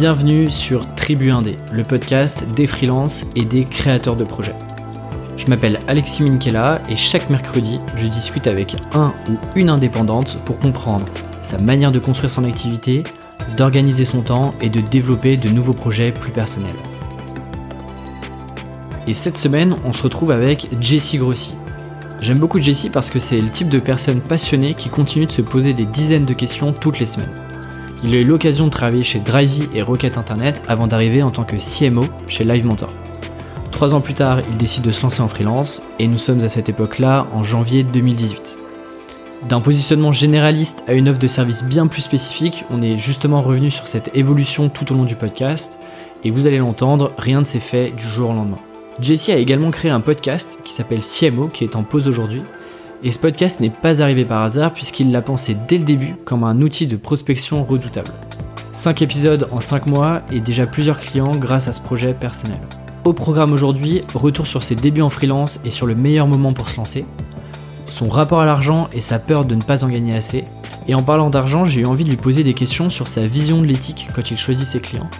Bienvenue sur Tribu Indé, le podcast des freelances et des créateurs de projets. Je m'appelle Alexis Minkela et chaque mercredi, je discute avec un ou une indépendante pour comprendre sa manière de construire son activité, d'organiser son temps et de développer de nouveaux projets plus personnels. Et cette semaine, on se retrouve avec Jessie Grossi. J'aime beaucoup Jessie parce que c'est le type de personne passionnée qui continue de se poser des dizaines de questions toutes les semaines. Il a eu l'occasion de travailler chez Drivey et Rocket Internet avant d'arriver en tant que CMO chez Live Mentor. Trois ans plus tard, il décide de se lancer en freelance et nous sommes à cette époque-là en janvier 2018. D'un positionnement généraliste à une offre de service bien plus spécifique, on est justement revenu sur cette évolution tout au long du podcast et vous allez l'entendre, rien ne s'est fait du jour au lendemain. Jessie a également créé un podcast qui s'appelle CMO, qui est en pause aujourd'hui. Et ce podcast n'est pas arrivé par hasard puisqu'il l'a pensé dès le début comme un outil de prospection redoutable. 5 épisodes en 5 mois et déjà plusieurs clients grâce à ce projet personnel. Au programme aujourd'hui, retour sur ses débuts en freelance et sur le meilleur moment pour se lancer, son rapport à l'argent et sa peur de ne pas en gagner assez. Et en parlant d'argent, j'ai eu envie de lui poser des questions sur sa vision de l'éthique quand il choisit ses clients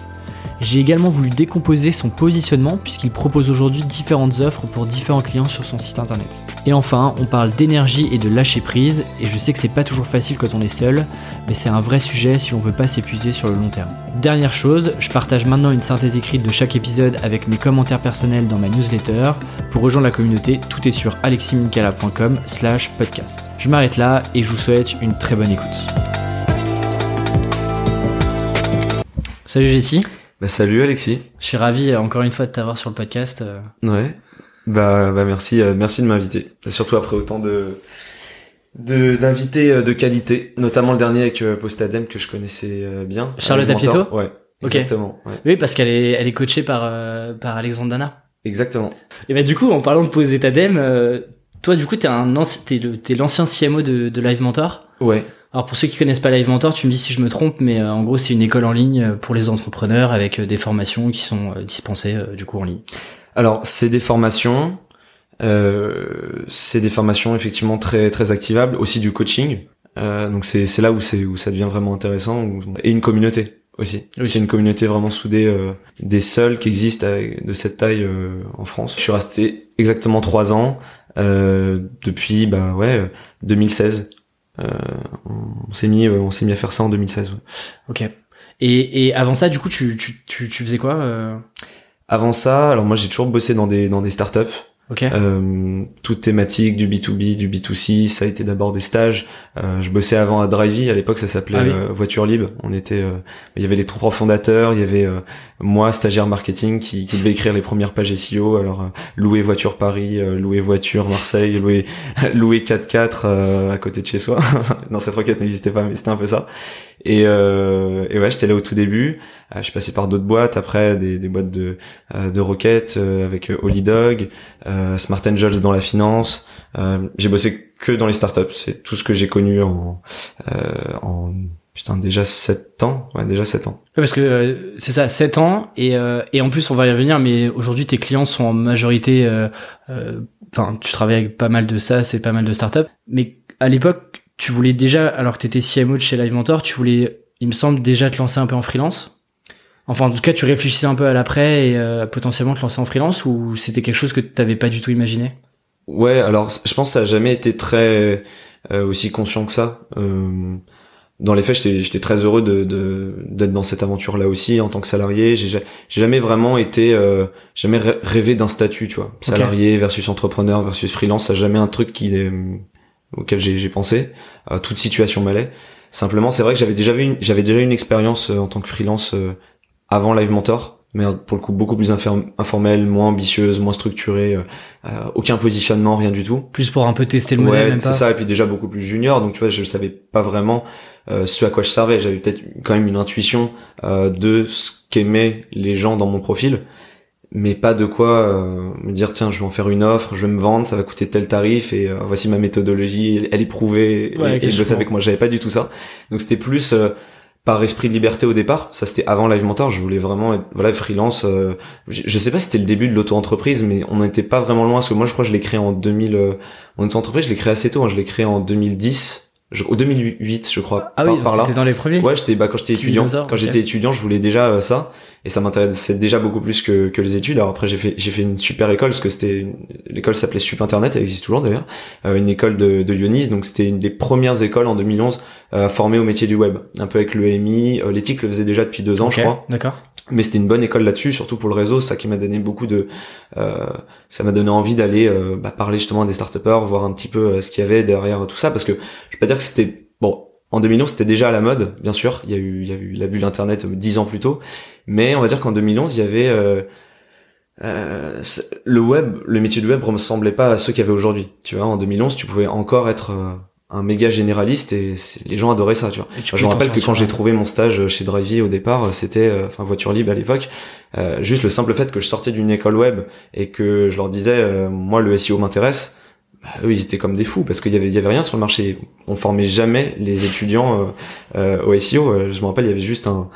j'ai également voulu décomposer son positionnement puisqu'il propose aujourd'hui différentes offres pour différents clients sur son site internet. Et enfin, on parle d'énergie et de lâcher prise, et je sais que c'est pas toujours facile quand on est seul, mais c'est un vrai sujet si l'on veut pas s'épuiser sur le long terme. Dernière chose, je partage maintenant une synthèse écrite de chaque épisode avec mes commentaires personnels dans ma newsletter. Pour rejoindre la communauté, tout est sur aleximincala.com slash podcast. Je m'arrête là et je vous souhaite une très bonne écoute. Salut Jessie bah salut Alexis. Je suis ravi euh, encore une fois de t'avoir sur le podcast. Euh. Ouais. Bah, bah merci, euh, merci de m'inviter. Surtout après autant de de d'invités de qualité, notamment le dernier avec Postadem que je connaissais bien. Charlotte Apieto. Ouais. Exactement. Oui, parce qu'elle est elle est coachée par par Alexandre Dana. Exactement. Et bah du coup, en parlant de Postadem, toi du coup t'es un t'es le t'es l'ancien CMO de, de Live Mentor. Ouais. Alors pour ceux qui connaissent pas Live Mentor, tu me dis si je me trompe, mais euh, en gros c'est une école en ligne euh, pour les entrepreneurs avec euh, des formations qui sont dispensées du coup en ligne. Alors c'est des formations, c'est des formations effectivement très très activables, aussi du coaching. donc c'est c'est là où c'est où ça devient vraiment intéressant et une communauté aussi. C'est une communauté vraiment soudée des seuls qui existent de cette taille en France. Je suis resté exactement trois ans depuis bah ouais 2016 euh, on s'est mis, euh, on s'est mis à faire ça en 2016. Ok. Et, et avant ça, du coup, tu, tu, tu, tu faisais quoi euh? Avant ça, alors moi j'ai toujours bossé dans des dans des startups. Okay. Euh, toute thématique du B2B, du B2C, ça a été d'abord des stages. Euh, je bossais avant à Drivey, à l'époque ça s'appelait ah euh, Voiture Libre. On était, euh, il y avait les trois fondateurs, il y avait moi stagiaire marketing qui, qui, devait écrire les premières pages SEO. Alors louer voiture Paris, louer voiture Marseille, louer louer 4x4 à côté de chez soi. non, cette requête n'existait pas, mais c'était un peu ça. Et, euh, et ouais, j'étais là au tout début. Euh, je suis passé par d'autres boîtes, après des, des boîtes de, euh, de roquettes euh, avec Holy Dog, Smart Angels dans la finance. j'ai bossé que dans les startups. C'est tout ce que j'ai connu en, en putain déjà 7 ans. Ouais, déjà 7 ans. parce que c'est ça, 7 ans. Et, et en plus, on va y revenir, mais aujourd'hui, tes clients sont en majorité... Enfin, tu travailles avec pas mal de ça, c'est pas mal de startups. Mais à l'époque, tu voulais déjà, alors que tu étais CMO de chez Live Mentor, tu voulais, il me semble, déjà te lancer un peu en freelance? Enfin, en tout cas, tu réfléchissais un peu à l'après et euh, potentiellement te lancer en freelance ou c'était quelque chose que tu n'avais pas du tout imaginé? Ouais, alors je pense que ça a jamais été très euh, aussi conscient que ça. Euh, dans les faits, j'étais très heureux de d'être dans cette aventure là aussi en tant que salarié. J'ai jamais vraiment été, jamais rêvé d'un statut, tu vois, salarié versus entrepreneur versus freelance. Ça jamais un truc qui auquel j'ai pensé. à toute situation m'allait. Simplement, c'est vrai que j'avais déjà vu, j'avais déjà une expérience euh, en tant que freelance euh, avant Live Mentor, mais pour le coup beaucoup plus informelle, moins ambitieuse, moins structurée, euh, aucun positionnement, rien du tout. Plus pour un peu tester le modèle. Ouais, c'est ça. Et puis déjà beaucoup plus junior, donc tu vois, je savais pas vraiment ce à quoi je servais. J'avais peut-être quand même une intuition de ce qu'aimaient les gens dans mon profil mais pas de quoi euh, me dire tiens je vais en faire une offre, je vais me vendre, ça va coûter tel tarif et euh, voici ma méthodologie, elle est prouvée et, je savais que moi. J'avais pas du tout ça. Donc c'était plus euh, par esprit de liberté au départ, ça c'était avant Live Mentor, je voulais vraiment être voilà freelance je, sais pas si c'était le début de l'auto-entreprise mais on n'était pas vraiment loin parce que moi je crois que je l'ai créé en 2000 mon auto-entreprise, je l'ai créé assez tôt, hein, je l'ai créé en 2010 au 2008 je crois ah oui par, là. dans les premiers. Ouais j'étais bah quand j'étais étudiant. Quand j'étais étudiant je voulais déjà euh, ça. Et ça m'intéressait déjà beaucoup plus que, que les études. Alors après j'ai fait j'ai fait une super école parce que c'était l'école s'appelait Sup Internet elle existe toujours d'ailleurs. Euh, une école de, de donc c'était une des premières écoles en 2011 euh, formées au métier du web. Un peu avec l'EMI euh, l'éthique le faisait déjà depuis deux ans je crois. d'accord mais c'était une bonne école là-dessus, surtout pour le réseau, ça qui m'a donné beaucoup de, euh, ça m'a donné envie d'aller euh, bah, parler justement des start voir un petit peu euh, ce qu'il y avait derrière tout ça, parce que je peux pas dire que c'était bon. En 2011, c'était déjà à la mode, bien sûr. Il y a eu, il y a eu la bulle internet dix ans plus tôt, mais on va dire qu'en 2011, il y avait le web, le métier du web ressemblait pas à ceux qu'il y avait aujourd'hui. Tu vois, en 2011, tu pouvais encore être un méga généraliste et les gens adoraient ça tu vois. Je me rappelle que quand j'ai trouvé mon stage chez Drivey au départ c'était euh, enfin voiture libre à l'époque euh, juste le simple fait que je sortais d'une école web et que je leur disais euh, moi le SEO m'intéresse. Bah, eux ils étaient comme des fous parce qu'il y avait il y avait rien sur le marché. On formait jamais les étudiants au SEO je me rappelle il y avait juste un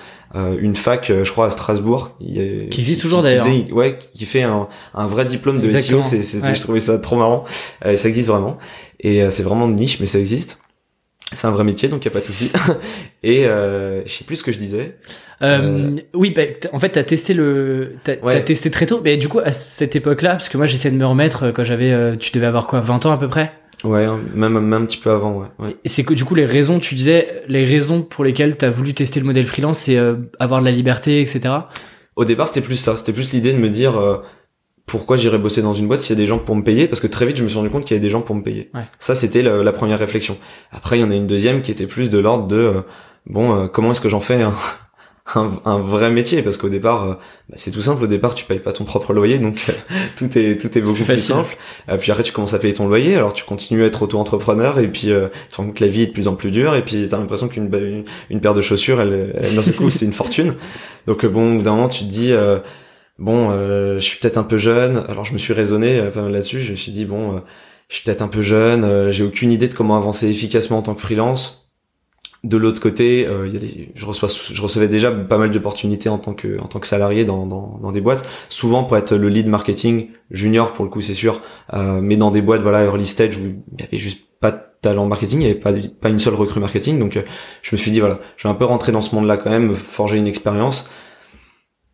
une fac je crois à Strasbourg. Qui existe toujours d'ailleurs. ouais qui fait un, un vrai diplôme de SEO c'est je trouvais ça trop marrant. Ça existe vraiment et euh, c'est vraiment de niche, mais ça existe. C'est un vrai métier, donc il y a pas de souci. et euh, je sais plus ce que je disais. Euh, euh oui, bah, en fait, t'as testé le, t'as testé très tôt. Mais du coup, à cette époque-là, parce que moi, j'essayais de me remettre quand j'avais, tu devais avoir quoi, 20 ans à peu près? Ouais, même, même un petit peu avant, ouais. ouais. Et c'est que du coup, les raisons, tu disais, les raisons pour lesquelles t'as voulu tester le modèle freelance, c'est avoir de la liberté, etc. Au départ, c'était plus ça. C'était plus l'idée de me dire, pourquoi j'irais bosser dans une boîte s'il y a des gens pour me payer Parce que très vite, je me suis rendu compte qu'il y avait des gens pour me payer. Ça, c'était la, première réflexion. Après, il y en a une deuxième qui était plus de l'ordre de euh, bon, euh, comment est-ce que j'en fais un, un, vrai métier? Parce qu'au départ, euh, bah, c'est tout simple. Au départ, tu payes pas ton propre loyer, donc tout est tout est beaucoup plus, simple. puis après, tu commences à payer ton loyer. Alors, tu continues à être auto-entrepreneur, et puis tu rends compte que la vie est de plus en plus dure, et puis t'as l'impression qu'une une, une, paire de chaussures, elle, elle, dans ce coup, c'est une fortune. Donc bon, d'un moment, tu te dis bon, euh, je suis peut-être un peu jeune. Alors je me suis raisonné euh, là-dessus. Je me suis dit bon, euh, je suis peut-être un peu jeune. j'ai aucune idée de comment avancer efficacement en tant que freelance. De l'autre côté, des, je, reçois, je recevais déjà pas mal d'opportunités en tant que en tant que salarié dans, dans, dans, des boîtes. Souvent pour être le lead marketing junior pour le coup c'est sûr, mais dans des boîtes voilà early stage où il y avait juste pas de talent marketing, il y avait pas pas une seule recrue marketing. Donc je me suis dit voilà, je vais un peu rentrer dans ce monde-là quand même, forger une expérience.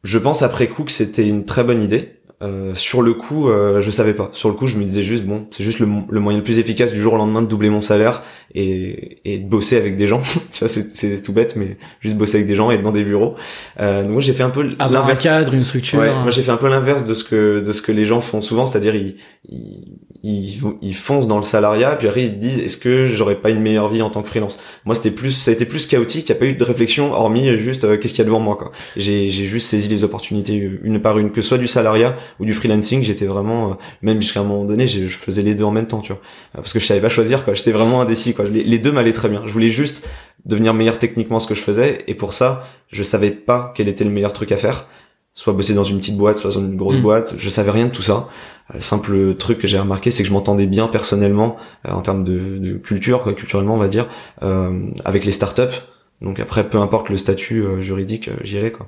Je pense après coup que c'était une très bonne idée. Euh, sur le coup, euh, je savais pas. Sur le coup, je me disais juste bon, c'est juste le, moyen le plus efficace du jour au lendemain de doubler mon salaire et, et de bosser avec des gens. tu vois, c'est tout bête, mais juste bosser avec des gens et être dans des bureaux. Euh, donc moi, j'ai fait un peu l'inverse. un cadre, une structure. Ouais, moi j'ai fait un peu l'inverse de ce que de ce que les gens font souvent, c'est-à-dire ils, ils ils, ils foncent dans le salariat, puis après ils disent est-ce que j'aurais pas une meilleure vie en tant que freelance? Moi c'était plus, ça a été plus chaotique, il n'y a pas eu de réflexion hormis juste euh, qu'est-ce qu'il y a devant moi quoi. J'ai j'ai juste saisi les opportunités une par une, que ce soit du salariat ou du freelancing, j'étais vraiment euh, même jusqu'à un moment donné, je faisais les deux en même temps tu vois, parce que je savais pas choisir quoi. J'étais vraiment indécis quoi. Les, les deux m'allaient très bien. Je voulais juste devenir meilleur techniquement ce que je faisais et pour ça je savais pas quel était le meilleur truc à faire soit bosser dans une petite boîte, soit dans une grosse mm. boîte. Je savais rien de tout ça. Euh, simple truc que j'ai remarqué, c'est que je m'entendais bien personnellement euh, en termes de, de, culture, quoi, culturellement on va dire, euh, avec les startups. Donc après, peu importe le statut euh, juridique, j'y allais quoi.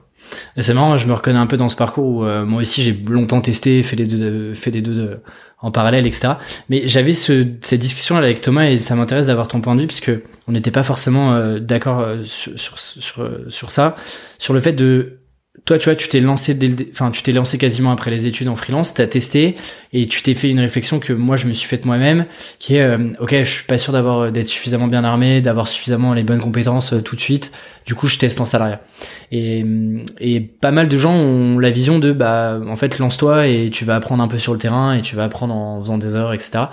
C'est marrant, je me reconnais un peu dans ce parcours où moi aussi j'ai longtemps testé, fait les deux, fait les deux en parallèle, etc. Mais j'avais ce, cette discussion avec Thomas et ça m'intéresse d'avoir ton point de vue puisque on n'était pas forcément d'accord sur, sur, sur ça, sur le fait de toi, tu vois, tu t'es lancé enfin, tu t'es lancé quasiment après les études en freelance, t'as testé et tu t'es fait une réflexion que moi je me suis faite moi-même, qui est, euh, ok, je suis pas sûr d'avoir d'être suffisamment bien armé, d'avoir suffisamment les bonnes compétences euh, tout de suite. Du coup, je teste en salariat. Et, et pas mal de gens ont la vision de, bah, en fait, lance-toi et tu vas apprendre un peu sur le terrain et tu vas apprendre en faisant des heures, etc.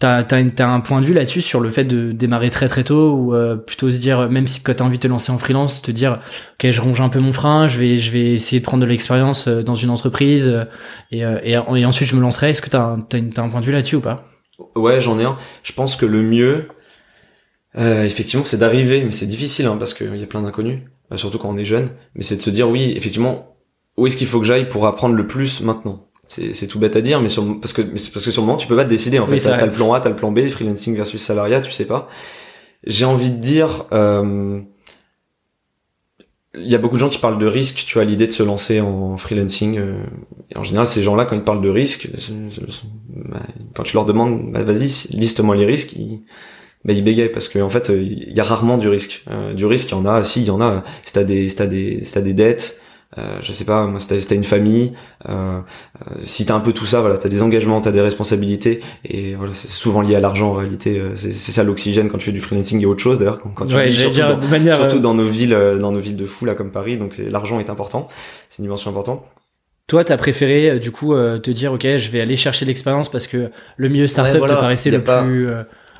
T'as as, un point de vue là-dessus sur le fait de démarrer très très tôt ou euh, plutôt se dire même si quand t'as envie de te lancer en freelance te dire ok je ronge un peu mon frein je vais je vais essayer de prendre de l'expérience euh, dans une entreprise euh, et, et, ensuite je me lancerai. Est-ce que t'as un, as, un point de vue là-dessus ou pas? Ouais j'en ai un. Je pense que le mieux effectivement c'est d'arriver. Mais c'est difficile hein, parce qu'il y a plein d'inconnus surtout quand on est jeune. Mais c'est de se dire oui effectivement où est-ce qu'il faut que j'aille pour apprendre le plus maintenant? C'est tout bête à dire mais sur, parce que parce que sur le moment tu peux pas te décider en fait t'as le plan A t'as le plan B freelancing versus salariat tu sais pas j'ai envie de dire euh, il y a beaucoup de gens qui parlent de risque tu vois l'idée de se lancer en freelancing euh, et en général ces gens là quand ils parlent de risque bah, quand tu leur demandes bah, vas-y liste-moi les risques ils, bah il bégaye parce que en fait il y a rarement du risque. du risque, il y en a, si il y en a. Si t'as des, si t'as des, si t'as des dettes, euh, je sais pas, moi, si t'as, une famille, euh, euh, si t'as un peu tout ça, voilà, t'as des engagements, t'as des responsabilités, et voilà, c'est souvent lié à l'argent en réalité. Euh, c'est, ça l'oxygène quand tu fais du freelancing et autre chose d'ailleurs. Quand, tu vis, surtout, dans, manière, surtout dans nos villes, dans nos villes de fou là comme Paris, donc l'argent est important, c'est une dimension importante. Toi, t'as préféré du coup te dire ok, je vais aller chercher l'expérience parce que le milieu startup te paraissait le plus.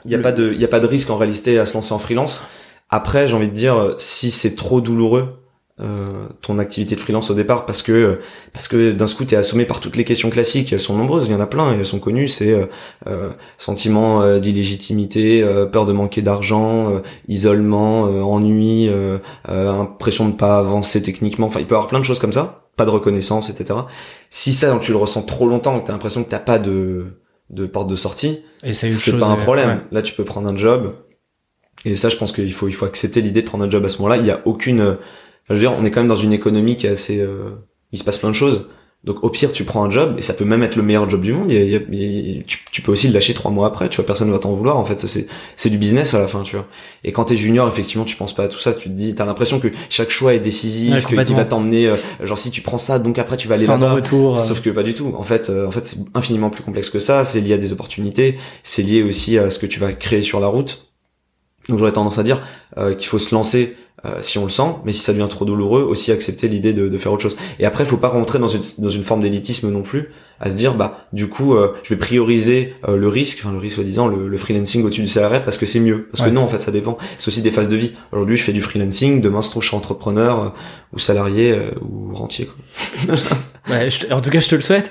Il y a pas de, il y a pas de risque en réalité à se lancer en freelance. Après, j'ai envie de dire, si c'est trop douloureux, euh, ton activité de freelance au départ parce que parce que d'un coup t'es assommé par toutes les questions classiques. Elles sont nombreuses il y en a plein elles sont connues c'est euh, euh sentiment euh, d'illégitimité peur de manquer d'argent isolement ennui impression de pas avancer techniquement. Enfin il peut y avoir plein de choses comme ça pas de reconnaissance etc si ça tu le ressens trop longtemps que t'as l'impression que t'as pas de de porte de sortie c'est pas un problème. là tu peux prendre un job. Et ça je pense qu'il faut il faut accepter l'idée de prendre un job à ce moment-là. Il y a aucune je veux dire, on est quand même dans une économie qui est assez, euh, il se passe plein de choses. Donc au pire, tu prends un job et ça peut même être le meilleur job du monde. tu, peux aussi le lâcher trois mois après. Tu vois, personne va t'en vouloir. En fait, c'est c'est du business à la fin, tu vois. Et quand t'es junior, effectivement, tu penses pas à tout ça. Tu te dis, t'as l'impression que chaque choix est décisif, que qu'il va t'emmener. Euh, genre si tu prends ça, donc après tu vas aller là-bas. retour. Sauf que pas du tout. En fait, euh, en fait, c'est infiniment plus complexe que ça. C'est lié à des opportunités. C'est lié aussi à ce que tu vas créer sur la route. Donc j'aurais tendance à dire qu'il faut se lancer euh, si on le sent, mais si ça devient trop douloureux, aussi accepter l'idée de, de, faire autre chose. Et après, il faut pas rentrer dans une, dans une forme d'élitisme non plus, à se dire bah du coup euh, je vais prioriser euh, le risque, enfin le risque soi-disant le, le, freelancing au-dessus du salariat parce que c'est mieux. Parce que non, en fait, ça dépend. C'est aussi des phases de vie. Aujourd'hui, je fais du freelancing, demain, je trouve je suis entrepreneur ou salarié ou rentier. Quoi. ouais, en tout cas, je te le souhaite.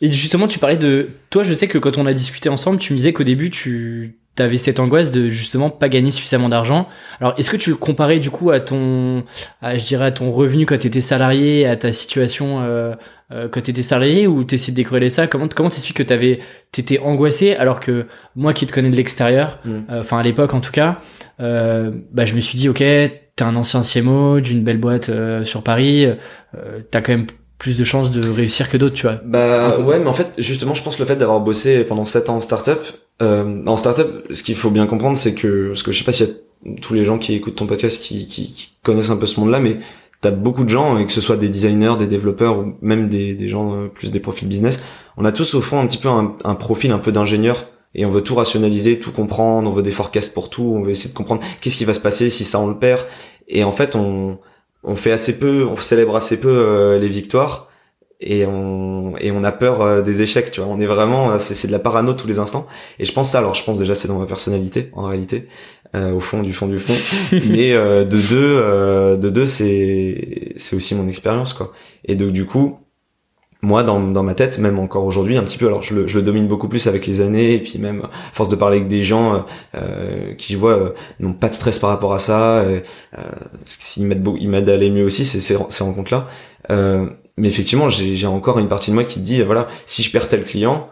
et justement, tu parlais de toi. Je sais que quand on a discuté ensemble, tu me disais qu'au début, tu t'avais cette angoisse de justement pas gagner suffisamment d'argent. Alors, est-ce que tu le comparais du coup à ton, à, je dirais à ton revenu quand t'étais salarié, à ta situation euh, euh, quand t'étais salarié, ou t'essayais de décorréler ça? Comment comment t'expliques que t'avais, t'étais angoissé alors que moi qui te connais de l'extérieur, mm. euh, enfin à l'époque en tout cas, euh, bah je me suis dit ok, t'es un ancien CMO d'une belle boîte euh, sur Paris, t'as quand même plus de chances de réussir que d'autres, tu vois. Bah ouais, mais en fait, justement, je pense que le fait d'avoir bossé pendant 7 ans en startup, euh, en startup, ce qu'il faut bien comprendre, c'est que, parce que je sais pas s'il y a tous les gens qui écoutent ton podcast qui, qui, connaissent un peu ce monde-là, mais t'as beaucoup de gens, et que ce soit des designers, des développeurs, ou même des, des gens euh, plus des profils business, on a tous au fond un petit peu un, un profil un peu d'ingénieur, et on veut tout rationaliser, tout comprendre, on veut des forecasts pour tout, on veut essayer de comprendre qu'est-ce qui va se passer si ça on le perd, et en fait on, on fait assez peu, on célèbre assez peu euh, les victoires, et on et on a peur euh, des échecs tu vois. On est vraiment euh, c'est de la parano tous les instants. Et je pense ça alors je pense déjà c'est dans ma personnalité en réalité euh, au fond du fond du fond. Mais de deux de deux c'est c'est aussi mon expérience quoi. Et donc du coup moi dans, dans ma tête même encore aujourd'hui un petit peu alors je le, je le domine beaucoup plus avec les années et puis même à force de parler avec des gens euh, qui je vois n'ont pas de stress par rapport à ça euh, ils m'aident ils m'aident à aller mieux aussi c'est ces, ces rencontres là euh, mais effectivement, j'ai encore une partie de moi qui dit, voilà, si je perds tel client,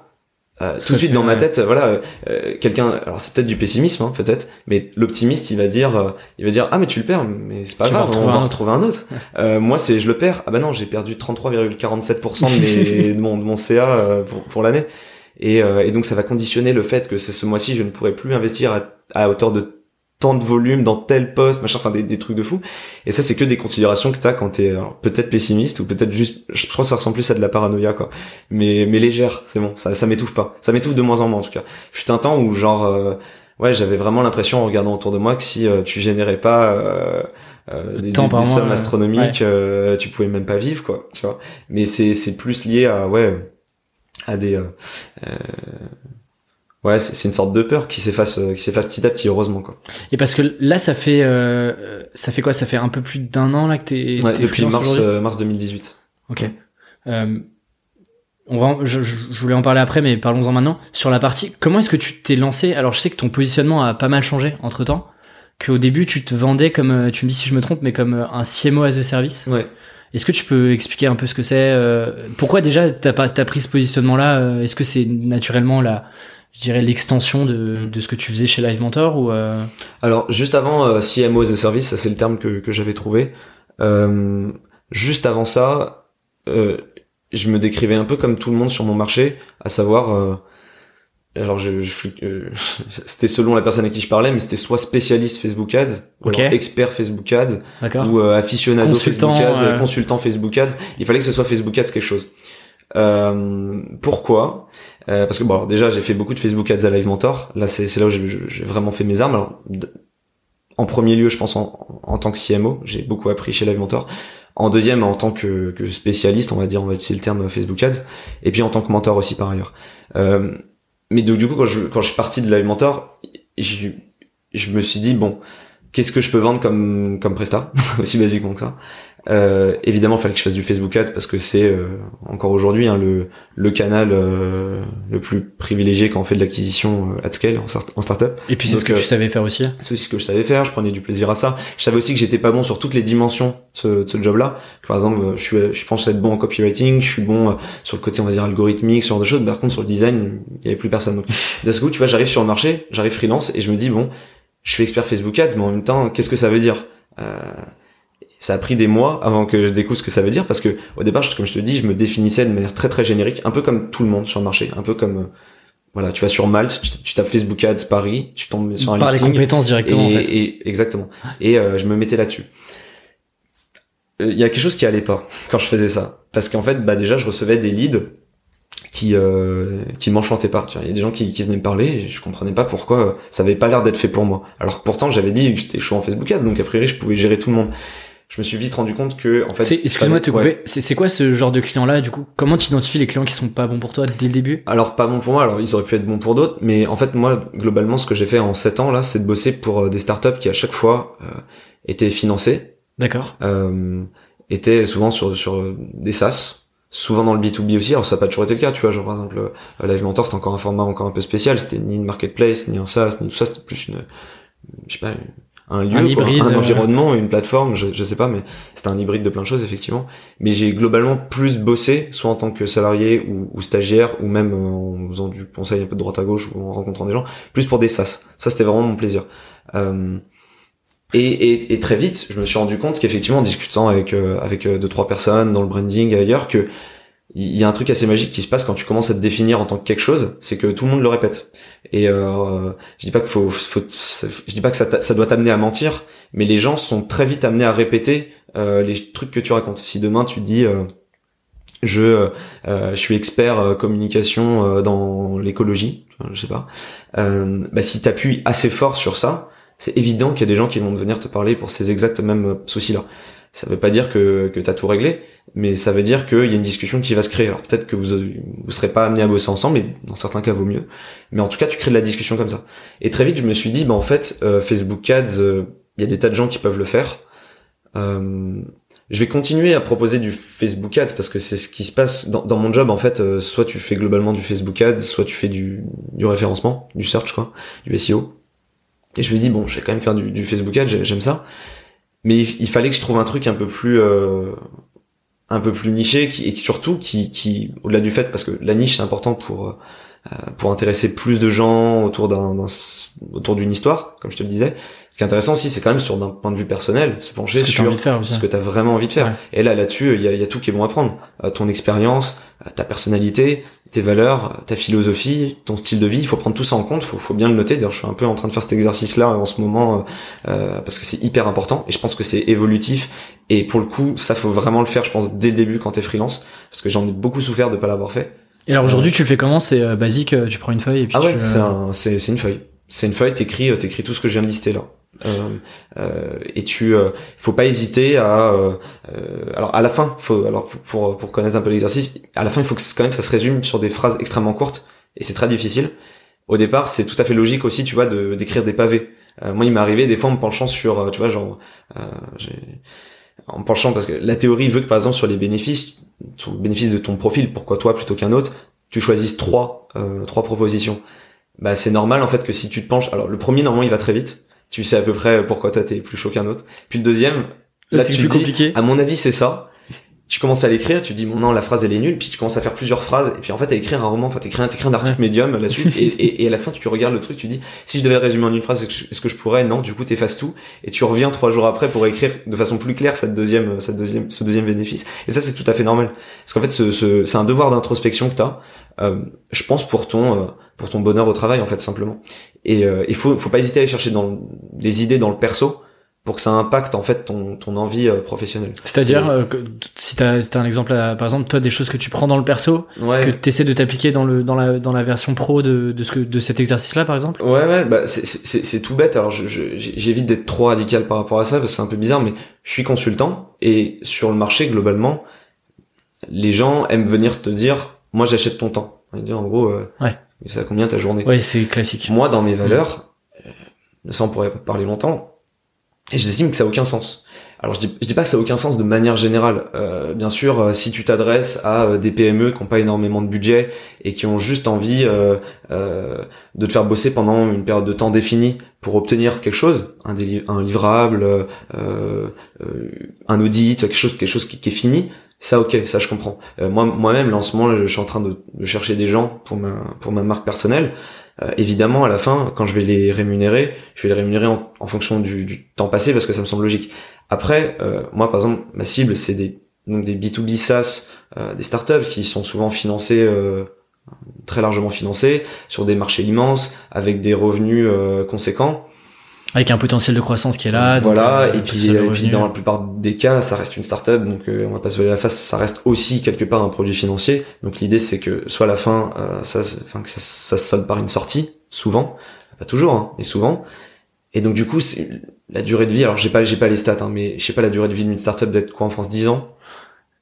euh, tout de suite dans ma tête, voilà, euh, quelqu'un, alors c'est peut-être du pessimisme, hein, peut-être, mais l'optimiste, il va dire, euh, il va dire, ah mais tu le perds, mais c'est pas grave, on va en retrouver un autre. Euh, moi, c'est je le perds, ah bah non, j'ai perdu 33,47% de, mes, de mon, de mon CA pour, pour l'année, et, et donc ça va conditionner le fait que c'est ce mois-ci, je ne pourrai plus investir à, à hauteur de tant de volume dans tel poste, machin, enfin des, des trucs de fou. Et ça, c'est que des considérations que t'as quand t'es peut-être pessimiste ou peut-être juste, je pense que ça ressemble plus à de la paranoïa, quoi. Mais, mais légère, c'est bon, ça, ça m'étouffe pas. Ça m'étouffe de moins en moins, en tout cas. Fut un temps où, genre, euh, ouais, j'avais vraiment l'impression en regardant autour de moi que si euh, tu générais pas, euh, euh des, des, sommes astronomiques, tu pouvais même pas vivre, quoi, tu vois. Mais c'est, c'est plus lié à, ouais, à des, ouais, c'est une sorte de peur qui s'efface, euh, qui s'efface petit à petit, heureusement quoi. Et parce que là, ça fait, euh, ça fait quoi? Ça fait un peu plus d'un an là que t'es. Ouais, depuis mars, euh, mars 2018. Ok. Euh, on va, je, je, voulais en parler après, mais parlons-en maintenant. Sur la partie, comment est-ce que tu t'es lancé? Alors, je sais que ton positionnement a pas mal changé entre temps. Qu'au début, tu te vendais comme, tu me dis si je me trompe, mais comme un CMO as a service. Ouais. Est-ce que tu peux expliquer un peu ce que c'est Pourquoi déjà t'as pas t'as pris ce positionnement-là Est-ce que c'est naturellement la je dirais l'extension de, de ce que tu faisais chez Live Mentor ou euh... Alors juste avant euh, CMO as a service, ça c'est le terme que, que j'avais trouvé. Euh, juste avant ça, euh, je me décrivais un peu comme tout le monde sur mon marché, à savoir euh, alors je, c'était selon la personne à qui je parlais mais c'était soit spécialiste Facebook Ads ou expert Facebook Ads ou aficionado Facebook Ads consultant Facebook Ads. Il fallait que ce soit Facebook Ads quelque chose. Pourquoi? Parce que bon alors déjà j'ai fait beaucoup de Facebook Ads à Live Mentor là c'est là où j'ai vraiment fait mes armes alors en premier lieu, je pense en, en tant que CMO, j'ai beaucoup appris chez Live Mentor. En deuxième, en tant que, que, spécialiste, on va dire, on va utiliser le terme Facebook Ads. Et puis en tant que mentor aussi par ailleurs. Euh, mais donc du coup, quand je, quand je suis parti de Live Mentor, je, je me suis dit bon, qu'est-ce que je peux vendre comme comme presta? Aussi basiquement que ça euh, évidemment, il fallait que je fasse du Facebook Ads parce que c'est euh, encore aujourd'hui hein, le, le canal euh, le plus privilégié quand on fait de l'acquisition euh, at scale en, start en startup. Et puis c'est ce que tu savais faire aussi. C'est aussi ce que je savais faire. Je prenais du plaisir à ça. Je savais aussi que j'étais pas bon sur toutes les dimensions de ce, de ce job-là. Par exemple, je suis, je pense être bon en copywriting. Je suis bon sur le côté on va dire algorithmique, ce genre de choses. Par contre, sur le design, il y avait plus personne. Donc, d'un coup, tu vois, j'arrive sur le marché, j'arrive freelance et je me dis bon, je suis expert Facebook Ads, mais en même temps, qu'est-ce que ça veut dire? Euh, ça a pris des mois avant que je découvre ce que ça veut dire parce que au départ, comme je te dis, je me définissais de manière très très générique, un peu comme tout le monde sur le marché, un peu comme euh, voilà, tu vas sur Malte, tu, tapes Facebook Ads Paris, tu tombes sur un Par listing. les compétences directement et, en fait. Et, exactement. Et euh, je me mettais là-dessus. Euh, il y a quelque chose qui allait pas quand je faisais ça parce qu'en fait, bah déjà, je recevais des leads qui euh, qui m'enchantaient pas. Il y a des gens qui, qui venaient me parler, et je comprenais pas pourquoi ça avait pas l'air d'être fait pour moi. Alors pourtant, j'avais dit que j'étais chaud en Facebook Ads, donc a priori, je pouvais gérer tout le monde je me suis vite rendu compte que en fait excuse-moi de te couper. c'est quoi ce genre de client là du coup? Comment tu identifies les clients qui sont pas bons pour toi dès le début? Alors pas bons pour moi. Alors ils auraient pu être bons pour d'autres. Mais en fait moi globalement ce que j'ai fait en 7 ans là c'est de bosser pour euh, des startups qui à chaque fois euh, étaient financées. D'accord. Euh, étaient souvent sur sur des SaaS. Souvent dans le B2B aussi. Alors ça n'a pas toujours été le cas tu vois. Genre par exemple euh, Live Mentor c'était encore un format encore un peu spécial. C'était ni une marketplace ni un SaaS ni tout ça. C'était plus une je sais pas un lieu, un, hybride, un environnement, une plateforme, je, je sais pas, mais c'était un hybride de plein de choses effectivement. Mais j'ai globalement plus bossé, soit en tant que salarié ou, ou, stagiaire, ou même en faisant du conseil un peu de droite à gauche ou en rencontrant des gens, plus pour des SaaS. Ça c'était vraiment mon plaisir. Euh, et, et, et, très vite, je me suis rendu compte qu'effectivement, en discutant avec euh, avec euh, deux trois personnes dans le branding et ailleurs, que il y a un truc assez magique qui se passe quand tu commences à te définir en tant que quelque chose, c'est que tout le monde le répète. Et euh, je dis pas qu'il faut, je dis pas que ça, doit t'amener à mentir, mais les gens sont très vite amenés à répéter euh, les trucs que tu racontes. Si demain tu dis euh, je, suis expert communication dans l'écologie, je sais pas, bah si t'appuies assez fort sur ça, c'est évident qu'il y a des gens qui vont venir te parler pour ces exacts mêmes soucis-là. Ça veut pas dire que, que t'as tout réglé, mais ça veut dire qu'il y a une discussion qui va se créer. Alors peut-être que vous vous serez pas amené à bosser ensemble, et dans certains cas vaut mieux. Mais en tout cas, tu crées de la discussion comme ça. Et très vite, je me suis dit, bah en fait, euh, Facebook Ads, euh, il y a des tas de gens qui peuvent le faire. Euh, je vais continuer à proposer du Facebook Ads parce que c'est ce qui se passe dans, dans mon job en fait. Euh, soit tu fais globalement du Facebook Ads, soit tu fais du, du référencement, du search quoi, du SEO. Et je me dis bon, je vais quand même faire du, du Facebook Ads, j'aime ça mais il, fallait que je trouve un truc un peu plus euh, un peu plus niché qui, et surtout qui, qui au-delà du fait parce que la niche c'est important pour euh, pour intéresser plus de gens autour d'un autour d'une histoire comme je te le disais. Ce qui est intéressant aussi c'est quand même sur d'un point de vue personnel se pencher sur ce que tu as vraiment envie de faire. Et là là-dessus il y a, y a, tout qui est bon à prendre. Euh, ton expérience ta personnalité tes valeurs, ta philosophie, ton style de vie, il faut prendre tout ça en compte, faut, faut bien le noter. D'ailleurs, je suis un peu en train de faire cet exercice-là en ce moment euh, euh, parce que c'est hyper important. Et je pense que c'est évolutif. Et pour le coup, ça faut vraiment le faire, je pense, dès le début quand t'es freelance, parce que j'en ai beaucoup souffert de pas l'avoir fait. Et alors aujourd'hui, tu fais comment? C'est euh, basique, tu prends une feuille et puis. Ah ouais, c'est c'est une feuille. C'est une feuille, t'écris t'écris tout ce que je viens de lister là. Euh, euh, et tu euh, faut pas hésiter à euh, alors à la fin faut alors pour pour connaître un peu l'exercice à la fin il faut que quand même ça se résume sur des phrases extrêmement courtes et c'est très difficile au départ c'est tout à fait logique aussi tu vois de d'écrire des pavés moi il m'est arrivé des fois en me penchant sur tu vois genre en penchant parce que la théorie veut que par exemple sur les bénéfices sur le bénéfice de ton profil pourquoi toi plutôt qu'un autre tu choisisses trois trois propositions bah c'est normal en fait que si tu te penches alors le premier normalement il va très vite tu sais à peu près pourquoi toi t'es plus chaud qu'un autre. Puis le deuxième, là, tu plus dis, compliqué. à mon avis c'est ça. Tu commences à l'écrire, tu dis bon non la phrase elle est nulle, puis tu commences à faire plusieurs phrases, et puis en fait à écrire un roman, enfin t'écris un, un article médium là-dessus, et, et, et, à la fin tu regardes le truc, tu dis si je devais résumer en une phrase, est-ce que je pourrais? Non, du coup t'effaces tout, et tu reviens trois jours après pour écrire de façon plus claire cette deuxième, cette deuxième, ce deuxième bénéfice. Et ça c'est tout à fait normal, parce qu'en fait ce, ce, c'est un devoir d'introspection que t'as. je pense pour ton pour ton bonheur au travail en fait simplement. Et il faut faut pas hésiter à aller chercher dans des idées dans le perso pour que ça impacte en fait ton, ton envie euh, professionnelle. C'est-à-dire, euh, si tu as, un exemple, par exemple, toi, des choses que tu prends dans le perso, que tu essaies de t'appliquer dans, le, dans, la, dans la version pro de, de, ce que, de cet exercice-là, par exemple? Ouais, ouais, bah, c'est tout bête. Alors, j'évite d'être trop radical par rapport à ça, parce que c'est un peu bizarre, mais je suis consultant, et sur le marché, globalement, les gens aiment venir te dire, moi, j'achète ton temps. Dire, en gros, euh, ouais. ça combien ta journée? Ouais, c'est classique. Moi, dans mes valeurs, mmh. ça on pourrait parler longtemps, et j'estime que ça a aucun sens. Alors je dis, je dis pas que ça a aucun sens de manière générale. Euh, bien sûr, euh, si tu t'adresses à euh, des PME qui n'ont pas énormément de budget et qui ont juste envie euh, de te faire bosser pendant une période de temps définie pour obtenir quelque chose, un, livrable, un audit, quelque chose, quelque chose qui, est fini, ça ok, ça je comprends. moi moi-même, là, en ce moment, je suis en train de, chercher des gens pour ma marque personnelle. Euh, évidemment, à la fin, quand je vais les rémunérer, je vais les rémunérer en, fonction du, temps passé parce que ça me semble logique. Après, euh, moi, par exemple, ma cible, c'est des donc des B2B SaaS, euh, des startups qui sont souvent financés très largement financés sur des marchés immenses avec des revenus conséquents avec un potentiel de croissance qui est là. Voilà, euh, et, puis, et puis dans la plupart des cas, ça reste une startup, donc euh, on va pas se voler la face, ça reste aussi quelque part un produit financier. Donc l'idée c'est que soit la fin, euh, ça, enfin que ça, ça se solde par une sortie, souvent, pas toujours, hein, mais souvent. Et donc du coup, c'est la durée de vie. Alors j'ai pas, j'ai pas les stats, hein, mais je sais pas la durée de vie d'une startup d'être quoi en France 10 ans?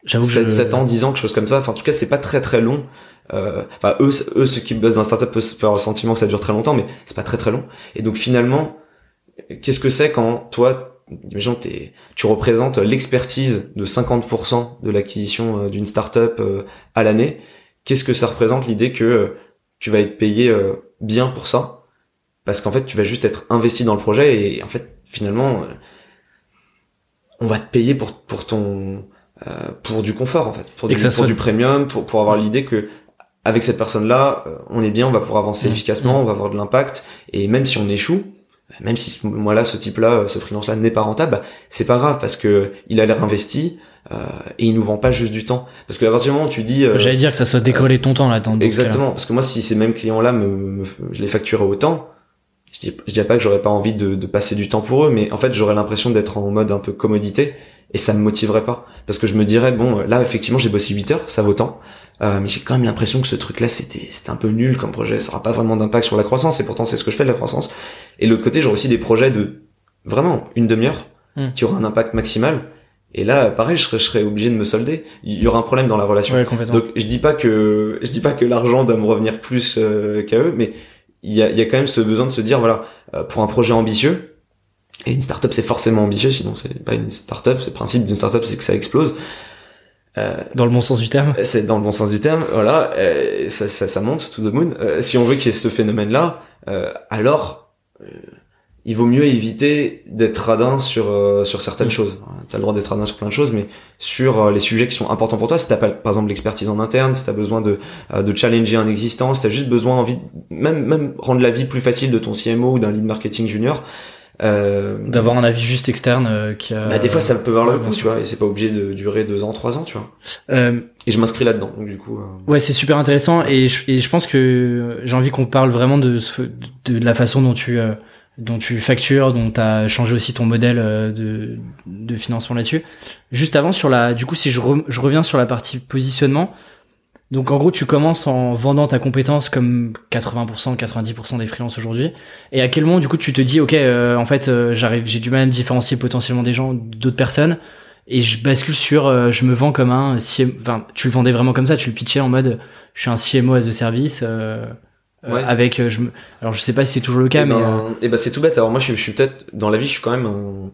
J'avoue 7, 7 ans, 10 ans, quelque chose comme ça. Enfin, en tout cas, c'est pas très très long. Euh, enfin, eux, eux, ceux qui bossent dans startup peuvent avoir le sentiment que ça dure très longtemps, mais c'est pas très très long. Et donc finalement, qu'est-ce que c'est quand toi, imagine tu représentes l'expertise de 50% de l'acquisition euh, d'une startup euh, à l'année? Qu'est-ce que ça représente l'idée que euh, tu vas être payé bien pour ça? Parce qu'en fait, tu vas juste être investi dans le projet et en fait, finalement, on va te payer pour pour ton pour du confort en fait, pour, du, pour du premium, pour pour avoir l'idée que avec cette personne-là, on est bien, on va pouvoir avancer mmh. efficacement, mmh. on va avoir de l'impact et même si on échoue, même si ce là ce type-là, ce freelance-là n'est pas rentable, bah, c'est pas grave parce que il a l'air investi euh, et il nous vend pas juste du temps. Parce que à partir du moment où tu dis, euh, j'allais dire que ça soit décollé ton temps là. Dans exactement. Parce que moi, si ces mêmes clients-là me, je les facturais autant, je dis, je dis pas que j'aurais pas envie de, de, passer du temps pour eux, mais en fait, j'aurais l'impression d'être en mode un peu commodité et ça me motiverait pas parce que je me dirais bon, là effectivement, j'ai bossé 8 heures, ça vaut tant. Euh, mais j'ai quand même l'impression que ce truc-là, c'était c'était un peu nul comme projet. Ça aura pas vraiment d'impact sur la croissance, et pourtant c'est ce que je fais de la croissance. Et de l'autre côté, j'aurai aussi des projets de vraiment une demi-heure hmm. qui aura un impact maximal. Et là, pareil, je serais, je serais obligé de me solder. Il y aura un problème dans la relation. Donc, je dis pas que je dis pas que l'argent doit me revenir plus euh, qu'à eux, mais il y a, y a quand même ce besoin de se dire, voilà, euh, pour un projet ambitieux, et une startup c'est forcément ambitieux, sinon c'est pas une startup. C'est le principe d'une startup, c'est que ça explose. Euh, dans le bon sens du terme C'est dans le bon sens du terme, voilà, euh, ça, ça, ça, monte, to the moon. Euh, si on veut qu'il y ait ce phénomène-là, alors il vaut mieux éviter d'être radin sur sur certaines mm. choses. T'as le droit d'être radin sur plein de choses, mais sur les sujets qui sont importants pour toi, si t'as pas par exemple l'expertise en interne, si t'as besoin de de challenger un existant, si t'as juste besoin envie, même même rendre la vie plus facile de ton CMO ou d'un lead marketing junior, euh, D'avoir un avis juste externe euh, qui a. Bah, des fois, ça peut avoir le coup, tu vois, et c'est pas obligé de durer deux ans, trois ans, tu vois. Euh... Et je m'inscris là-dedans, donc du coup. Ouais, c'est super intéressant, et je, et je pense que j'ai envie qu'on parle vraiment de, de, la façon dont tu dont tu factures, dont tu as changé aussi ton modèle de, de financement là-dessus. Juste avant, sur la, du coup, si je, je reviens sur la partie positionnement, donc en gros, tu commences en vendant ta compétence comme 80%, 90% des freelances aujourd'hui. Et à quel moment, du coup, tu te dis, ok, euh, en fait, euh, j'arrive, j'ai du mal à me différencier potentiellement des gens, d'autres personnes, et je bascule sur, euh, je me vends comme un CMO. Enfin, tu le vendais vraiment comme ça, tu le pitchais en mode, je suis un CMO as a service. Ouais. avec je me... alors je sais pas si c'est toujours le cas et mais ben, et ben c'est tout bête alors moi je, je suis peut-être dans la vie je suis quand même un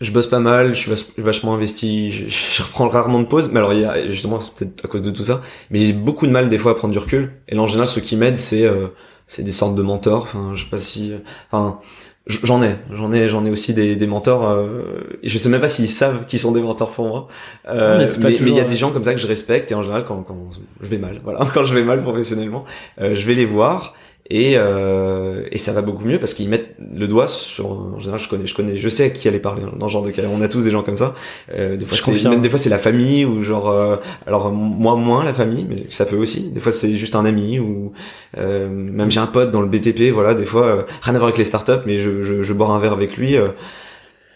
je bosse pas mal, je suis vachement investi, je, reprends rarement de pause, mais alors il y a justement c'est peut-être à cause de tout ça, mais j'ai beaucoup de mal des fois à prendre du recul. Et là en général ce qui m'aide c'est euh, c'est des sortes de mentors. Enfin je sais pas si, enfin j'en ai, j'en ai, j'en ai aussi des, des mentors. Euh, et je sais même pas s'ils savent qu'ils sont des mentors pour moi. Euh, mais il y a des gens comme ça que je respecte et en général quand quand je vais mal, voilà, quand je vais mal professionnellement, euh, je vais les voir et euh, et ça va beaucoup mieux parce qu'ils mettent le doigt sur en général je connais je connais je sais qui allait parler dans ce genre de cas. On a tous des gens comme ça. Euh, des fois c'est même des fois c'est la famille ou genre euh, alors moi moins la famille mais ça peut aussi. Des fois c'est juste un ami ou euh, même j'ai un pote dans le BTP voilà des fois euh, rien à voir avec les startups mais je je, je bois un verre avec lui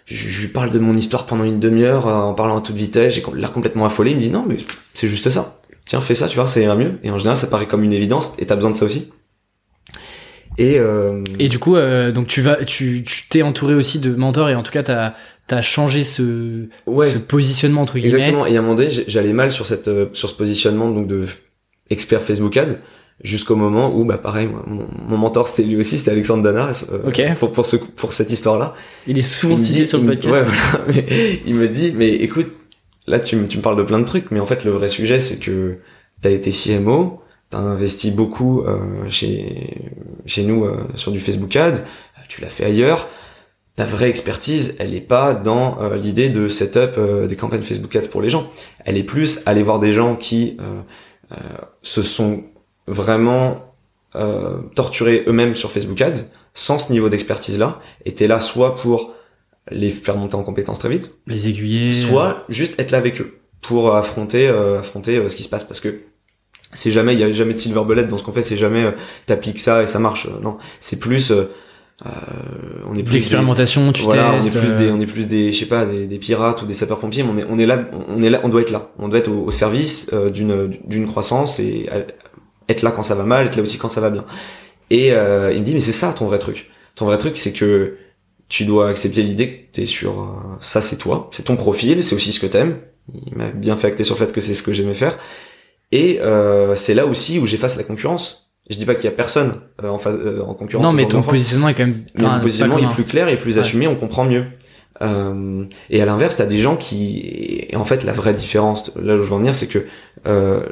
je, je, lui parle de mon histoire pendant une demi-heure en parlant à toute vitesse. J'ai l'air complètement affolé. Il me dit non mais c'est juste ça. Tiens fais ça tu vois ça ira mieux. Et en général ça paraît comme une évidence. Et t'as besoin de ça aussi et, euh... et du coup, euh, donc tu vas, tu, tu t'es entouré aussi de mentors et en tout cas t'as t'as changé ce ce positionnement entre guillemets. Exactement. Et à un moment donné, j'allais mal sur cette euh, sur ce positionnement donc de expert Facebook Ads jusqu'au moment où bah pareil mon, mon mentor c'était lui aussi c'était Alexandre Dana euh, pour pour ce pour cette histoire là il est souvent cité sur le podcast. ouais, mais, il me dit mais écoute là tu, tu me parles de plein de trucs mais en fait le vrai sujet c'est que t'as été CMO t'as investi beaucoup euh, chez chez nous euh, sur du Facebook Ads, tu l'as fait ailleurs. Ta vraie expertise, elle est pas dans euh, l'idée de setup des campagnes Facebook Ads pour les gens. Elle est plus aller voir des gens qui se sont vraiment torturés eux-mêmes sur Facebook Ads sans ce niveau d'expertise là. Et t'es là soit pour les faire monter en compétences très vite, les aiguiller, soit juste être là avec eux pour affronter affronter ce qui se passe parce que c'est jamais il y a jamais de silver bullet dans ce qu'on fait c'est jamais euh, t'appliques ça et ça marche. Euh, non. C'est plus euh, euh, on est plus l'expérimentation tu voilà, testes on est plus des on est plus des je sais pas des, des pirates ou des sapeurs pompiers mais on est on est là on est là on doit être là. On doit être au, service d'une d'une croissance et être là quand ça va mal être là aussi quand ça va bien. Et il me dit mais c'est ça ton vrai truc. Ton vrai truc c'est que tu dois accepter l'idée que t'es sur ça c'est toi c'est ton profil c'est aussi ce que t'aimes. Il m'a bien fait acter sur le fait que c'est ce que j'aimais faire et euh, c'est là aussi où j'efface la concurrence. Je dis pas qu'il y a personne euh, en, phase, euh, en concurrence. Non, mais ton positionnement est quand même. Mais mon positionnement est plus clair et plus assumé, on comprend mieux. Euh, et à l'inverse, t'as des gens qui, et en fait, la vraie différence, là où je veux en venir, c'est que euh,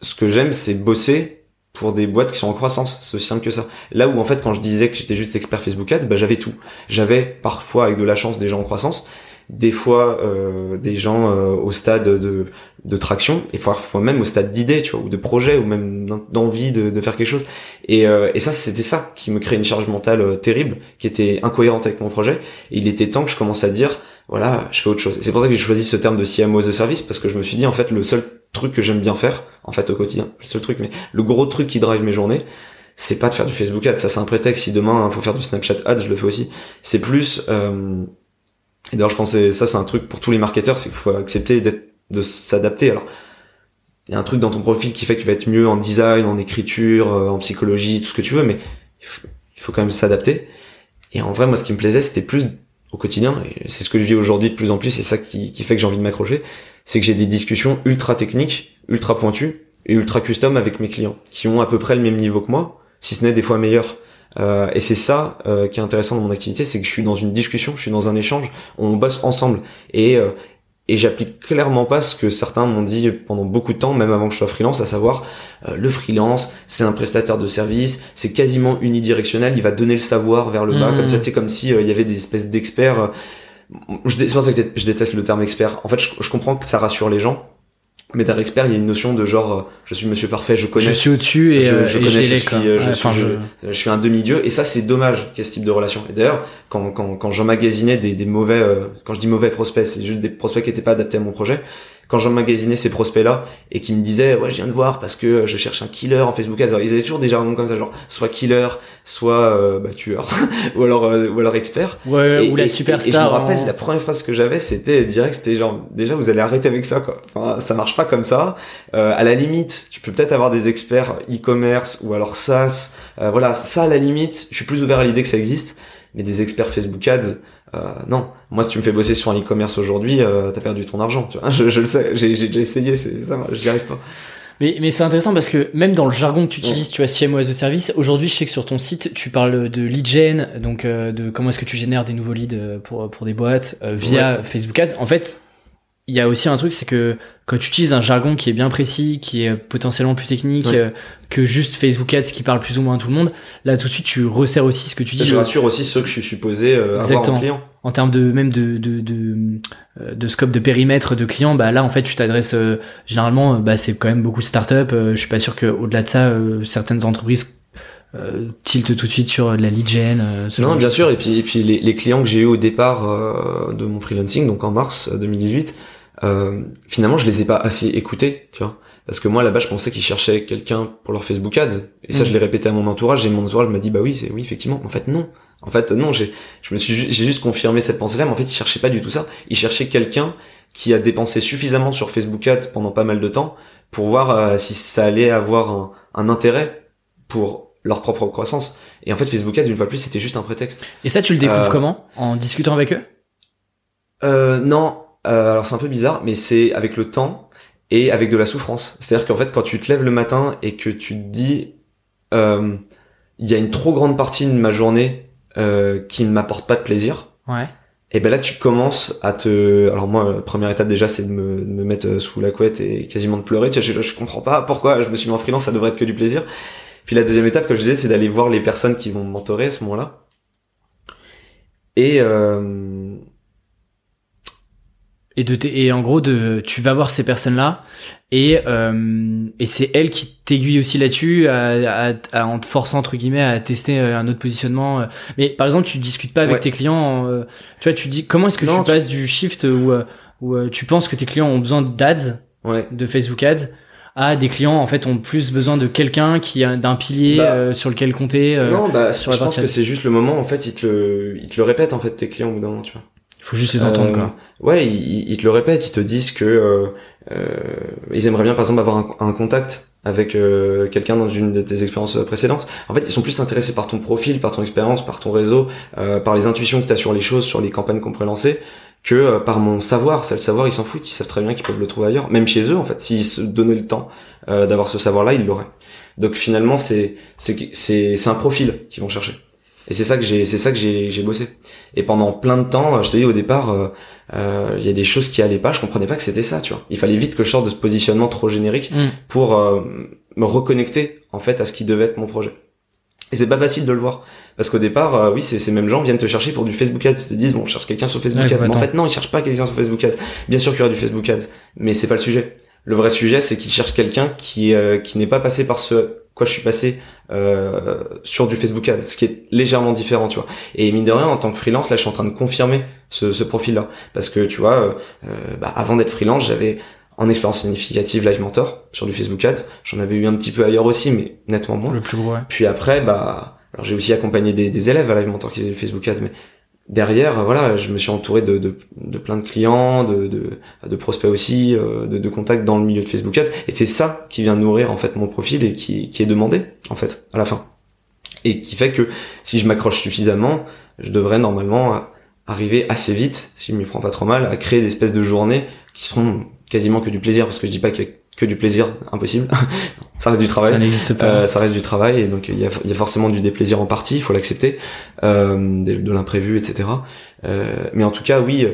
ce que j'aime, c'est bosser pour des boîtes qui sont en croissance. C'est aussi simple que ça. Là où en fait, quand je disais que j'étais juste expert Facebook Ads, bah j'avais tout. J'avais parfois avec de la chance des gens en croissance, des fois euh, des gens euh, au stade de, de traction et parfois même au stade d'idée tu vois ou de projet ou même d'envie de, de faire quelque chose. Et, euh, et ça c'était ça qui me créait une charge mentale terrible qui était incohérente avec mon projet. Et il était temps que je commence à dire voilà je fais autre chose. C'est pour ça que j'ai choisi ce terme de CMO a service parce que je me suis dit en fait le seul truc que j'aime bien faire en fait au quotidien le seul truc mais le gros truc qui drive mes journées c'est pas de faire du Facebook Ads. Ça c'est un prétexte. Si demain faut faire du Snapchat Ads je le fais aussi. C'est plus et d'ailleurs, je pense que ça, c'est un truc pour tous les marketeurs, c'est qu'il faut accepter de s'adapter. Alors, il y a un truc dans ton profil qui fait que tu vas être mieux en design, en écriture, euh, en psychologie, tout ce que tu veux, mais il faut, quand même s'adapter. Et en vrai, moi, ce qui me plaisait, c'était plus au quotidien, et c'est ce que je vis aujourd'hui de plus en plus, c'est ça qui, qui fait que j'ai envie de m'accrocher, c'est que j'ai des discussions ultra techniques, ultra pointues, et ultra custom avec mes clients, qui ont à peu près le même niveau que moi, si ce n'est des fois meilleur. Euh, et c'est ça euh, qui est intéressant dans mon activité, c'est que je suis dans une discussion, je suis dans un échange, on bosse ensemble. Et, euh, et j'applique clairement pas ce que certains m'ont dit pendant beaucoup de temps, même avant que je sois freelance, à savoir le freelance, c'est un prestataire de service, c'est quasiment unidirectionnel, il va donner le savoir vers le bas, comme mmh. ça, c'est comme si il y avait des espèces d'experts. c'est pour ça que je déteste le terme expert. En fait, je comprends que ça rassure les gens, mais d'un expert, il y a une notion de genre, euh, je suis monsieur parfait, je connais. Je suis au-dessus et je, euh, connais, je, suis, euh, je, suis, je, suis un demi-dieu. Et ça, c'est dommage qu'il y ait ce type de relation. Et d'ailleurs, quand, quand, quand j'emmagasinais des, des mauvais, quand je dis mauvais prospects, c'est juste des prospects qui n'étaient pas adaptés à mon projet quand j'emmagasinais ces prospects-là et qui me disaient ouais je viens de voir parce que je cherche un killer en Facebook Ads, ils avaient toujours des jargons comme ça genre soit killer, soit euh, bah, tueur ou alors euh, ou alors expert. Ouais, ou la superstar. Et, je me rappelle la première phrase que j'avais c'était direct c'était genre déjà vous allez arrêter avec ça quoi. Enfin ça marche pas comme ça. Euh, à la limite tu peux peut-être avoir des experts e-commerce ou alors SaaS. Euh, voilà ça à la limite je suis plus ouvert à l'idée que ça existe mais des experts Facebook Ads euh, non, moi si tu me fais bosser sur un e-commerce aujourd'hui, euh, t'as perdu ton argent. Tu vois je, je le sais, j'ai déjà essayé, c'est ça, j'y arrive pas. Mais, mais c'est intéressant parce que même dans le jargon que tu utilises, tu as CMO as a service. Aujourd'hui, je sais que sur ton site, tu parles de lead gen, donc euh, de comment est-ce que tu génères des nouveaux leads euh, pour pour des boîtes via Facebook Ads. En fait, il y a aussi un truc, c'est que quand tu utilises un jargon qui est bien précis, qui est potentiellement plus technique euh, que juste Facebook Ads qui parle plus ou moins à tout le monde, là tout de suite tu resserres aussi ce que tu dis. Je rassure aussi ceux que je suis supposé euh, avoir en client. En termes de même de de, de, euh, de scope de périmètre de clients, bah là en fait tu t'adresses généralement, bah c'est quand même beaucoup de startups. je suis pas sûr que au-delà de ça, certaines entreprises tilt tout de suite sur la lead gen Non, bien sûr. Et puis, et puis les, les clients que j'ai eu au départ de mon freelancing, donc en mars 2018, finalement, je les ai pas assez écoutés, tu vois. Parce que moi, là-bas, je pensais qu'ils cherchaient quelqu'un pour leur Facebook Ads. Et ça, je mm. l'ai répété à mon entourage. Et mon entourage m'a dit, bah oui, c'est oui, effectivement. En fait, non. En fait, non. J'ai, je me suis, j'ai juste confirmé cette pensée-là. Mais en fait, ils cherchaient pas du tout ça. Ils cherchaient quelqu'un qui a dépensé suffisamment sur Facebook Ads pendant pas mal de temps pour voir euh, si ça allait avoir un, un intérêt pour leur propre croissance. Et en fait, Facebook Ads, une fois plus, c'était juste un prétexte. Et ça, tu le découvres euh, comment? En discutant avec eux? Euh, Non. Euh, alors c'est un peu bizarre, mais c'est avec le temps et avec de la souffrance. C'est-à-dire qu'en fait, quand tu te lèves le matin et que tu te dis, euh, il y a une trop grande partie de ma journée euh, qui ne m'apporte pas de plaisir. Ouais. Et ben là, tu commences à te. Alors moi, première étape déjà, c'est de me, de me, mettre sous la couette et quasiment de pleurer. Tu sais, je, je comprends pas pourquoi je me suis mis en freelance, ça devrait être que du plaisir. Puis la deuxième étape, comme je disais, c'est d'aller voir les personnes qui vont me mentorer à ce moment-là. Et euh, et de et en gros de tu vas voir ces personnes là et euh, et c'est elles qui t'aiguillent aussi là-dessus à, à, en te forçant entre guillemets à tester euh, un autre positionnement mais par exemple tu discutes pas avec tes clients euh, tu vois tu dis comment est-ce que tu, passes du shift où où tu penses que tes clients ont besoin d'ads ouais. de Facebook ads à des clients en fait ont plus besoin de quelqu'un qui a d'un pilier bah. sur lequel compter non bah sur je pense que c'est juste le moment en fait ils te le ils te le répètent en fait tes clients au bout d'un moment tu vois il faut juste les entendre, quoi. Euh, ouais, ils, te le répètent, ils te disent que euh, euh, ils aimeraient bien, par exemple, avoir un, contact avec quelqu'un dans une de tes expériences précédentes. En fait, ils sont plus intéressés par ton profil, par ton expérience, par ton réseau, euh, par les intuitions que tu as sur les choses, sur les campagnes qu'on pourrait lancer, que par mon savoir. Ça, le savoir, ils s'en foutent, ils savent très bien qu'ils peuvent le trouver ailleurs, même chez eux, en fait. S'ils se donnaient le temps d'avoir ce savoir-là, ils l'auraient. Donc finalement, c'est c'est c'est un profil qu'ils vont chercher. Et c'est ça que j'ai, c'est ça que j'ai, j'ai bossé. Et pendant plein de temps, je te dis au départ, euh, euh, il y a des choses qui allaient pas. Je comprenais pas que c'était ça, tu vois. Il fallait vite que je sorte de ce positionnement trop générique mm. pour euh, me reconnecter en fait à ce qui devait être mon projet. Et c'est pas facile de le voir parce qu'au départ, oui, ces mêmes gens viennent te chercher pour du Facebook Ads. Ils te disent bon, je cherche quelqu'un sur Facebook Ads. Mais en fait, non, ils cherchent pas quelqu'un sur Facebook Ads. Bien sûr qu'il y aura du Facebook Ads, mais c'est pas le sujet. Le vrai sujet, c'est qu'ils cherchent quelqu'un qui qui n'est pas passé par ce quoi je suis passé euh, sur du Facebook Ads, ce qui est légèrement différent, tu vois. Et mine de rien, en tant que freelance, là, je suis en train de confirmer ce, ce profil-là, parce que tu vois, euh, euh bah, avant d'être freelance, j'avais en expérience significative Live Mentor sur du Facebook Ads. J'en avais eu un petit peu ailleurs aussi, mais nettement moins. Le plus gros. Ouais. Puis après, bah, alors j'ai aussi accompagné des, des élèves à Live Mentor qui faisaient du Facebook Ads, mais derrière, voilà, je me suis entouré de, de, de plein de clients, de, de, de prospects aussi, euh, de, de contacts dans le milieu de Facebook Ads. Et c'est ça qui vient nourrir en fait mon profil et qui, qui est demandé en fait à la fin. Et qui fait que si je m'accroche suffisamment, je devrais normalement arriver assez vite, si je m'y prends pas trop mal, à créer des espèces de journées qui seront quasiment que du plaisir, parce que je dis pas qu'il y a que du plaisir, impossible. ça reste du travail. Ça n'existe pas. Euh, ça reste du travail et donc il y a, y a, forcément du déplaisir en partie, il faut l'accepter, euh, de, l'imprévu, etc. Euh, mais en tout cas, oui,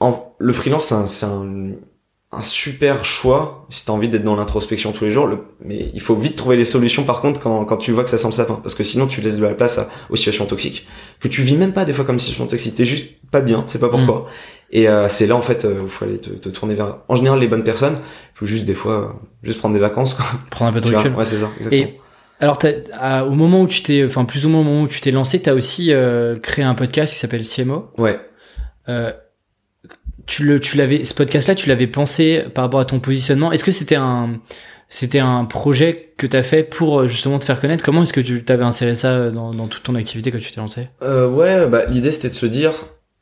en, le freelance, c'est un, un, super choix si t'as envie d'être dans l'introspection tous les jours. Le, mais il faut vite trouver les solutions par contre quand, quand tu vois que ça sent le sapin, parce que sinon tu laisses de la place à, aux situations toxiques que tu vis même pas des fois comme situation toxique. T'es juste pas bien, c'est pas pourquoi. Mm. Et euh, c'est là en fait euh, où il faut aller te, te, tourner vers en général les bonnes personnes. Il faut juste des fois euh, juste prendre des vacances quoi. Prendre un peu de recul. Ouais, c'est ça, exactement. Et alors au moment où tu t'es enfin plus ou moins au moment où tu t'es lancé, tu as aussi euh, créé un podcast qui s'appelle CMO. Ouais. tu le tu l'avais ce podcast là, tu l'avais pensé par rapport à ton positionnement. Est-ce que c'était un c'était un projet que tu as fait pour justement te faire connaître? Comment est-ce que tu t'avais inséré ça dans, dans, toute ton activité quand tu t'es lancé? Euh, Ouais, bah, l'idée c'était de se dire,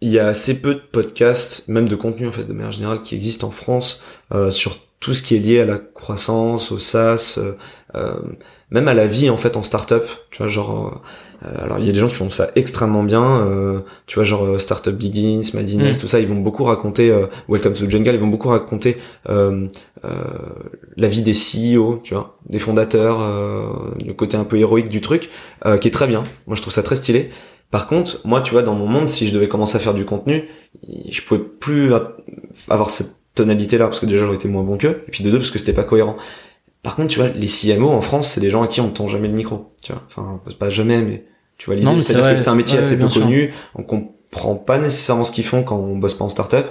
il y a assez peu de podcasts, même de contenu en fait de manière générale, qui existent en France euh, sur tout ce qui est lié à la croissance, au SaaS, euh, euh, même à la vie en fait en startup. Tu vois, genre, euh, alors il y a des gens qui font ça extrêmement bien. Euh, tu vois, genre Startup Begins, Madines, mm. tout ça, ils vont beaucoup raconter Welcome to the Jungle, ils vont beaucoup raconter la vie des CEO, tu vois, des fondateurs, le côté un peu héroïque du truc, qui est très bien. Moi, je trouve ça très stylé. Par contre, moi, tu vois, dans mon monde, si je devais commencer à faire du contenu, je pouvais plus avoir cette tonalité-là, parce que déjà, j'aurais été moins bon qu'eux, et puis de deux, parce que c'était pas cohérent. Par contre, tu vois, les CMO en France, c'est des gens à qui on tend jamais le micro, tu vois. Enfin, pas jamais, mais tu vois l'idée. C'est-à-dire que c'est un métier assez peu connu, on comprend pas nécessairement ce qu'ils font quand on bosse pas en startup.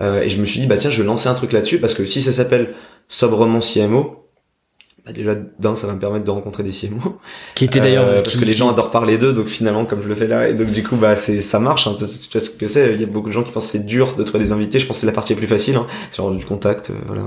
Euh, et je me suis dit, bah tiens, je vais lancer un truc là-dessus, parce que si ça s'appelle sobrement CMO, bah déjà d'un ça va me permettre de rencontrer des CMO qui était d'ailleurs euh, parce que les gens adorent parler d'eux donc finalement comme je le fais là et donc du coup bah c'est ça marche hein, tu sais ce que c'est il y a beaucoup de gens qui pensent que c'est dur de trouver des invités. Je pense que c'est la partie la plus facile hein, genre du contact euh, voilà.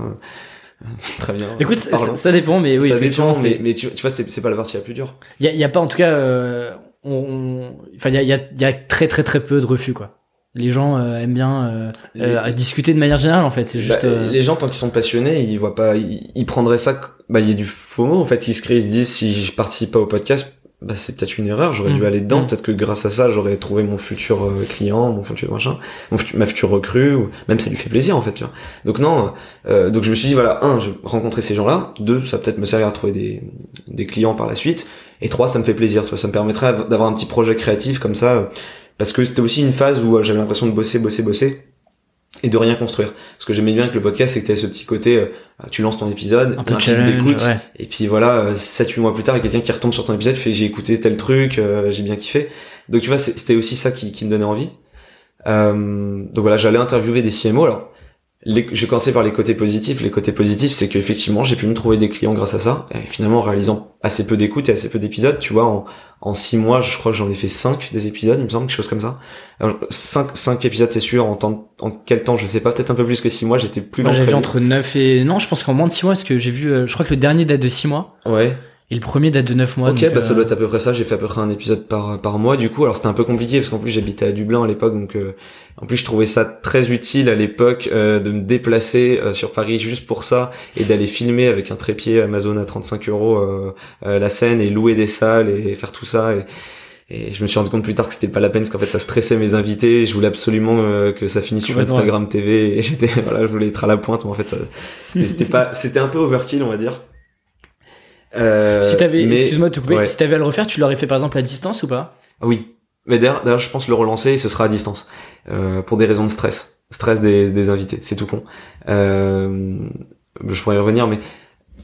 Très bien. Écoute ça, dépend mais oui ça dépend mais, mais tu, tu vois c'est pas la partie la plus dure. Il y a, y a, pas en tout cas euh, on, enfin il y a, y, a, y a très très très peu de refus quoi les gens euh, aiment bien euh, euh, discuter de manière générale en fait c'est juste bah, les gens tant qu'ils sont passionnés ils voient pas ils, prendraient ça bah il y a du faux mot en fait ils se créent ils se disent si je participe pas au podcast bah c'est peut-être une erreur j'aurais dû mm. aller dedans mm. peut-être que grâce à ça j'aurais trouvé mon futur client mon futur machin mon ma future recrue ou même ça lui fait plaisir en fait tu vois donc non donc je me suis dit voilà un je rencontrer ces gens là deux ça peut-être me servir à trouver des des clients par la suite et trois ça me fait plaisir tu vois ça me permettrait d'avoir un petit projet créatif comme ça parce que c'était aussi une phase où euh, j'avais l'impression de bosser, bosser, bosser et de rien construire. Ce que j'aimais bien avec le podcast, c'est que t'avais ce petit côté, euh, tu lances ton épisode, un, peu un d'écoute, et puis voilà, 7-8 euh, mois plus tard, il y a quelqu'un qui retombe sur ton épisode, fait j'ai écouté tel truc, j'ai bien kiffé. Donc tu vois, c'était aussi ça qui, qui, me donnait envie. donc voilà, j'allais interviewer des CMO. Alors, les, je commençais par les côtés positifs. Les côtés positifs, c'est qu'effectivement, j'ai pu me trouver des clients grâce à ça. Et finalement, en réalisant assez peu d'écoutes et assez peu d'épisodes, tu vois, en, en six mois, je crois que j'en ai fait cinq des épisodes, il me semble, quelque chose comme ça. Alors, cinq, cinq épisodes, c'est sûr. En temps, en quel temps, je sais pas, peut-être un peu plus que six mois. J'étais plus. Moi, j'avais entre neuf et non, je pense qu'en moins de six mois, parce que j'ai vu, euh, je crois que le dernier date de six mois. Ouais. Et le premier date de 9 mois. Ok, bah ça euh, doit être à peu près ça. J'ai fait à peu près un épisode par par mois. Du coup, alors c'était un peu compliqué parce qu'en plus j'habitais à Dublin à l'époque, donc euh, en plus je trouvais ça très utile à l'époque euh, de me déplacer sur Paris juste pour ça et d'aller filmer avec un trépied Amazon à 35 euros la scène et louer des salles et faire tout ça. Et, et je me suis rendu compte plus tard que c'était pas la peine parce qu'en fait ça stressait mes invités. Je voulais absolument que ça finisse sur Instagram TV et j'étais voilà, je voulais être à la pointe. Mais en fait, ça, c'était pas, c'était un peu overkill on va dire. Euh, si t'avais, excuse-moi de te couper, si t'avais à le refaire, tu l'aurais fait par exemple à distance ou pas? Oui. Mais d'ailleurs, je pense le relancer et ce sera à distance. Euh, pour des raisons de stress. Stress des, des invités, c'est tout con. Euh, je pourrais y revenir, mais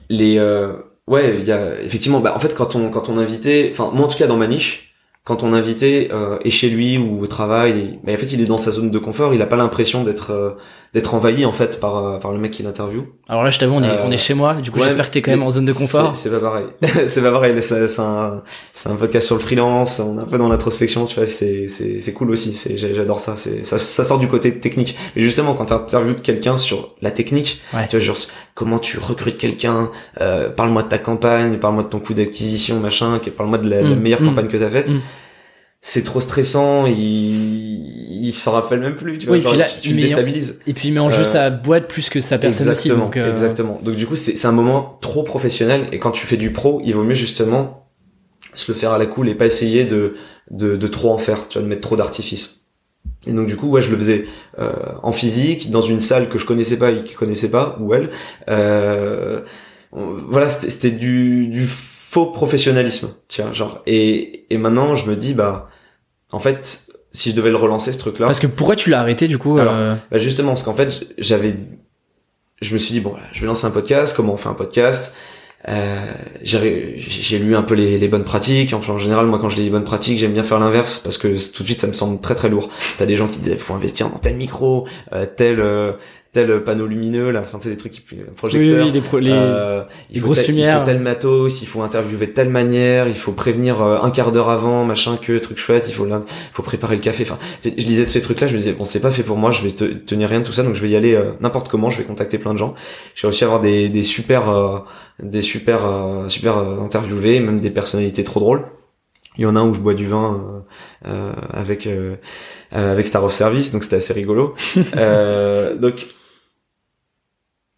les... Euh, ouais, il y a effectivement... Bah, en fait, quand on, quand on invitait... Enfin, moi en tout cas dans ma niche, quand on invité euh, est chez lui ou au travail, mais en fait il est dans sa zone de confort, il a pas l'impression d'être euh, d'être envahi en fait par euh, par le mec qui l'interview. Alors là, je t'avoue, on est on est chez moi. Du coup, j'espère que t'es quand même en zone de confort. C'est pas pareil. c'est pas pareil. C'est un c'est un podcast sur le freelance. On est un peu dans l'introspection. Tu vois, c'est c'est c'est cool aussi. C'est j'adore ça. C'est ça ça sort du côté technique. Et justement, quand t'interviews quelqu'un sur la technique, tu vois, genre comment tu recrutes quelqu'un. Euh, parle-moi de ta campagne. Parle-moi de ton coût d'acquisition, machin. Parle-moi de la, mm, meilleure mm, campagne que t'as faite. Mm c'est trop stressant, il, il s'en rappelle même plus, tu vois, tu, le déstabilises. Et puis il met en jeu euh, sa boîte plus que sa personne exactement, aussi. Donc, euh, Exactement. Donc du coup, c'est un moment trop professionnel et quand tu fais du pro, il vaut mieux justement se le faire à la cool et pas essayer de, de, de trop en faire, tu vois, de mettre trop d'artifice. Et donc du coup, ouais, je le faisais euh, en physique, dans une salle que je connaissais pas et qui connaissait pas, ou elle. Euh, voilà, c'était du, du faux professionnalisme, tiens, genre. Et, et maintenant, je me dis, bah, en fait, si je devais le relancer, ce truc-là. Parce que pourquoi tu l'as arrêté, du coup euh bah Justement, parce qu'en fait, j'avais, je me suis dit, bon, je vais lancer un podcast, comment on fait un podcast euh, j'ai lu un peu les, les, bonnes pratiques. En général, moi, quand je dis bonnes pratiques, j'aime bien faire l'inverse parce que tout de suite, ça me semble très très lourd. T'as des gens qui disent, faut investir dans tel micro, euh, tel euh, tel panneau lumineux là. Enfin c'est des trucs qui projecteurs oui, oui, les, euh, les, grosses lumières il faut tel matos il faut interviewer de telle manière il faut prévenir euh, un quart d'heure avant machin que truc chouette il faut il faut préparer le café. Enfin je lisais de ces trucs là je me disais bon c'est pas fait pour moi je vais te, tenir rien de tout ça donc je vais y aller euh, n'importe comment je vais contacter plein de gens. J'ai réussi à avoir des, des super euh, des super super interviewés même des personnalités trop drôles. Il y en a un où je bois du vin avec avec Star of Service donc c'était assez rigolo. Donc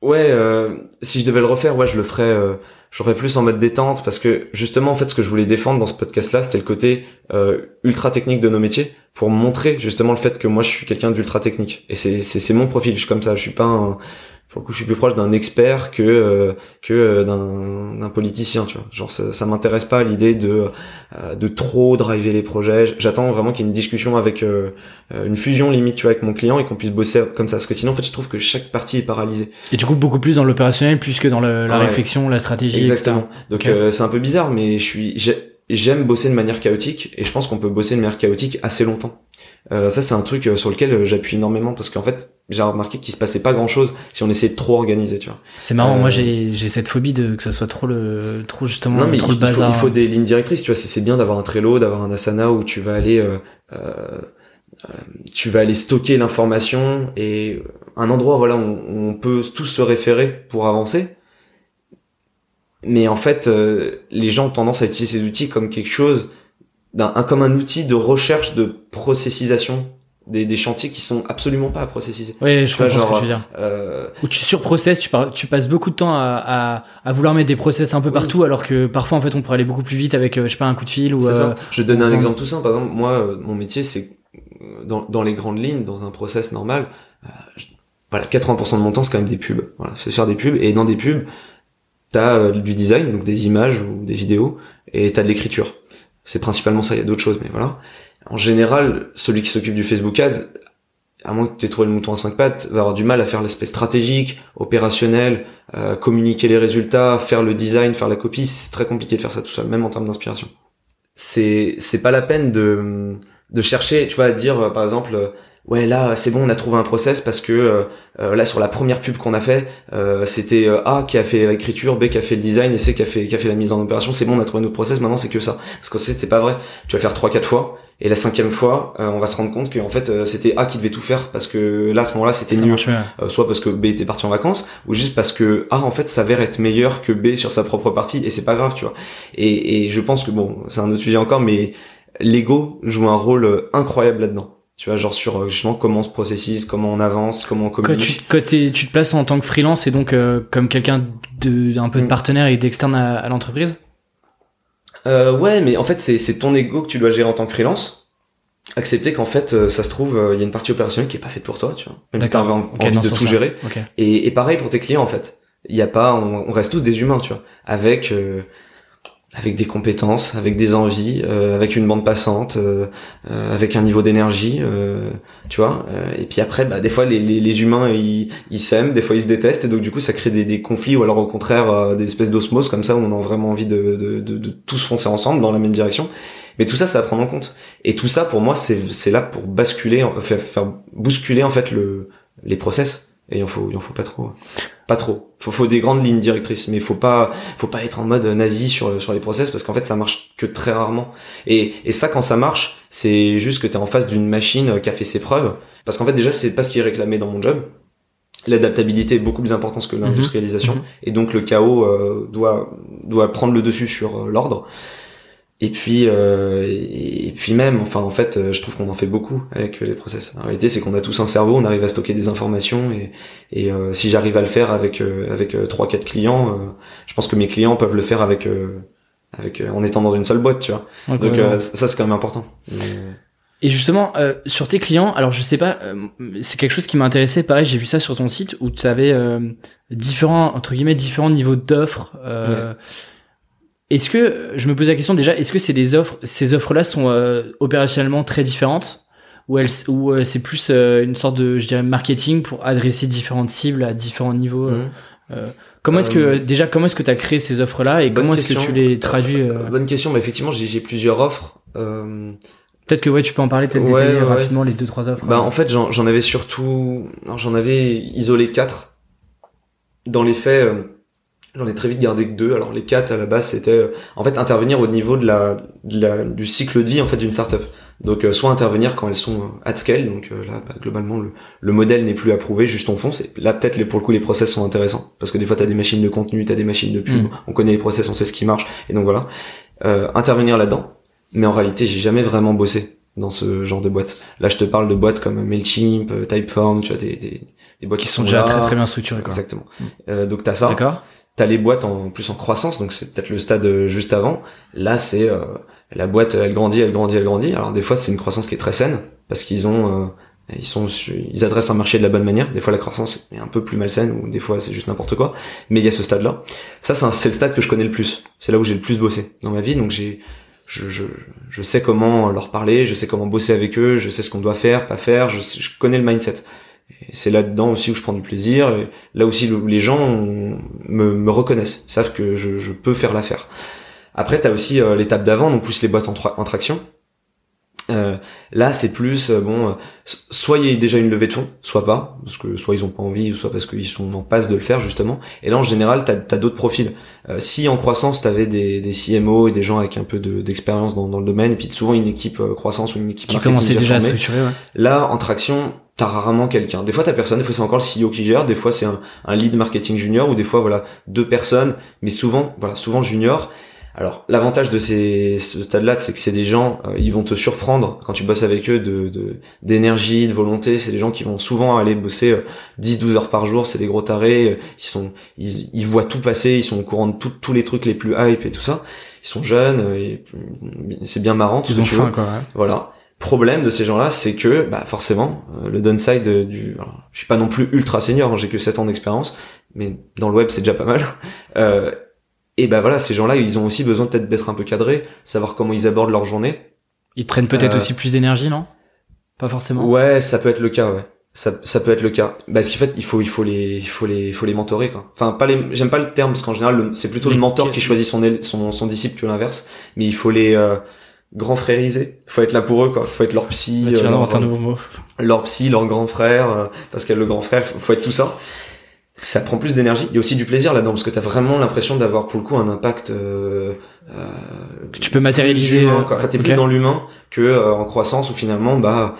Ouais, euh, si je devais le refaire, ouais, je le ferais, euh, je ferais plus en mode détente parce que justement, en fait, ce que je voulais défendre dans ce podcast-là, c'était le côté euh, ultra technique de nos métiers pour montrer justement le fait que moi, je suis quelqu'un d'ultra technique et c'est c'est mon profil. Je suis comme ça. Je suis pas un, pour le coup, je suis plus proche d'un expert que euh, que euh, d'un d'un politicien, tu vois. Genre ça, ça m'intéresse pas l'idée de euh, de trop driver les projets. J'attends vraiment qu'il y ait une discussion avec une fusion limite, tu vois, avec mon client et qu'on puisse bosser comme ça. Parce que sinon, en fait, je trouve que chaque partie est paralysée. Et du coup, beaucoup plus dans l'opérationnel, plus que dans le, la réflexion, la stratégie. Exactement. Donc c'est un peu bizarre, mais je suis j'aime bosser de manière chaotique et je pense qu'on peut bosser de manière chaotique assez longtemps. Euh, ça c'est un truc euh, sur lequel euh, j'appuie énormément parce qu'en fait j'ai remarqué qu'il se passait pas grand chose si on essayait de trop organiser tu vois. C'est marrant moi j'ai j'ai cette phobie de que ça soit trop le trop justement non, mais trop il, le bazar. faut, il faut des lignes directrices tu vois. C'est bien d'avoir un Trello d'avoir un Asana où tu vas aller tu vas aller stocker l'information et un endroit voilà où on peut tous se référer pour avancer mais en fait les gens ont tendance à utiliser ces outils comme quelque chose d'un comme un outil de recherche de processisation des, des chantiers qui sont absolument pas à processiser. Oui, je comprends ce que tu veux dire. Euh... Où tu surprocesses, tu, tu passes beaucoup de temps à, à, à, vouloir mettre des process un peu partout, alors que parfois en fait on pourrait aller beaucoup plus vite avec euh, je sais pas un coup de fil ou. C'est ça. Euh, je donne un exemple tout simple. Par exemple, moi, euh, mon métier c'est dans, dans les grandes lignes, dans un process normal, voilà, 80% de mon temps c'est quand même des pubs. Voilà, c'est faire des pubs et dans des pubs, t'as du design, donc des images ou des vidéos, et t'as de l'écriture. C'est principalement ça, il y a d'autres choses, mais voilà. En général, celui qui s'occupe du Facebook Ads, à moins que tu aies trouvé le mouton à cinq pattes, va avoir du mal à faire l'aspect stratégique, opérationnel, euh, communiquer les résultats, faire le design, faire la copie. C'est très compliqué de faire ça tout seul, même en termes d'inspiration. C'est c'est pas la peine de de chercher, tu vois, à dire euh, par exemple ouais là c'est bon on a trouvé un process parce que euh, euh, là sur la première pub qu'on a fait euh, c'était A qui a fait l'écriture B qui a fait le design et C qui a fait qui a fait la mise en opération. C'est bon on a trouvé notre process maintenant c'est que ça. Parce que c'est pas vrai. Tu vas faire trois quatre fois. Et la cinquième fois on va se rendre compte qu'en fait c'était A qui devait tout faire parce que là à ce moment-là c'était mieux. soit parce que B était parti en vacances ou juste parce que A en fait s'avère être meilleur que B sur sa propre partie et c'est pas grave tu vois. Et, et je pense que bon c'est un autre sujet encore mais l'ego joue un rôle incroyable là-dedans tu vois genre sur euh, justement comment on se processise comment on avance comment on communique. quand tu, tu te places en tant que freelance et donc euh, comme quelqu'un de un peu de mm. partenaire et d'externe à, l'entreprise? Euh, ouais mais en fait c'est c'est ton ego que tu dois gérer en tant que freelance. Accepter qu'en fait euh, ça se trouve il y a une partie opérationnelle qui est pas faite pour toi tu vois. Même si t'as envie, de tout gérer. Et, et pareil pour tes clients en fait. Il y a pas on, on, reste tous des humains tu vois. Avec avec des compétences, avec des envies, euh, avec une bande passante, euh, euh, avec un niveau d'énergie, tu vois. et puis après, bah, des fois, les, les, les humains, ils, ils s'aiment, des fois, ils se détestent, et donc du coup, ça crée des, des conflits, ou alors au contraire, des espèces d'osmose comme ça, où on a vraiment envie de, de, de, de, tous foncer ensemble dans la même direction. Mais tout ça, ça à prendre en compte. Et tout ça, pour moi, c'est là pour basculer, faire, faire bousculer en fait le, les process et il en faut il en faut pas trop. Pas trop. Faut faut des grandes lignes directrices mais faut pas faut pas être en mode nazi sur sur les process parce qu'en fait ça marche que très rarement. Et et ça quand ça marche c'est juste que tu es en face d'une machine qui a fait ses preuves. Parce qu'en fait déjà c'est pas ce qui est réclamé dans mon job. L'adaptabilité est beaucoup plus importante que l'industrialisation. Mhm. et donc le chaos euh, doit doit prendre le dessus sur euh, l'ordre et puis, euh, et, puis même, enfin en fait, euh, je trouve qu'on en fait beaucoup avec les process. En réalité, c'est qu'on a tous un cerveau, on arrive à stocker des informations, et, et euh, si j'arrive à le faire avec avec trois quatre clients, je pense que mes clients peuvent le faire avec avec en étant dans une seule boîte, tu vois. Donc ça c'est quand même important. Et justement, sur tes clients, alors je sais pas, c'est quelque chose qui m'a intéressé. Pareil, j'ai vu ça sur ton site où tu avais différents entre guillemets différents niveaux d'offres. Est-ce que je me pose la question déjà, est-ce que c'est des offres, ces offres-là sont euh, opérationnellement très différentes? Ou, elles, ou euh, c'est plus euh, une sorte de, je dirais, marketing pour adresser différentes cibles à différents niveaux mmh. Comment est-ce que déjà comment est-ce que tu as créé ces offres-là et comment est-ce que tu les traduis Bonne question, mais effectivement j'ai plusieurs offres. Peut-être que ouais, tu peux en parler, peut-être rapidement les deux trois offres. Bah en fait j'en avais surtout, j'en avais isolé quatre. Dans les faits J'en ai très vite gardé que deux. Alors les quatre à la base c'était euh, en fait intervenir au niveau de la, de la du cycle de vie en fait d'une startup. Donc euh, soit intervenir quand elles sont euh, at scale, donc là bah, globalement le, le modèle n'est plus approuvé, juste on fonce. Et là peut-être les, pour le coup les process sont intéressants parce que des fois t'as des machines de contenu, t'as des machines de pub, mm. on connaît les process, on sait ce qui marche et donc voilà. intervenir là-dedans. Mais en réalité j'ai jamais vraiment bossé dans ce genre de boîte. Là je te parle de boîtes comme Mailchimp, Typeform, tu vois des, des, des boîtes qui, sont, déjà très très bien structurées. Quoi. Exactement. Mm. donc t'as ça. D'accord t'as les boîtes en plus en croissance, donc c'est peut-être le stade euh, juste avant. Là, c'est euh, la boîte, elle grandit, elle grandit, elle grandit. Alors des fois, c'est une croissance qui est très saine parce qu'ils ont, euh, ils sont, ils adressent un marché de la bonne manière. Des fois, la croissance est un peu plus malsaine ou des fois, c'est juste n'importe quoi. Mais il y a ce stade-là. Ça, c'est le stade que je connais le plus. C'est là où j'ai le plus bossé dans ma vie. Donc j'ai, je, je, je, sais comment leur parler, je sais comment bosser avec eux, je sais ce qu'on doit faire, pas faire. Je, je connais le mindset c'est là-dedans aussi où je prends du plaisir. là aussi, les gens me, me reconnaissent, savent que je, je peux faire l'affaire. Après, t'as aussi l'étape d'avant, donc plus les boîtes en, en traction. Euh, là, c'est plus euh, bon, euh, soit il y a déjà une levée de fonds, soit pas, parce que soit ils ont pas envie, soit parce qu'ils sont en passe de le faire justement. Et là, en général, t'as as, d'autres profils. si en croissance, t'avais des, des CMO et des gens avec un peu d'expérience dans, dans, le domaine, et puis souvent une équipe croissance ou une équipe qui commençait déjà à structurer. Ouais. Là, en traction, t'as rarement quelqu'un. Des fois, t'as personne. Des fois, c'est encore le CEO qui gère. Des fois, c'est un, un lead marketing junior, ou des fois, voilà, deux personnes. Mais souvent, voilà, souvent junior. Alors l'avantage de ces ce stade-là, c'est que c'est des gens, euh, ils vont te surprendre quand tu bosses avec eux de d'énergie, de, volonté. C'est des gens qui vont souvent aller bosser 10-12 euh, heures par jour. C'est des gros tarés. Euh, ils sont, ils, ils voient tout passer. Ils sont au courant de tous les trucs les plus hype et tout ça. Ils sont jeunes. Et c'est bien marrant. Tout ils ont faim, quoi. Voilà. Problème de ces gens-là, c'est que bah forcément le downside du, je suis pas non plus ultra senior, hein, j'ai que 7 ans d'expérience, mais dans le web c'est déjà pas mal. Euh, et ben voilà, ces gens-là, ils ont aussi besoin peut-être d'être un peu cadrés, savoir comment ils abordent leur journée. Ils prennent peut-être euh, aussi plus d'énergie, non? Pas forcément. Ouais, ça peut être le cas, ouais. Ça, ça peut être le cas. Parce qu'en fait, il faut, il faut les, il faut les, il faut les mentorer, quoi. Enfin, pas les, j'aime pas le terme parce qu'en général, c'est plutôt le mentor qui choisit son, son, son disciple que l'inverse. Mais il faut les, euh, grand frériser. Faut être là pour eux, quoi. Faut être leur psy. tu leur, un nouveau mot. Leur psy, leur grand frère, euh, parce que le grand frère, faut être tout ça ça prend plus d'énergie. Il y a aussi du plaisir là-dedans parce que t'as vraiment l'impression d'avoir pour le coup un impact euh, euh, que tu peux matérialiser. Humain, quoi. Enfin, t'es plus dans l'humain que euh, en croissance où finalement bah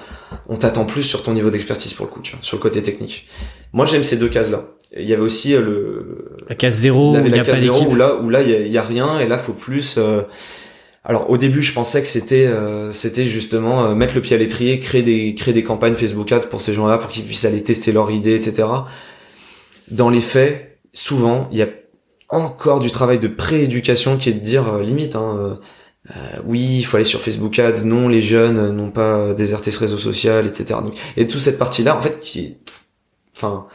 on t'attend plus sur ton niveau d'expertise pour le coup, tu vois, sur le côté technique. Moi j'aime ces deux cases là. Il y avait aussi euh, le la case zéro, où il y a pas zéro où là où là il y y a, rien et là faut plus. Euh, alors au début, je pensais que c'était c'était justement mettre le pied à l'étrier, créer des créer des campagnes Facebook Ads pour ces gens-là pour qu'ils puissent aller tester leurs idées, etc dans les faits, souvent, il y a encore du travail de prééducation qui est de dire euh, limite, hein, euh, euh, oui, il faut aller sur Facebook Ads, non, les jeunes n'ont pas déserté ce réseau social, etc. Et toute cette partie-là, en fait, qui enfin,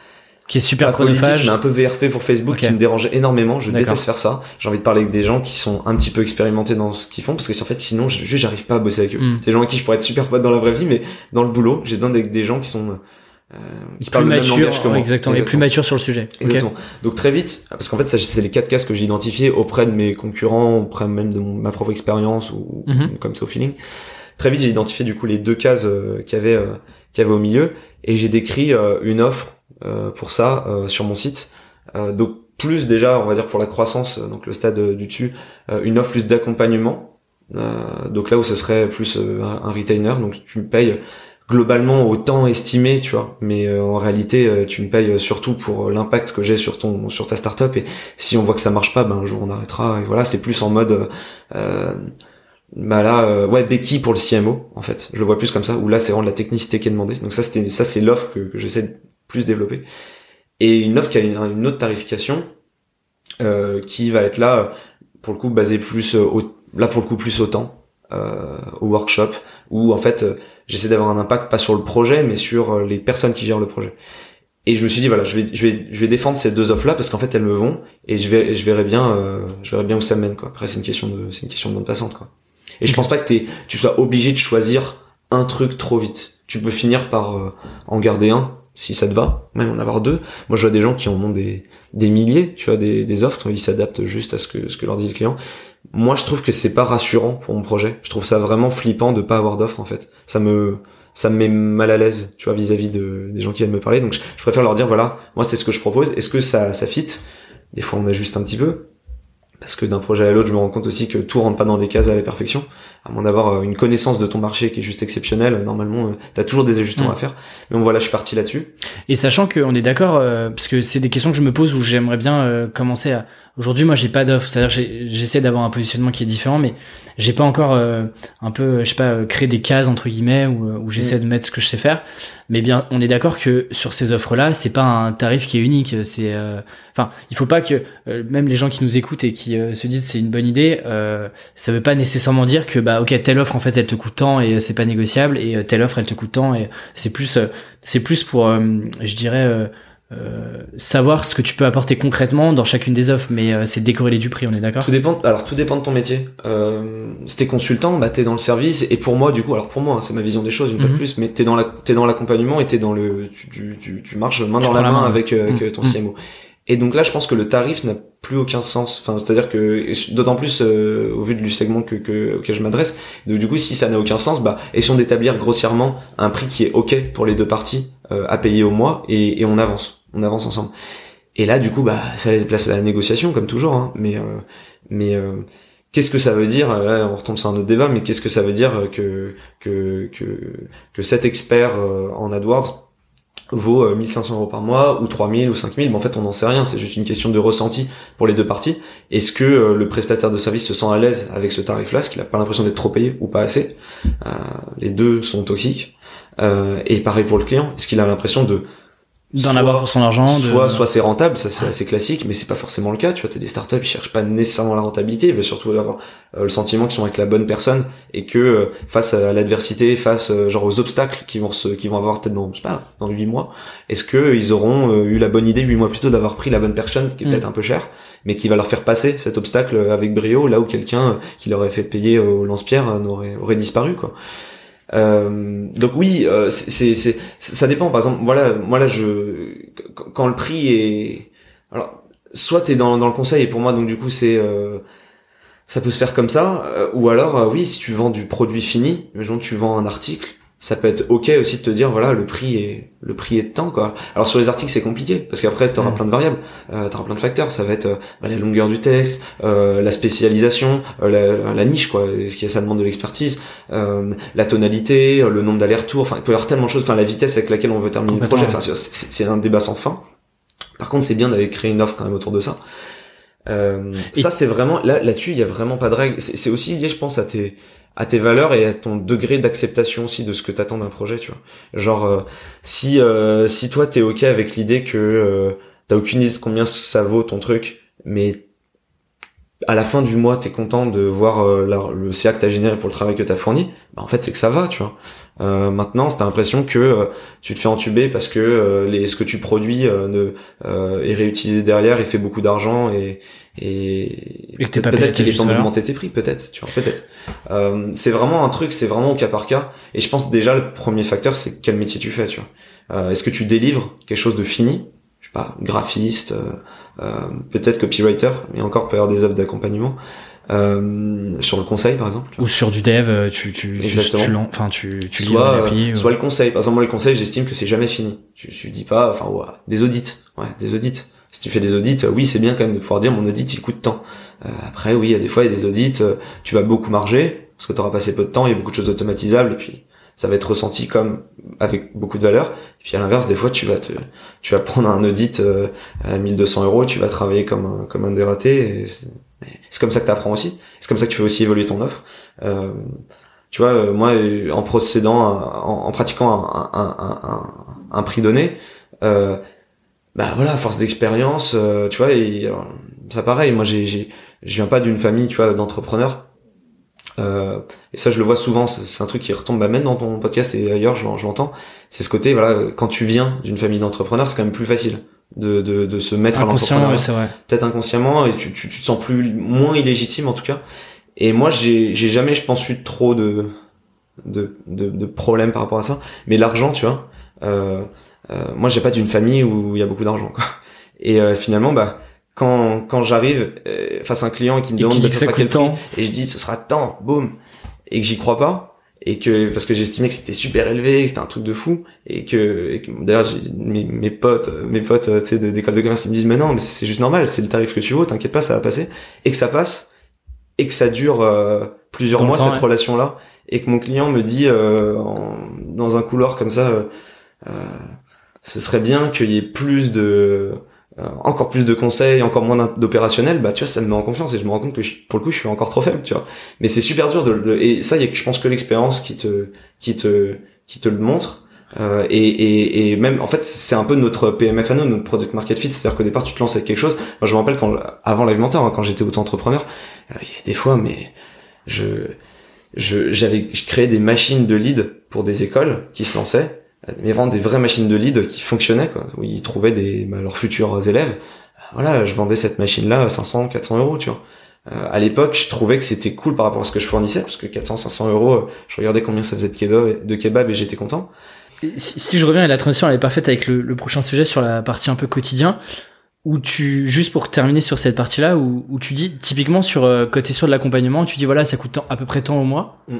qui est super chronophage. mais un peu VRP pour Facebook, qui me dérange énormément. Je déteste faire ça. J'ai envie de parler avec des gens qui sont un petit peu expérimentés dans ce qu'ils font, parce que en fait, sinon, juste, j'arrive pas à bosser avec eux. Hmm. C'est des gens avec qui je pourrais être super pote dans la vraie vie, mais dans le boulot, j'ai besoin d'être des gens qui sont euh, qui plus mature, que moi. Exactement, et plus mature sur le sujet. Exactement. Donc très vite, parce qu'en fait, c'est les quatre cases que j'ai identifiés auprès de mes concurrents, auprès même de ma propre expérience ou mhm. comme ça au feeling. Très vite, j'ai identifié du coup les deux cases euh, qu'il y avait, euh, qu'il y avait au milieu, et j'ai décrit euh, une offre pour ça sur mon site. donc plus déjà, on va dire pour la croissance, donc le stade du dessus, une offre plus d'accompagnement. donc là où ce serait plus un, retainer, donc tu me payes globalement au temps estimé, tu vois. Mais euh, en réalité, euh, tu me payes surtout pour euh, l'impact que j'ai sur ton sur ta startup. Et si on voit que ça marche pas, ben un jour on arrêtera. Et voilà, c'est plus en mode euh, bah là, ouais, Becky pour le CMO en fait. Je le vois plus comme ça. Où là, c'est vraiment de la technicité qui est demandée. Donc ça, c'était ça, c'est l'offre que, que j'essaie plus développer. Et une offre qui a une, autre tarification qui va être là pour le coup basée plus au, là pour le coup plus au temps, au workshop où en fait j'essaie d'avoir un impact pas sur le projet mais sur euh, les personnes qui gèrent le projet. Et je me suis dit voilà je vais je vais je vais défendre ces deux offres là parce qu'en fait elles me vont et je vais je verrai bien euh, je verrai bien où ça mène quoi. Après c'est une question de c'est une question de bande passante quoi. Et je pense pas que t'es tu sois obligé de choisir un truc trop vite. Tu peux finir par euh, en garder un si ça te va même en avoir deux moi je vois des gens qui en ont des des milliers tu vois des, des offres ils s'adaptent juste à ce que ce que leur dit le client moi je trouve que c'est pas rassurant pour mon projet. Je trouve ça vraiment flippant de pas avoir d'offre en fait. Ça me ça me met mal à l'aise, tu vois, vis-à-vis de des gens qui viennent me parler. Donc je, préfère leur dire voilà, moi c'est ce que je propose. Est-ce que ça ça fit? Des fois on ajuste un petit peu parce que d'un projet à l'autre, je me rends compte aussi que tout rentre pas dans des cases à la perfection. À moins d'avoir euh, une connaissance de ton marché qui est juste exceptionnelle, normalement, euh, tu as toujours des ajustements mm. à faire. Mais bon, voilà, je suis parti là-dessus. Et sachant qu'on est d'accord, euh, parce que c'est des questions que je me pose où j'aimerais bien commencer à, Aujourd'hui, moi, j'ai pas d'offre. C'est-à-dire, j'essaie d'avoir un positionnement qui est différent, mais j'ai pas encore euh, un peu, je sais pas, créé des cases entre guillemets où, où j'essaie mm. de mettre ce que je sais faire. Mais bien, on est d'accord que sur ces offres-là, c'est pas un tarif qui est unique. C'est, euh, enfin, il faut pas que euh, même les gens qui nous écoutent et qui se disent c'est une bonne idée, ça veut pas nécessairement dire que bah ok telle offre en fait elle te coûte tant et c'est pas négociable et telle offre elle te coûte tant et c'est plus, c'est plus pour, je dirais euh, savoir ce que tu peux apporter concrètement dans chacune des offres, mais euh, c'est décorrélé du prix, on est d'accord? Tout dépend. Alors tout dépend de ton métier. Euh, si t'es consultant, bah t'es dans le service, et pour moi, du coup, alors pour moi, hein, c'est ma vision des choses une fois de mhm. plus, mais t'es dans la, t'es dans l'accompagnement et t'es dans le, tu, tu, tu, marches main dans la main, avec, avec mhm. ton CMO. Et donc là, je pense que le tarif n'a plus aucun sens. Enfin, c'est-à-dire que d'autant plus euh, au vu du segment que, que auquel je m'adresse. Du coup, si ça n'a aucun sens, bah essayons d'établir grossièrement un prix qui est ok pour les deux parties euh, à payer au mois et, et, on avance, on avance ensemble. Et là, du coup, bah ça laisse place à la négociation comme toujours. Hein, mais euh, mais qu'est-ce que ça veut dire Là, on retombe sur un autre débat, mais qu'est-ce que ça veut dire que que que, que cet expert en AdWords vaut 1500 euh, euros par mois ou 3000 ou 5000 mais en fait on n'en sait rien c'est juste une question de ressenti pour les deux parties est-ce que euh, le prestataire de service se sent à l'aise avec ce tarif là est-ce qu'il a pas l'impression d'être trop payé ou pas assez euh, les deux sont toxiques et pareil pour le client est-ce qu'il a l'impression de d'en avoir pour son argent soit soit c'est rentable ça c'est assez classique mais c'est pas forcément le cas tu vois t'as des startups ils cherchent pas nécessairement la rentabilité ils veulent surtout avoir euh, le sentiment qu'ils sont avec la bonne personne et que euh, face à l'adversité face euh, genre aux obstacles qu'ils vont se qui vont avoir peut-être dans je sais pas dans huit mois est-ce que ils auront eu la bonne idée huit mois plus tôt d'avoir pris la bonne personne qui est mm. peut-être un peu chère mais qui va leur faire passer cet obstacle avec brio là où quelqu'un qui leur aurait fait payer au lance-pierre n'aurait aurait disparu quoi euh, donc oui, euh, c'est, ça dépend. Par exemple, voilà, moi là, je quand le prix est, alors, soit t'es dans dans le conseil et pour moi, donc du coup, c'est euh, ça peut se faire comme ça, ou alors oui, si tu vends du produit fini, imaginons tu vends un article, ça peut être ok aussi de te dire voilà le prix est le prix est de temps quoi. Alors sur les articles c'est compliqué parce qu'après tu auras mm. plein de variables. Euh, tu auras plein de facteurs. Ça va être euh, bah, la longueur du texte euh, la spécialisation euh, la, niche quoi. Ce qui ça demande de l'expertise euh, la tonalité le nombre d'allers-retours. Enfin il peut y avoir tellement de choses. Enfin la vitesse avec laquelle on veut terminer le projet. Enfin c'est un débat sans fin. Par contre c'est bien d'aller créer une offre quand même autour de ça. Euh, ça c'est vraiment là là-dessus il y a vraiment pas de règle c'est aussi lié je pense à tes à tes valeurs et à ton degré d'acceptation aussi de ce que t'attends d'un projet, tu vois. Genre euh, si euh, si toi t'es ok avec l'idée que euh, t'as aucune idée de combien ça vaut ton truc, mais à la fin du mois t'es content de voir le CA que t'as généré pour le travail que t'as fourni, bah en fait c'est que ça va, tu vois. Euh, maintenant, t'as l'impression que tu te fais entuber parce que les, ce que tu produis ne, est réutilisé derrière et fait beaucoup d'argent et, et, peut-être qu'il est temps d'augmenter tes prix, peut-être, tu vois, peut-être. Euh, c'est vraiment un truc, c'est vraiment au cas par cas. Et je pense déjà le premier facteur, c'est quel métier tu fais, tu vois. Euh, Est-ce que tu délivres quelque chose de fini, je sais pas, graphiste, euh, euh peut-être copywriter, mais encore peut y avoir des offres d'accompagnement. Euh, sur le conseil par exemple ou sur du dev euh, tu tu Exactement. tu, enfin tu tu soit euh, soit le conseil par exemple moi le conseil j'estime que c'est jamais fini je, je dis pas enfin ouais, des audits ouais des audits si tu fais des audits, oui, c'est bien quand même de pouvoir dire mon audit il coûte tant. Euh, après, oui, il y a des fois il y a des audits, tu vas beaucoup marger parce que tu auras passé peu de temps, il y a beaucoup de choses automatisables et puis ça va être ressenti comme avec beaucoup de valeur. Et puis à l'inverse, des fois tu vas te, tu vas prendre un audit à 1200 euros, tu vas travailler comme un, comme un dératé. C'est comme ça que tu apprends aussi. C'est comme ça que tu fais aussi évoluer ton offre. tu vois, moi, en procédant, en, pratiquant un, un, un, un, prix donné, euh, bah voilà, force d'expérience, euh, tu vois, et ça pareil, moi j'ai, j'ai, je viens pas d'une famille, tu vois, d'entrepreneurs. Euh, et ça, je le vois souvent, c'est un truc qui retombe bah, même dans ton podcast et ailleurs, je, l'entends. C'est ce côté, voilà, quand tu viens d'une famille d'entrepreneurs, c'est quand même plus facile de, de, de se mettre à l'entrepreneuriat. Peut-être inconsciemment, et tu, tu, tu te sens plus moins illégitime en tout cas. Et moi, j'ai, j'ai jamais, je pense, eu trop de, de, de, de problèmes par rapport à ça. Mais l'argent, tu vois, euh, euh, moi j'ai pas d'une famille où il y a beaucoup d'argent quoi. Et euh, finalement bah quand quand j'arrive euh, face à un client qui me demande de quel prix et je dis ce sera tant, boum et que j'y crois pas et que parce que j'estimais que c'était super élevé, que c'était un truc de fou. Et que, que d'ailleurs mes, mes potes mes potes tu sais d'école de commerce ils me disent mais non mais c'est juste normal, c'est le tarif que tu vaux, t'inquiète pas, ça va passer. Et que ça passe et que ça dure plusieurs mois cette relation là et que mon client me dit dans un couloir comme ça ce serait bien qu'il y ait plus de euh, encore plus de conseils, encore moins d'opérationnel, bah tu vois, ça me met en confiance et je me rends compte que pour le coup, je suis encore trop faible, tu vois. Mais c'est super dur de, et ça, y a, je pense que l'expérience qui te qui te qui te le montre. Euh, et, et, et, même en fait c'est un peu notre PMF à nous, notre product market fit, c'est-à-dire qu'au départ tu te lances avec quelque chose. Moi je me rappelle quand avant Live Mentor, hein, quand j'étais auto-entrepreneur, euh, il y avait des fois mais je je j'avais je créais des machines de lead pour des écoles qui se lançaient mais vraiment des vraies machines de lead qui fonctionnaient, quoi, où ils trouvaient des, bah, leurs futurs élèves. Voilà, je vendais cette machine-là à 500, 400 euros, tu vois. Euh, à l'époque, je trouvais que c'était cool par rapport à ce que je fournissais, parce que 400, 500 euros, euh, je regardais combien ça faisait de kebab, de kebab et j'étais content. Si, je reviens à la transition, elle est parfaite avec le, le, prochain sujet sur la partie un peu quotidien. où tu juste pour terminer sur cette partie là où, où tu dis typiquement sur euh, côté sur de l'accompagnement tu dis voilà ça coûte à peu près tant au mois mm.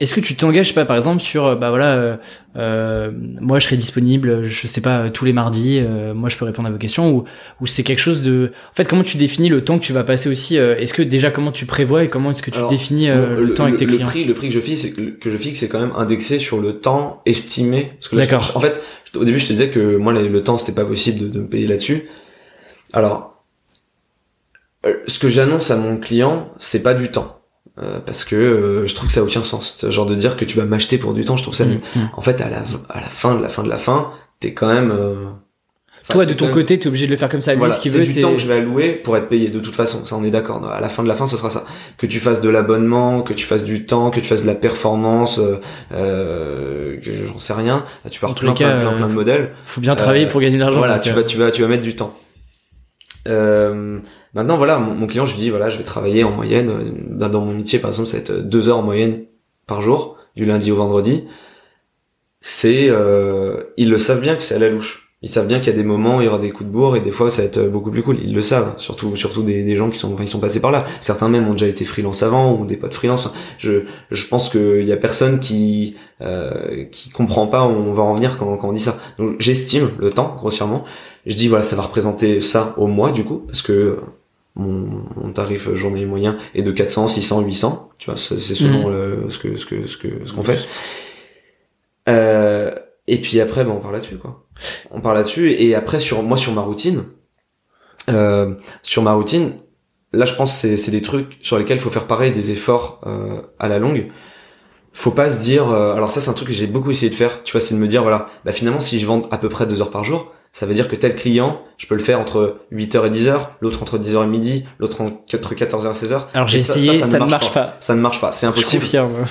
Est-ce que tu t'engages pas par exemple sur euh, bah voilà euh, euh, moi je serai disponible je sais pas tous les mardis moi je peux répondre à vos questions ou ou c'est quelque chose de en fait comment tu définis le temps que tu vas passer aussi est-ce que déjà comment tu prévois et comment est-ce que tu définis le, temps avec tes clients? le prix le prix que je fixe que je fixe c'est quand même indexé sur le temps estimé. Parce que d'accord. en fait au début je te disais que moi le, temps c'était pas possible de, de me payer là-dessus. Alors, euh, ce que j'annonce à mon client, c'est pas du temps. Euh, parce que euh, je trouve que ça a aucun sens. Genre de dire que tu vas m'acheter pour du temps, je trouve ça... Mm, mm. En fait, à la, à la fin de la fin de la fin, t'es quand même... Toi, de ton côté, t'es obligé de le faire comme ça. Lui, ce qu'il veut, c'est du temps que je vais allouer pour être payé. De toute façon, ça, on est d'accord. À la fin de la fin, ce sera ça. Que tu fasses de l'abonnement, que tu fasses du temps, que tu fasses de la performance, euh, que j'en sais rien. tu peux plein, plein, plein, plein, de modèles. Faut bien travailler pour gagner de l'argent. Voilà, tu vas, tu vas, tu vas mettre du temps. Euh, maintenant, voilà, mon, client, je lui dis, voilà, je vais travailler en moyenne, euh, dans mon métier, par exemple, ça va être deux heures en moyenne par jour, du lundi au vendredi. C'est, euh, ils le savent bien que c'est à la louche. Ils savent bien qu'il y a des moments où il y aura des coups de bourre et des fois ça va être beaucoup plus cool. Ils le savent, surtout surtout des, des gens qui sont ils sont passés par là. Certains même ont déjà été freelance avant ou des potes freelance. Je je pense qu'il y a personne qui euh, qui comprend pas où on va en venir quand, quand on dit ça. Donc j'estime le temps grossièrement je dis voilà, ça va représenter ça au mois du coup, parce que mon, tarif journée moyen est de 400, 600, 800. Tu vois, c'est selon mhm. ce que ce que ce que ce qu'on fait. Euh, et puis après, ben, on parle là-dessus quoi. On parle là-dessus et après sur moi sur ma routine, euh, sur ma routine, là je pense c'est c'est des trucs sur lesquels il faut faire pareil des efforts euh, à la longue faut pas se dire alors ça c'est un truc que j'ai beaucoup essayé de faire tu vois c'est de me dire voilà bah finalement si je vends à peu près deux heures par jour ça veut dire que tel client, je peux le faire entre 8h et 10h, l'autre entre 10h et midi, l'autre entre 14h et 16h. Alors j'ai essayé, ça, ne marche pas. Ça ne marche pas, c'est impossible.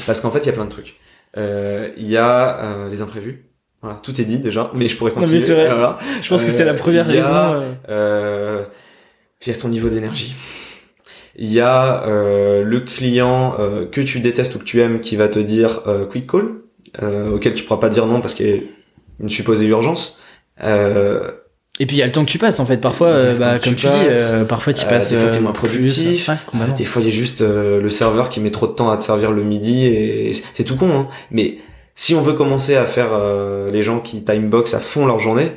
Parce qu'en fait, il y a plein de trucs. Euh, il y a euh, les imprévus. Voilà, tout est dit déjà, mais je pourrais continuer. mais vrai. Je pense que c'est la euh, première raison. Euh, il y a ton niveau d'énergie. Il y a le client que tu détestes ou que tu aimes qui va te dire quick call, auquel tu pourras pas dire non parce qu'il y a une supposée urgence. Euh, et puis il y a le temps que tu passes en fait. Parfois, euh, bah, comme tu, dis, euh, parfois tu passes. des fois t'es moins productif. des fois il y a juste le serveur qui met trop de temps à te servir le midi et c'est tout con. Hein. Mais si on veut commencer à faire les gens qui timebox à fond leur journée,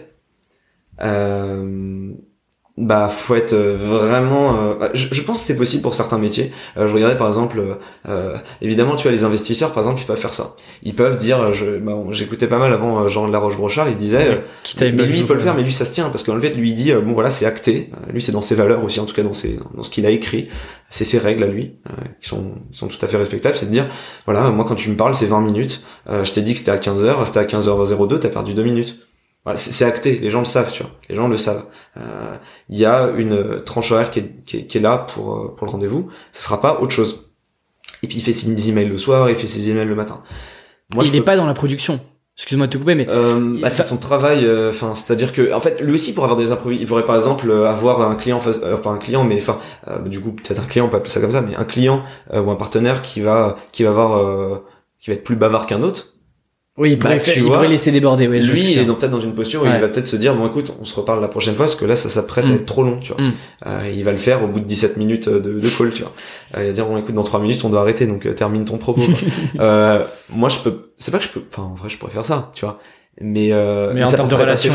bah faut être euh, vraiment euh, je, pense que c'est possible pour certains métiers. Euh, je regardais par exemple évidemment tu as les investisseurs par exemple ils peuvent faire ça. Ils peuvent dire je bah, j'écoutais pas mal avant Jean de la Roche Brochard il disait mais lui il peut le faire mais lui ça se tient parce qu'en fait lui il dit bon voilà c'est acté. Lui c'est dans ses valeurs aussi en tout cas dans ses dans ce qu'il a écrit. C'est ses règles à lui qui sont sont tout à fait respectables. C'est de dire voilà moi quand tu me parles c'est 20 minutes. Je t'ai dit que c'était à 15h c'était à 15h02 t'as perdu 2 minutes voilà, c'est acté, les gens le savent, tu vois. Les gens le savent. Euh, il y a une tranche horaire qui est, qui est, là pour, euh, pour le rendez-vous. Ce sera pas autre chose. Et puis il fait ses emails le soir, il fait ses emails le matin. Moi, il n'est pas dans la production. Excuse-moi de te couper, mais euh, bah, c'est son travail. Euh, enfin, c'est-à-dire que, en fait, lui aussi pour avoir des imprévus, il pourrait par exemple avoir un client, face, pas un client, mais enfin, du coup peut-être un client, on peut appeler ça comme ça, mais un client ou un partenaire qui va qui va avoir qui va être plus bavard qu'un autre oui, il pourrait, bah, il pourrait laisser déborder. Ouais, lui, il est peut-être dans une posture où il va peut-être se dire bon écoute, on se reparle la prochaine fois parce que là ça s'apprête à mm. être trop long, tu vois. Mm. Euh, il va le faire au bout de 17 minutes de, de call, tu vois. Euh, il va dire bon écoute, dans 3 minutes on doit arrêter donc euh, termine ton propos. euh, moi je peux, c'est pas que je peux, enfin en vrai je pourrais faire ça, tu vois. Mais, euh, mais, en termes de relation.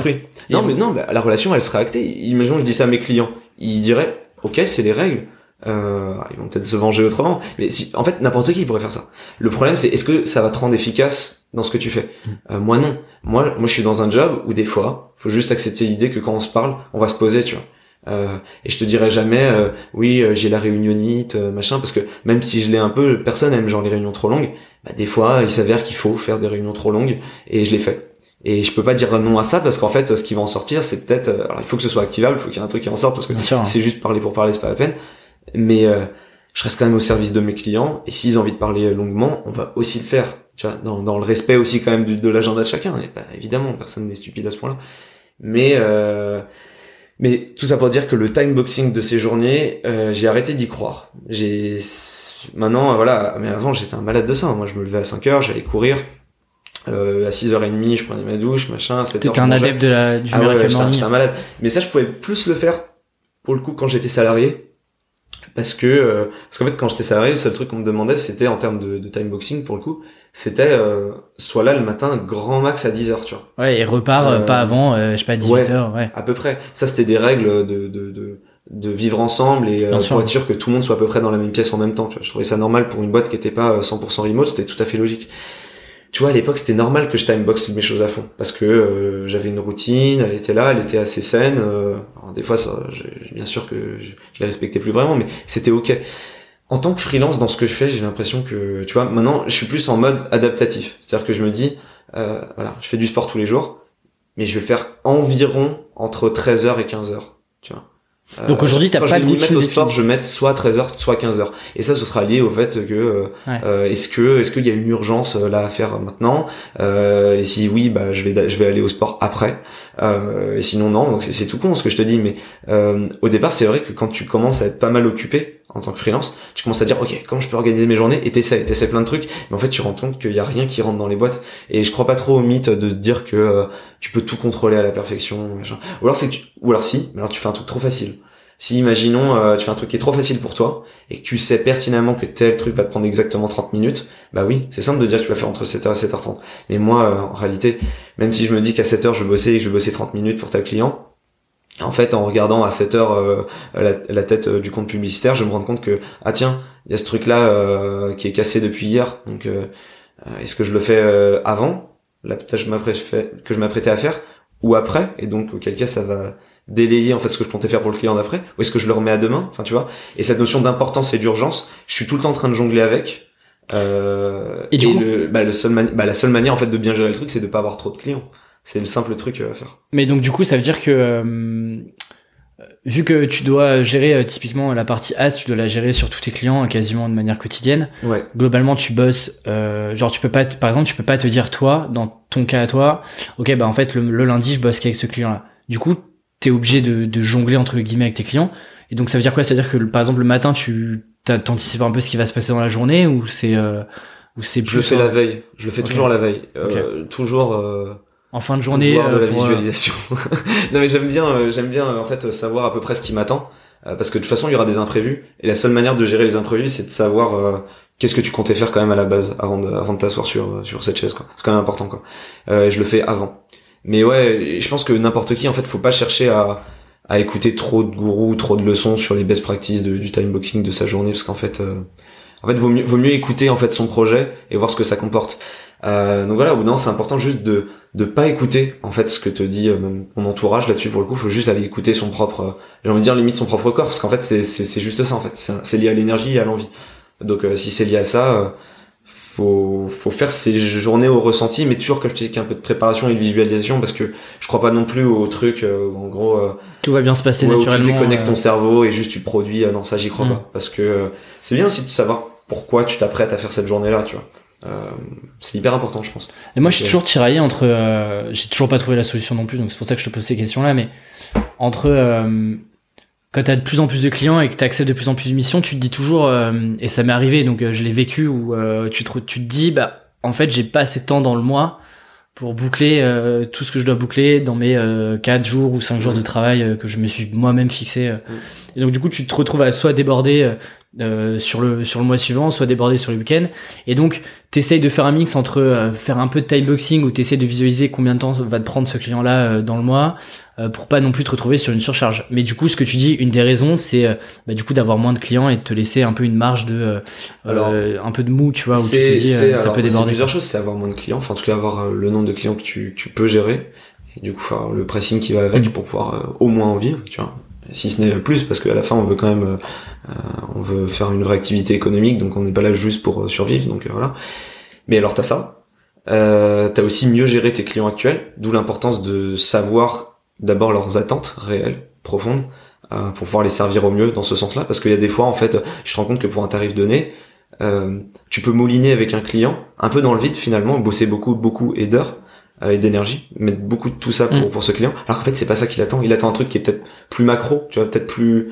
Non mais non, la relation elle serait actée. Imaginons je dis ça à mes clients, ils diraient ok c'est les règles. Euh, ils vont peut-être se venger autrement, mais si, en fait n'importe qui pourrait faire ça. Le problème c'est est-ce que ça va te rendre efficace dans ce que tu fais? Mm. Euh, moi non. Moi, moi je suis dans un job où des fois, faut juste accepter l'idée que quand on se parle, on va se poser, tu vois. Euh, et je te dirai jamais, euh, oui, euh, j'ai la réunionite, machin, parce que même si je l'ai un peu, personne aime genre les réunions trop longues. Bah, des fois, il s'avère qu'il faut faire des réunions trop longues, et je l'ai fait. Et je peux pas dire non à ça parce qu'en fait, ce qui va en sortir, c'est peut-être, alors il faut que ce soit activable, il faut qu'il y ait un truc qui en sorte parce que hein. c'est juste parler pour parler, c'est pas la peine. Mais je reste quand même au service de mes clients, et s'ils ont envie de parler longuement, on va aussi le faire tu vois, dans, dans le respect aussi quand même de l'agenda de chacun. Et bah, évidemment, personne n'est stupide à ce point-là. Mais euh, mais tout ça pour dire que le timeboxing de ces journées, euh, j'ai arrêté d'y croire. J'ai maintenant voilà, mais avant j'étais un malade de ça. Moi, je me levais à 5 heures, j'allais courir. Euh, à 6h30, je prenais ma douche, machin. À 7h, T'étais un adepte de la, du ah ouais, Morning. j'étais un malade. Mais ça, je pouvais plus le faire pour le coup quand j'étais salarié. Parce que, euh, parce qu'en fait, quand j'étais salarié, le seul truc qu'on me demandait, c'était en termes de, de time boxing, pour le coup, c'était euh, soit là le matin, grand max à 10h, tu vois. Ouais, et repart euh, Euh, pas avant, euh, je sais pas, 18h, ouais. À peu près. Ça, c'était des règles de, de, de, de vivre ensemble et euh, pour être sûr que tout le monde soit à peu près dans la même pièce en même temps. Tu vois. Je trouvais ça normal pour une boîte qui était pas euh, 100% remote, c'était tout à fait logique. Tu vois, à l'époque, c'était normal que je timebox mes choses à fond parce que euh, j'avais une routine, elle était là, elle était assez saine. euh, des fois, bien sûr que je, les respectais plus vraiment, mais c'était ok. En tant que freelance, dans ce que je fais, j'ai l'impression que, tu vois, maintenant, je suis plus en mode adaptatif. C'est-à-dire que je me dis, euh, voilà, je fais du sport tous les jours, mais je vais faire environ entre 13h et 15h, tu vois. Euh, Donc aujourd'hui, t'as pas je de routine au sport, je mette soit 13h, soit 15h. Et ça, ce sera lié au fait que euh, Ouais. euh, est-ce que est-ce qu'il y a une urgence euh, là à faire maintenant euh, Et si oui, bah je vais je vais aller au sport après. Euh, et sinon non. Donc c'est c'est tout con ce que je te dis, mais euh, au départ, c'est vrai que quand tu commences à être pas mal occupé en tant que freelance, tu commences à dire ok, comment je peux organiser mes journées? Et t'essaies, t'essaies plein de trucs, mais en fait tu rends compte qu'il y a rien qui rentre dans les boîtes. Et je crois pas trop au mythe de dire que euh, tu peux tout contrôler à la perfection, machin. Ou alors c'est tu- ou alors si, mais alors tu fais un truc trop facile. Si imaginons euh, tu fais un truc qui est trop facile pour toi et que tu sais pertinemment que tel truc va te prendre exactement 30 minutes, bah oui, c'est simple de dire que tu vas faire entre 7h et 7h30. Mais moi euh, en réalité, même si je me dis qu'à 7h je vais bosser et que je vais bosser 30 minutes pour tel client, en fait en regardant à 7h euh, la, la tête euh, du compte publicitaire, je me rends compte que ah tiens, il y a ce truc là qui est cassé depuis hier. Donc euh, euh, est-ce que je le fais euh, avant la tâche que je m'apprêtais- à faire ou après? Et donc auquel cas ça va délayer en fait ce que je comptais faire pour le client d'après? Ou est-ce que je le remets à demain? Enfin tu vois. Et cette notion d'importance et d'urgence je suis tout le temps en train de jongler avec euh, Et du coup- le, bah, le seul bah, la seule manière en fait de bien gérer le truc c'est de pas avoir trop de clients c'est le simple truc euh, à faire Mais donc du coup, ça veut dire que euh, vu que tu dois gérer euh, typiquement la partie ads, tu dois la gérer sur tous tes clients euh, quasiment de manière quotidienne. ouais Globalement, tu bosses. euh, genre, tu peux pas, te- par exemple, tu peux pas te dire toi, dans ton cas à toi, ok, bah en fait le, le lundi, je bosse qu'avec ce client-là. Du coup, t'es obligé de, de jongler entre guillemets avec tes clients. Et donc, ça veut dire quoi? Ça veut dire que par exemple le matin, tu t'anticipes un peu ce qui va se passer dans la journée ou c'est euh, ou c'est je le fais la veille je le fais toujours la veille toujours euh, en fin de journée pouvoir de euh, la euh, visualisation. non mais j'aime bien, euh, j'aime bien en fait savoir à peu près ce qui m'attend, parce que de toute façon il y aura des imprévus, et la seule manière de gérer les imprévus, c'est de savoir euh, qu'est-ce que tu comptais faire quand même à la base avant de, avant de t'asseoir sur sur cette chaise quoi. C'est quand même important quoi. Euh, et je le fais avant. Mais ouais, je pense que n'importe qui en fait, faut pas chercher à à écouter trop de gourous, trop de leçons sur les best practices de- du timeboxing de sa journée, parce qu'en fait, euh, en fait, vaut mieux, vaut mieux écouter en fait son projet et voir ce que ça comporte. Euh, donc voilà, ou non, c'est important juste de de pas écouter en fait ce que te dit euh, même mon entourage là-dessus pour le coup faut juste aller écouter son propre euh, j'ai envie de dire limite son propre corps parce qu'en fait c'est c'est c'est juste ça en fait c'est lié à l'énergie et à l'envie donc euh, si c'est lié à ça euh, faut faut faire ces journées au ressenti mais toujours comme je te dis qu'un peu de préparation et de visualisation parce que je crois pas non plus au truc euh, où, en gros euh, tout va bien se passer ouais, où tu naturellement. déconnectes euh, ton cerveau et juste tu produis euh, non ça j'y crois Mm. pas parce que euh, c'est bien aussi de savoir pourquoi tu t'apprêtes à faire cette journée là tu vois euh, c'est hyper important je pense Et moi, je suis toujours tiraillé entre. euh, J'ai toujours pas trouvé la solution non plus, donc c'est pour ça que je te pose ces questions-là. Mais entre euh, quand t'as de plus en plus de clients et que t'acceptes de plus en plus de missions, tu te dis toujours, euh, et ça m'est arrivé, donc je l'ai vécu, où tu, te, tu te dis, bah, en fait, j'ai pas assez de temps dans le mois pour boucler euh, tout ce que je dois boucler dans mes euh, 4 jours ou 5 jours de travail euh, que je me suis moi-même fixé. euh. Et donc, du coup, tu te retrouves à soit déborder euh, sur, le, sur le mois suivant, soit déborder sur le week-end. Et donc, t'essayes de faire un mix entre euh, faire un peu de timeboxing où t'essayes de visualiser combien de temps va te prendre ce client-là euh, dans le mois euh, pour pas non plus te retrouver sur une surcharge. Mais du coup, ce que tu dis, une des raisons, c'est euh, bah, du coup d'avoir moins de clients et de te laisser un peu une marge de euh, Alors, un peu de mou, tu vois, où tu C'est te dis c'est- ça alors, peut c'est déborder. plusieurs choses, c'est avoir moins de clients, enfin en tout cas avoir le nombre de clients que tu, tu peux gérer, et du coup faire le pressing qui va avec Mm. pour pouvoir au moins en vivre, tu vois. Si ce n'est plus, parce qu'à la fin on veut quand même, euh, euh, on veut faire une vraie activité économique, donc on n'est pas là juste pour euh, survivre, donc voilà. Mais alors t'as ça, euh, t'as aussi mieux géré tes clients actuels, d'où l'importance de savoir d'abord leurs attentes réelles, profondes, pour pouvoir les servir au mieux dans ce sens-là, parce qu'il y a des fois en fait, je te rends compte que pour un tarif donné, tu peux mouliner avec un client, un peu dans le vide finalement, bosser beaucoup, beaucoup et d'heures et d'énergie, mettre beaucoup de tout ça pour, Mm. pour ce client, alors qu'en fait c'est pas ça qu'il attend, il attend un truc qui est peut-être plus macro, tu vois, peut-être plus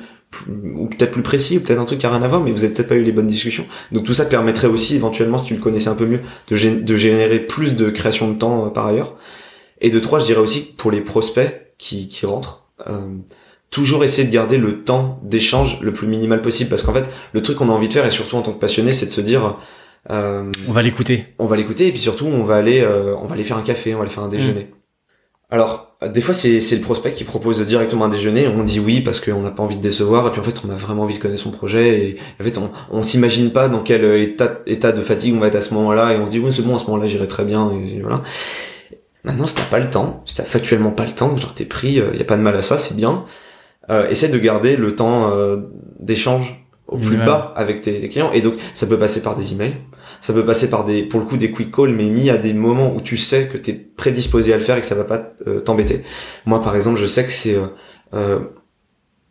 ou peut-être plus précis, ou peut-être un truc qui a rien à voir, mais vous avez peut-être pas eu les bonnes discussions. Donc tout ça permettrait aussi éventuellement, si tu le connaissais un peu mieux, de, de générer plus de création de temps euh, par ailleurs. Et de trois, je dirais aussi pour les prospects qui, qui rentrent, euh, toujours essayer de garder le temps d'échange le plus minimal possible, parce qu'en fait, le truc qu'on a envie de faire, et surtout en tant que passionné, c'est de se dire, on va l'écouter. On va l'écouter, et puis surtout, on va aller, euh, on va aller faire un café, on va aller faire un déjeuner. Mm. Alors, des fois, c'est le prospect qui propose directement un déjeuner. On dit oui parce qu'on n'a pas envie de décevoir. Et puis en fait, on a vraiment envie de connaître son projet. Et en fait, on, on s'imagine pas dans quel état, état de fatigue on va être à ce moment-là. Et on se dit oui, c'est bon, à ce moment-là, j'irai très bien. Et voilà. Maintenant, si t'as pas le temps, si t'as factuellement pas le temps, genre t'es pris, il euh, y a pas de mal à ça, c'est bien. Euh, essaie de garder le temps euh, d'échange au plus bas avec tes, tes, clients. Et donc, ça peut passer par des emails, ça peut passer par des, pour le coup, des quick calls, mais mis à des moments où tu sais que tu es prédisposé à le faire et que ça va pas euh, t'embêter. Moi, par exemple, je sais que c'est euh, euh,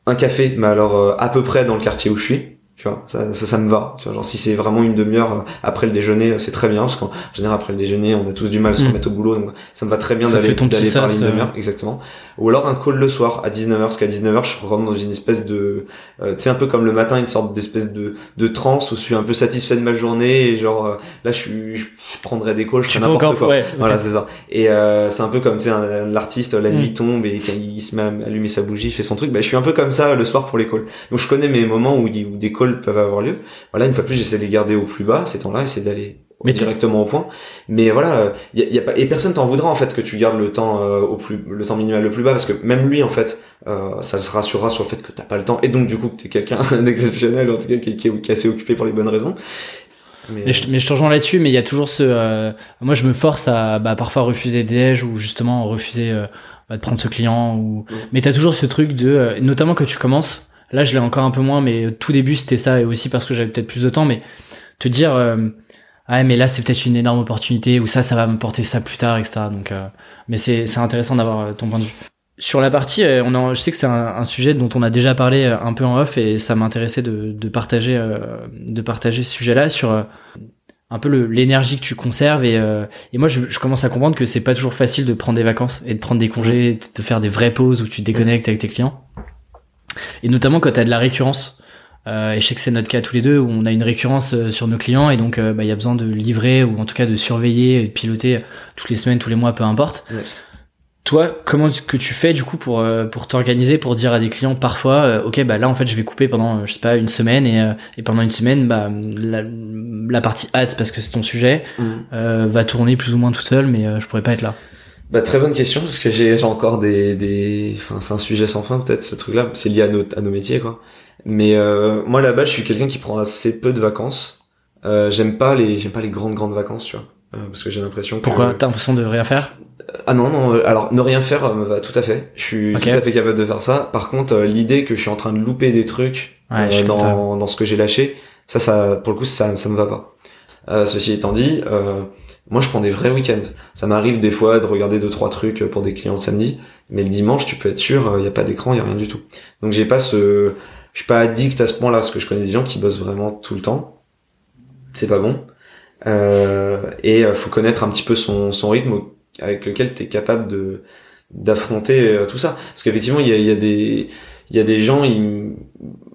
un café, mais alors à peu près dans le quartier où je suis tu vois ça, ça, ça me va tu vois genre si c'est vraiment une demi-heure euh, après le déjeuner euh, c'est très bien parce qu'en général après le déjeuner on a tous du mal à se mm. remettre au boulot donc ça me va très bien d'aller d'aller parler une demi-heure euh. exactement ou alors un call le soir à 19h parce qu'à 19h je rentre dans une espèce de tu sais un peu comme le matin une sorte d'espèce de de transe où je suis un peu satisfait de ma journée et genre là je suis je, prendrais des calls je fais n'importe quoi voilà c'est ça et c'est un peu comme tu sais l'artiste la nuit mm. tombe et il se met à allumer sa bougie il fait son truc bah je suis un peu comme ça le soir pour les calls donc je connais mes moments où, où des calls peuvent avoir lieu. Voilà, une fois de plus, j'essaie de les garder au plus bas ces temps-là, essayer d'aller directement au point. Mais voilà, y a, y a pas et personne t'en voudra en fait que tu gardes le temps euh, au plus le temps minimal le plus bas parce que même lui en fait, euh, ça se rassurera sur le fait que t'as pas le temps et donc du coup que t'es quelqu'un d'exceptionnel en tout cas qui, qui, est assez occupé pour les bonnes raisons. Mais, mais, je, mais je te rejoins là-dessus, mais il y a toujours ce. Euh, moi, je me force à bah, parfois refuser des déj ou justement refuser bah, de prendre ce client. Ou... Mm. Mais t'as toujours ce truc de, notamment que tu commences, Là, je l'ai encore un peu moins, mais tout début, c'était ça, et aussi parce que j'avais peut-être plus de temps, mais te dire, euh, ah, mais là, c'est peut-être une énorme opportunité, ou ça, ça va me porter ça plus tard, etc. Donc, euh, mais c'est, c'est intéressant d'avoir euh, ton point de vue. Sur la partie, euh, on a, je sais que c'est un, sujet dont on a déjà parlé un peu en off, et ça m'intéressait de, de partager, de partager ce sujet-là sur un peu l'énergie que tu conserves et, et moi je, je, commence à comprendre que c'est pas toujours facile de prendre des vacances et de prendre des congés, de faire des vraies pauses où tu te déconnectes avec tes clients. Et notamment quand tu as de la récurrence. Euh, et je sais que c'est notre cas tous les deux où on a une récurrence euh, sur nos clients et donc euh, bah, il y a besoin de livrer ou en tout cas de surveiller et de piloter toutes les semaines, tous les mois, peu importe. Toi, comment que tu fais du coup pour pour t'organiser pour dire à des clients parfois, ok bah là en fait je vais couper pendant je sais pas une semaine et, et pendant une semaine bah la, la partie ads parce que c'est ton sujet mmh. va tourner plus ou moins toute seule mais je pourrais pas être là. Bah, très bonne question parce que j'ai encore des des enfin c'est un sujet sans fin peut-être ce truc là c'est lié à nos à nos métiers quoi. Mais euh, moi là-bas je suis quelqu'un qui prend assez peu de vacances. Euh, j'aime pas les j'aime pas les grandes grandes vacances tu vois. Euh, parce que j'ai l'impression que pourquoi? T'as l'impression de rien faire? Ah non non alors ne rien faire me va tout à fait. Je suis tout à fait capable de faire ça. Par contre l'idée que je suis en train de louper des trucs dans dans ce que j'ai lâché ça ça pour le coup ça ça me va pas. Ceci étant dit moi, je prends des vrais week-ends. Ça m'arrive des fois de regarder deux trois trucs pour des clients le samedi, mais le dimanche, tu peux être sûr, il n'y a pas d'écran, il y a rien du tout. Donc j'ai pas ce, je suis pas addict à ce point-là, parce que je connais des gens qui bossent vraiment tout le temps. C'est pas bon. Euh, et euh, faut connaître un petit peu son, son rythme avec lequel tu es capable de d'affronter euh, tout ça. Parce qu'effectivement, il y a, des il y a des gens, ils,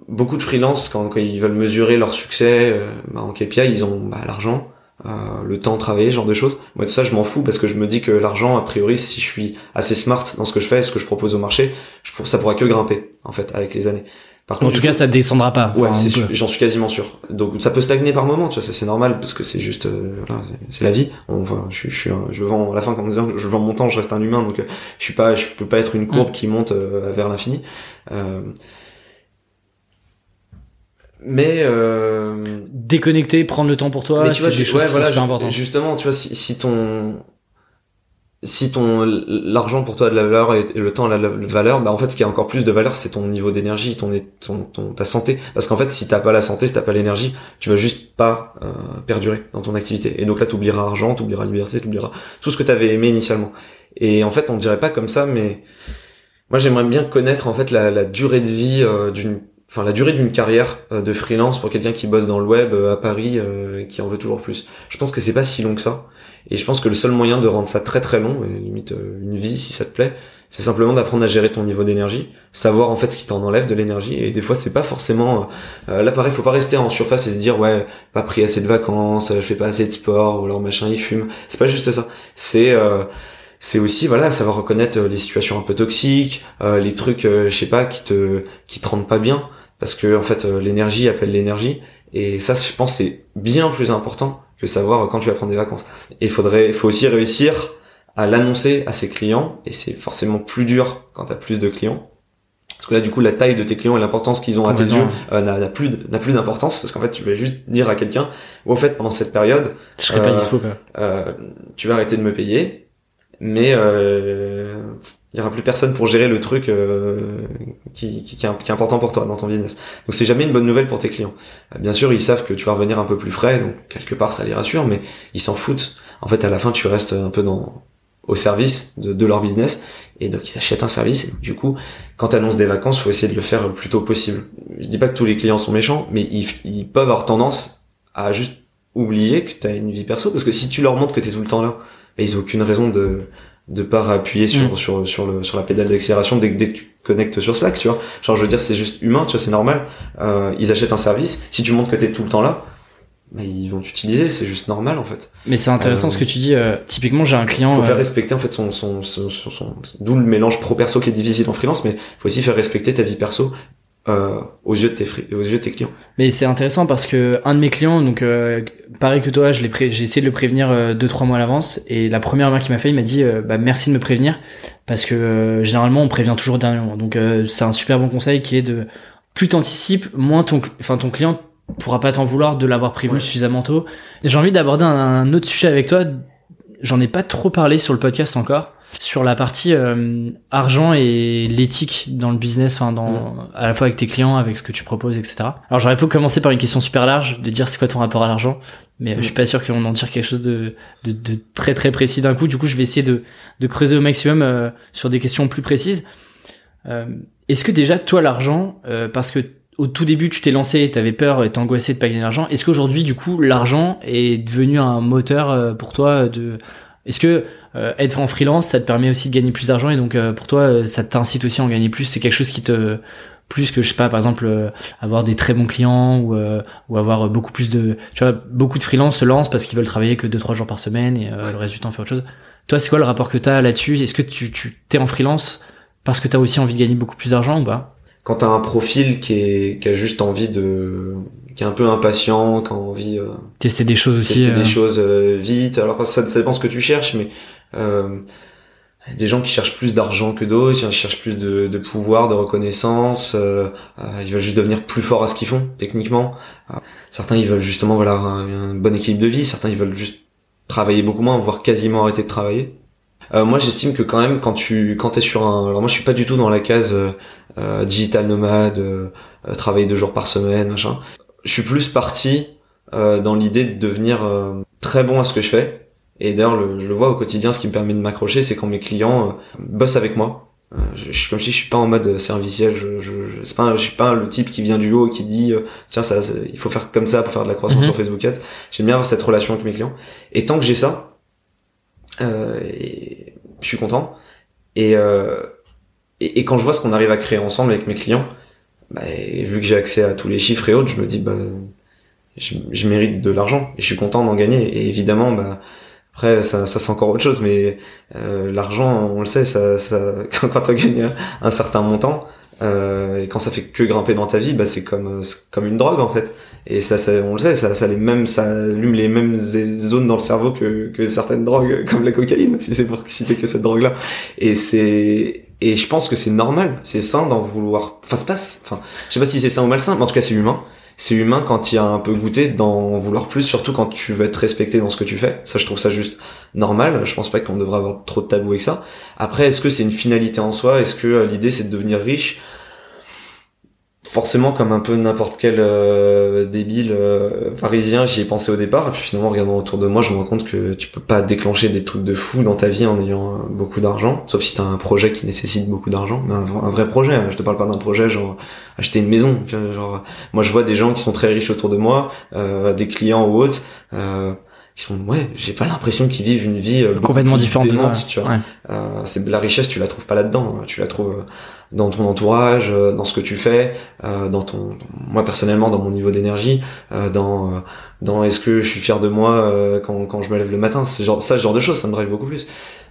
beaucoup de freelance quand, quand ils veulent mesurer leur succès euh, bah, en KPI, ils ont bah, l'argent euh, le temps de travailler, ce genre de choses. Moi de ça je m'en fous parce que je me dis que l'argent a priori si je suis assez smart dans ce que je fais, ce que je propose au marché, je, ça pourra que grimper en fait avec les années. Par contre, en tout cas, ça descendra pas. Ouais, j'en suis quasiment sûr. Donc ça peut stagner par moment, tu vois, ça c'est normal parce que c'est juste, euh, voilà, c'est la vie. Enfin, je, je suis, je vends à la fin comme disant, je vends mon temps, je reste un humain, donc euh, je suis pas, je peux pas être une courbe qui monte vers l'infini. Mais euh... déconnecter prendre le temps pour toi c'est des choses voilà, importantes. justement tu vois si, si ton si ton l'argent pour toi a de la valeur et le temps a de la valeur bah en fait ce qui a encore plus de valeur c'est ton niveau d'énergie ton, ton, ton ta santé. Parce qu'en fait si t'as pas la santé si t'as pas l'énergie tu vas juste pas euh, perdurer dans ton activité. Et donc là t'oublieras argent t'oublieras liberté t'oublieras tout ce que t'avais aimé initialement. Et en fait on dirait pas comme ça mais moi j'aimerais bien connaître en fait la, la durée de vie euh, d'une enfin la durée d'une carrière euh, de freelance pour quelqu'un qui bosse dans le web euh, à Paris euh, qui en veut toujours plus. Je pense que c'est pas si long que ça et je pense que le seul moyen de rendre ça très très long limite une vie si ça te plaît c'est simplement d'apprendre à gérer ton niveau d'énergie, savoir en fait ce qui t'en enlève de l'énergie. Et des fois, c'est pas forcément euh, là pareil, faut pas rester en surface et se dire ouais, pas pris assez de vacances, je fais pas assez de sport ou alors machin il fume. C'est pas juste ça. C'est euh, c'est aussi voilà savoir reconnaître les situations un peu toxiques, euh, les trucs je sais pas qui te qui te rendent pas bien parce que en fait l'énergie appelle l'énergie. Et ça je pense c'est bien plus important que savoir quand tu vas prendre des vacances. Et il faudrait faut aussi réussir à l'annoncer à ses clients. Et c'est forcément plus dur quand tu as plus de clients. Parce que là du coup la taille de tes clients et l'importance qu'ils ont à tes yeux euh, n'a plus n'a plus d'importance. Parce qu'en fait tu vas juste dire à quelqu'un au fait pendant cette période je serai pas euh, dispo quoi. Euh, tu vas arrêter de me payer. Mais euh, il y aura plus personne pour gérer le truc qui, qui, est, important pour toi dans ton business. Donc c'est jamais une bonne nouvelle pour tes clients. bien sûr, ils savent que tu vas revenir un peu plus frais, donc quelque part ça les rassure, mais ils s'en foutent. En fait, à la fin, tu restes un peu dans au service de, leur business et donc ils achètent un service et du coup quand tu annonces des vacances faut essayer de le faire le plus tôt possible je dis pas que tous les clients sont méchants mais ils, peuvent avoir tendance à juste oublier que tu as une vie perso parce que si tu leur montres que tu tout le temps là bah, ils ont aucune raison de de pas appuyer sur, mm. sur sur le sur la pédale d'accélération dès, dès que tu connectes sur ça tu vois genre je veux dire c'est juste humain tu vois c'est normal euh, ils achètent un service si tu montres que tu es tout le temps là bah, ils vont t'utiliser, c'est juste normal en fait. Mais c'est intéressant euh, ce que tu dis. Euh, typiquement, j'ai un client. Faut faire respecter en fait son, son, son, son, d'où le mélange pro perso qui est difficile en freelance, mais faut aussi faire respecter ta vie perso euh, aux yeux de tes aux yeux de tes clients. Mais c'est intéressant parce que un de mes clients, donc pareil que toi, je l'ai j'ai essayé de le prévenir deux trois mois à l'avance et la première remarque qu'il m'a fait, il m'a dit bah merci de me prévenir parce que généralement on prévient toujours dernièrement. Donc c'est un super bon conseil qui est de plus t'anticipes, moins ton enfin ton client pourra pas t'en vouloir de l'avoir prévenu suffisamment tôt. J'ai envie d'aborder un, autre sujet avec toi. J'en ai pas trop parlé sur le podcast encore sur la partie euh, argent et l'éthique dans le business, enfin dans mm. à la fois avec tes clients, avec ce que tu proposes, etc. Alors j'aurais pu commencer par une question super large, de dire c'est quoi ton rapport à l'argent, mais je suis mm. pas sûr qu'on en tire quelque chose de, de, de, très très précis d'un coup. Du coup, je vais essayer de, de creuser au maximum euh, sur des questions plus précises. Euh, Est-ce que déjà toi l'argent, euh, parce que au tout début, tu t'es lancé, tu avais peur et t'angoissais de pas gagner d'argent. Est-ce qu'aujourd'hui, du coup, l'argent est devenu un moteur euh, pour toi de Est-ce que euh, être en freelance, ça te permet aussi de gagner plus d'argent et donc euh, pour toi, ça t'incite aussi à en gagner plus? C'est quelque chose qui te plus que je sais pas par exemple avoir des très bons clients ou ou avoir beaucoup plus de tu vois beaucoup de freelance se lancent parce qu'ils veulent travailler que 2 3 jours par semaine et le reste du temps faire autre chose. Toi, c'est quoi le rapport que tu as là-dessus? Est-ce que tu tu t'es en freelance parce que tu as aussi envie de gagner beaucoup plus d'argent ou pas? Quand t'as un profil qui est qui a juste envie de qui est un peu impatient, qui a envie euh, tester des choses aussi, tester des euh. choses euh, vite. Alors ça, ça dépend ce que tu cherches, mais euh, des gens qui cherchent plus d'argent que d'autres, qui cherchent plus de, de pouvoir, de reconnaissance. ils veulent juste devenir plus forts à ce qu'ils font techniquement. certains ils veulent justement voilà un, un, bon équilibre de vie. Certains ils veulent juste travailler beaucoup moins, voire quasiment arrêter de travailler. moi j'estime que quand même quand tu quand t'es sur un alors moi je suis pas du tout dans la case euh, digital nomade, euh, travailler deux jours par semaine, machin. Je suis plus parti euh, dans l'idée de devenir très bon à ce que je fais. Et d'ailleurs, je le vois au quotidien, ce qui me permet de m'accrocher, c'est quand mes clients bossent avec moi. je, suis comme si je suis pas en mode serviciel. Je, je, je, pas, je suis pas le type qui vient du haut et qui dit tiens ça, il faut faire comme ça pour faire de la croissance mhm. sur Facebook Ads. J'aime bien avoir cette relation avec mes clients. Et tant que j'ai ça, euh, je suis content. Et, euh, et, quand je vois ce qu'on arrive à créer ensemble avec mes clients, bah, vu que j'ai accès à tous les chiffres et autres, je me dis bah je, mérite de l'argent et je suis content d'en gagner. Et évidemment, bah après ça, ça c'est encore autre chose, mais euh, l'argent, on le sait, ça, ça quand, tu gagné un certain montant euh, et quand ça fait que grimper dans ta vie, bah c'est comme comme une drogue en fait. Et ça, ça on le sait, ça, ça les mêmes, ça allume les mêmes zones dans le cerveau que, que certaines drogues comme la cocaïne, si c'est pour citer que cette drogue là. Et c'est et je pense que c'est normal, c'est sain d'en vouloir. Enfin, c'est pas. Enfin, je sais pas si c'est sain ou malsain, mais en tout cas, c'est humain. C'est humain quand il y a un peu goûté d'en vouloir plus, surtout quand tu veux être respecté dans ce que tu fais. Ça, je trouve ça juste normal. Je pense pas qu'on devrait avoir trop de tabou avec ça. Après, est-ce que c'est une finalité en soi? Est-ce que euh, l'idée c'est de devenir riche? Forcément comme un peu n'importe quel euh, débile euh, parisien j'y ai pensé au départ et puis finalement en regardant autour de moi je me rends compte que tu peux pas déclencher des trucs de fou dans ta vie en ayant euh, beaucoup d'argent sauf si t'as un projet qui nécessite beaucoup d'argent mais un, vrai projet hein. je te parle pas d'un projet genre acheter une maison genre moi je vois des gens qui sont très riches autour de moi des clients ou autres ils sont ouais j'ai pas l'impression qu'ils vivent une vie euh, complètement différente tu vois. euh, c'est la richesse tu la trouves pas là-dedans hein. tu la trouves euh, dans ton entourage euh, dans ce que tu fais dans ton moi personnellement dans mon niveau d'énergie dans dans est-ce que je suis fier de moi quand quand je me lève le matin. C'est genre ça ce genre de choses ça me drive beaucoup plus.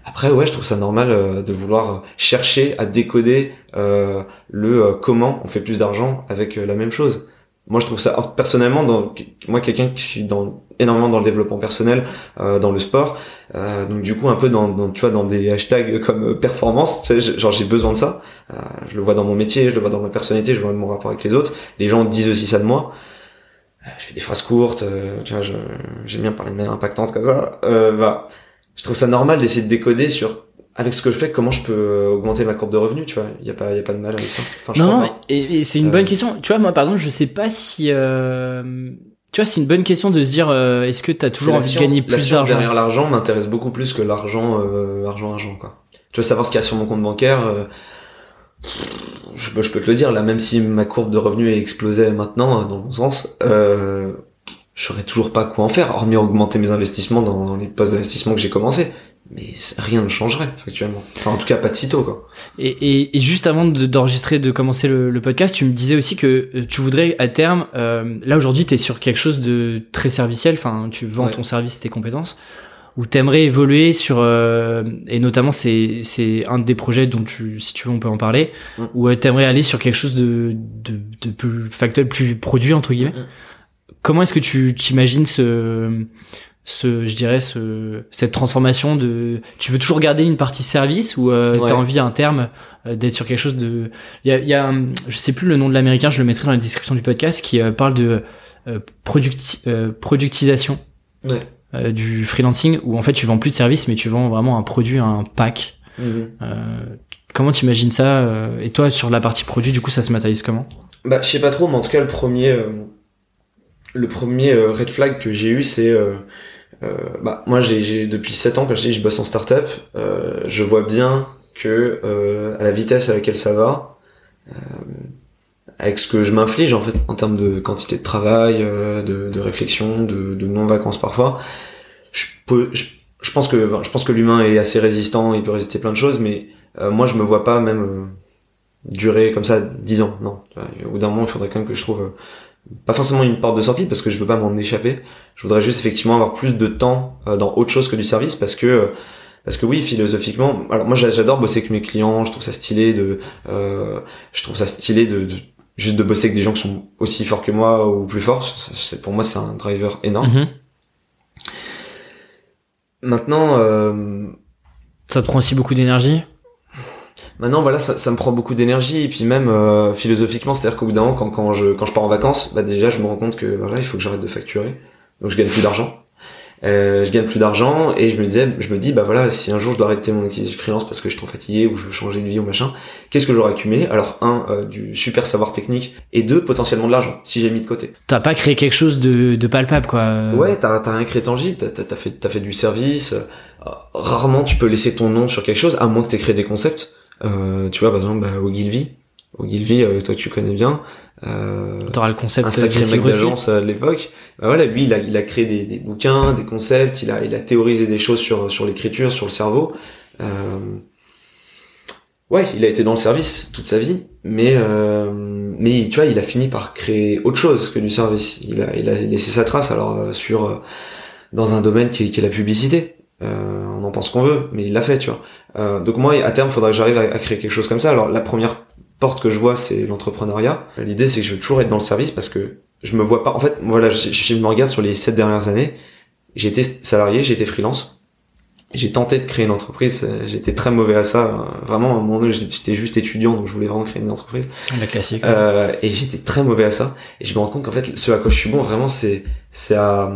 Après ouais je trouve ça normal de vouloir chercher à décoder le comment on fait plus d'argent avec la même chose moi je trouve ça personnellement dans moi quelqu'un qui suis dans énormément dans le développement personnel euh, dans le sport euh, donc du coup un peu dans, dans, tu vois dans des hashtags comme euh, performance tu sais, genre j'ai besoin de ça. Euh, je le vois dans mon métier je le vois dans ma personnalité je le vois dans mon rapport avec les autres. Les gens disent aussi ça de moi. Euh, je fais des phrases courtes tu vois j'aime bien parler de manière impactante comme ça. Bah je trouve ça normal d'essayer de décoder sur avec ce que je fais, comment je peux augmenter ma courbe de revenus, tu vois Il y a pas, y a pas de mal avec ça. Enfin, je non, non, et, c'est une bonne euh. question. Tu vois, moi, par exemple, je sais pas si, euh... tu vois, c'est une bonne question de se dire, euh, est-ce que tu as toujours envie de gagner plus d'argent? Derrière l'argent m'intéresse beaucoup plus que l'argent, euh, argent, argent, quoi. Tu veux savoir ce qu'il y a sur mon compte bancaire euh, je, je, peux te le dire, là, même si ma courbe de revenus est explosée maintenant, dans mon sens, euh, je saurais toujours pas quoi en faire, hormis augmenter mes investissements dans, dans les postes d'investissement que j'ai commencé mais rien ne changerait factuellement. Enfin, en tout cas, pas de sitôt, quoi. Et, et, et juste avant d'enregistrer, de, commencer le, le, podcast, tu me disais aussi que euh, tu voudrais à terme, euh, là aujourd'hui, tu es sur quelque chose de très serviciel, enfin, tu vends ton service, tes compétences, où t'aimerais évoluer sur, euh, et notamment c'est c'est un des projets dont tu, si tu veux, on peut en parler, mm. où t'aimerais aller sur quelque chose de, de, de plus factuel, plus produit entre guillemets. Mm. Comment est-ce que tu t'imagines ce ce je dirais ce cette transformation de tu veux toujours garder une partie service ou euh, tu as envie à un terme euh, d'être sur quelque chose de il y a, y a je sais plus le nom de l'américain je le mettrai dans la description du podcast qui euh, parle de euh, productisation. Du freelancing où en fait tu vends plus de services mais tu vends vraiment un produit un pack. Mhm. comment tu imagines ça et toi sur la partie produit du coup ça se matérialise comment? Bah je sais pas trop mais en tout cas le premier le premier red flag que j'ai eu c'est euh, bah, moi, j'ai depuis 7 ans, quand je dis je bosse en startup, euh, je vois bien que euh, à la vitesse à laquelle ça va, euh, avec ce que je m'inflige en fait en termes de quantité de travail, euh, de, de, réflexion, de, de non-vacances parfois, je peux, je, je pense que, je pense que l'humain est assez résistant, il peut résister plein de choses, mais moi je me vois pas même durer comme ça 10 ans, non. Au bout d'un moment, il faudrait quand même que je trouve pas forcément une porte de sortie parce que je veux pas m'en échapper. Je voudrais juste effectivement avoir plus de temps euh, dans autre chose que du service parce que euh, parce que oui, philosophiquement, alors moi j'adore bosser avec mes clients, je trouve ça stylé de euh, je trouve ça stylé de, juste de bosser avec des gens qui sont aussi forts que moi ou plus forts, c'est pour moi c'est un driver énorme. Mm-hmm. Maintenant euh... ça te prend aussi beaucoup d'énergie? Maintenant, voilà, ça, ça me prend beaucoup d'énergie et puis même euh, philosophiquement, c'est-à-dire qu'au bout d'un moment, quand, quand je quand je pars en vacances, bah déjà, je me rends compte que voilà, il faut que j'arrête de facturer, donc je gagne plus d'argent. Euh, je gagne plus d'argent et je me disais, je me dis bah voilà, si un jour je dois arrêter mon activité freelance parce que je suis trop fatigué ou je veux changer de vie ou machin, qu'est-ce que j'aurais accumulé? Alors un, euh, du super savoir technique et deux, potentiellement de l'argent si j'ai mis de côté. T'as pas créé quelque chose de, de palpable quoi. Ouais, t'as t'as rien créé tangible, t'as as fait t'as fait du service. rarement tu peux laisser ton nom sur quelque chose à moins que t'aies créé des concepts. Euh, tu vois, par exemple, bah, Ogilvy. Ogilvy, euh, toi tu connais bien. Euh, T'auras le concept un sacré mec d'agence à l'époque. Bah voilà, lui, il a, il a créé des, des, bouquins, des concepts, il a, il a théorisé des choses sur, sur l'écriture, sur le cerveau. Euh, ouais, il a été dans le service toute sa vie, mais euh, mais tu vois, il a fini par créer autre chose que du service. Il a, il a laissé sa trace alors euh, sur euh, dans un domaine qui, qui est la publicité. Euh, on en pense qu'on veut, mais il l'a fait, tu vois. Euh, donc moi, à terme, il faudrait que j'arrive à, créer quelque chose comme ça. Alors la première porte que je vois, c'est l'entrepreneuriat. L'idée, c'est que je veux toujours être dans le service parce que je me vois pas. En fait, voilà, je, je me regarde sur les sept dernières années. J'étais salarié, j'étais freelance. J'ai tenté de créer une entreprise. J'étais très mauvais à ça. Vraiment, à un moment donné, j'étais juste étudiant, donc je voulais vraiment créer une entreprise. La classique. Euh, et j'étais très mauvais à ça. Et je me rends compte qu'en fait, ce à quoi je suis bon, vraiment, c'est c'est à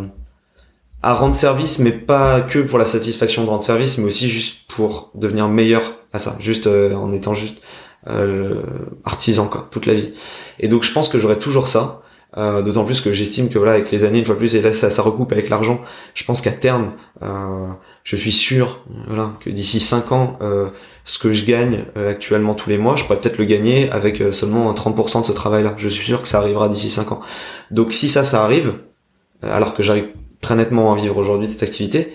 à rendre service, mais pas que pour la satisfaction de rendre service, mais aussi juste pour devenir meilleur à ça, juste euh, en étant juste euh, artisan quoi, toute la vie. Et donc je pense que j'aurai toujours ça, euh, d'autant plus que j'estime que voilà avec les années une fois plus et là ça, ça recoupe avec l'argent. Je pense qu'à terme, euh, je suis sûr, voilà, que d'ici 5 ans, euh, ce que je gagne actuellement tous les mois, je pourrais peut-être le gagner avec seulement 30% de ce travail-là. Je suis sûr que ça arrivera d'ici 5 ans. Donc si ça, ça arrive, alors que j'arrive très nettement en vivre aujourd'hui de cette activité,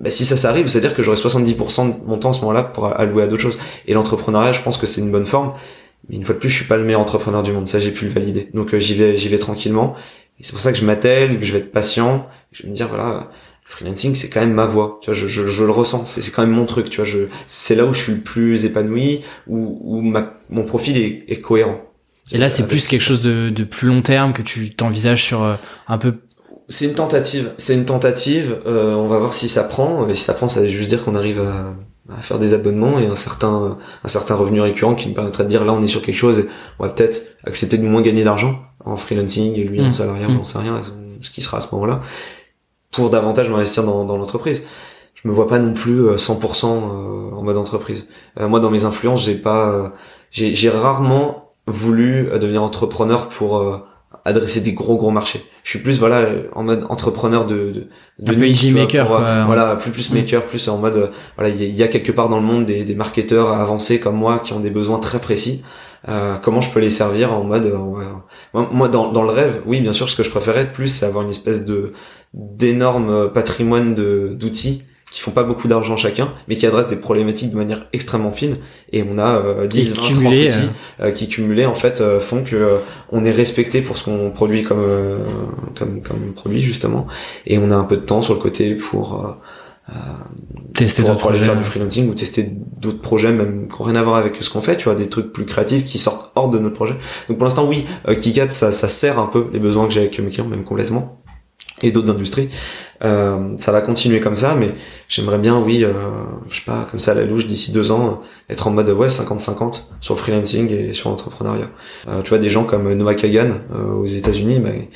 bah, si ça s'arrive, c'est-à-dire que j'aurai 70% de mon temps à ce moment-là pour allouer à d'autres choses. Et l'entrepreneuriat, je pense que c'est une bonne forme. Mais une fois de plus, je suis pas le meilleur entrepreneur du monde. Ça, j'ai pu le valider. Donc, euh, j'y vais, j'y vais tranquillement. Et c'est pour ça que je m'attelle, que je vais être patient. Je vais me dire, voilà, le freelancing, c'est quand même ma voie. Tu vois, je, je, je le ressens. C'est, c'est quand même mon truc. Tu vois, je, c'est là où je suis le plus épanoui, où, où ma, mon profil est, est cohérent. Et là, c'est plus quelque chose de, de plus long terme que tu t'envisages sur euh, un peu c'est une tentative. C'est une tentative. Euh, on va voir si ça prend. Et si ça prend, ça veut juste dire qu'on arrive à, à, faire des abonnements et un certain, un certain revenu récurrent qui nous permettrait de dire là, on est sur quelque chose et on va peut-être accepter de moins gagner d'argent en freelancing et lui en mmh. salariat, mmh. on sait rien, ce qui sera à ce moment-là, pour davantage m'investir dans, dans l'entreprise. Je me vois pas non plus 100% euh, euh, en mode entreprise. Euh, moi, dans mes influences, j'ai pas, j'ai rarement voulu devenir entrepreneur pour adresser des gros gros marchés. Je suis plus voilà en mode entrepreneur de de, de maker voilà plus plus maker plus en mode voilà il y, a quelque part dans le monde des, des marketeurs avancés comme moi qui ont des besoins très précis. Euh, comment je peux les servir en mode euh, moi dans, dans le rêve oui bien sûr ce que je préférais plus c'est avoir une espèce de d'énorme patrimoine de d'outils qui font pas beaucoup d'argent chacun, mais qui adressent des problématiques de manière extrêmement fine. Et on a euh, 10, 20, 30 outils euh. Euh, qui cumulés en fait euh, font que on est respecté pour ce qu'on produit comme comme comme produit justement, et on a un peu de temps sur le côté pour tester d'autres projets, faire du freelancing ou tester d'autres projets même qui n'ont rien à voir avec ce qu'on fait, tu vois, des trucs plus créatifs qui sortent hors de notre projet. Donc pour l'instant, oui, Kikat, ça, ça sert un peu les besoins que j'ai avec mes clients, même complètement et d'autres industries. Euh, ça va continuer comme ça, mais j'aimerais bien, oui, euh, je sais pas, comme ça à la louche, d'ici deux ans, être en mode ouais 50-50 sur freelancing et sur l'entrepreneuriat. Euh, tu vois, des gens comme Noah Kagan euh, aux États-Unis, ben,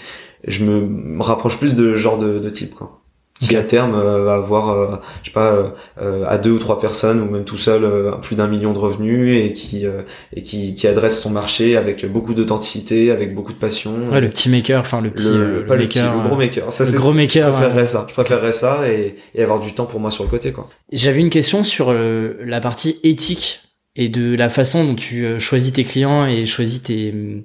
je me rapproche plus de genre de, de type, quoi qui à terme euh, va avoir euh, je sais pas euh, à deux ou trois personnes ou même tout seul plus d'un million de revenus et qui et qui, qui adresse son marché avec beaucoup d'authenticité avec beaucoup de passion. Ouais le petit maker enfin le petit le, le, maker, le gros maker. Ça le gros maker je préférerais ça. Je préférerais ça et, et avoir du temps pour moi sur le côté quoi. J'avais une question sur la partie éthique et de la façon dont tu choisis tes clients et choisis tes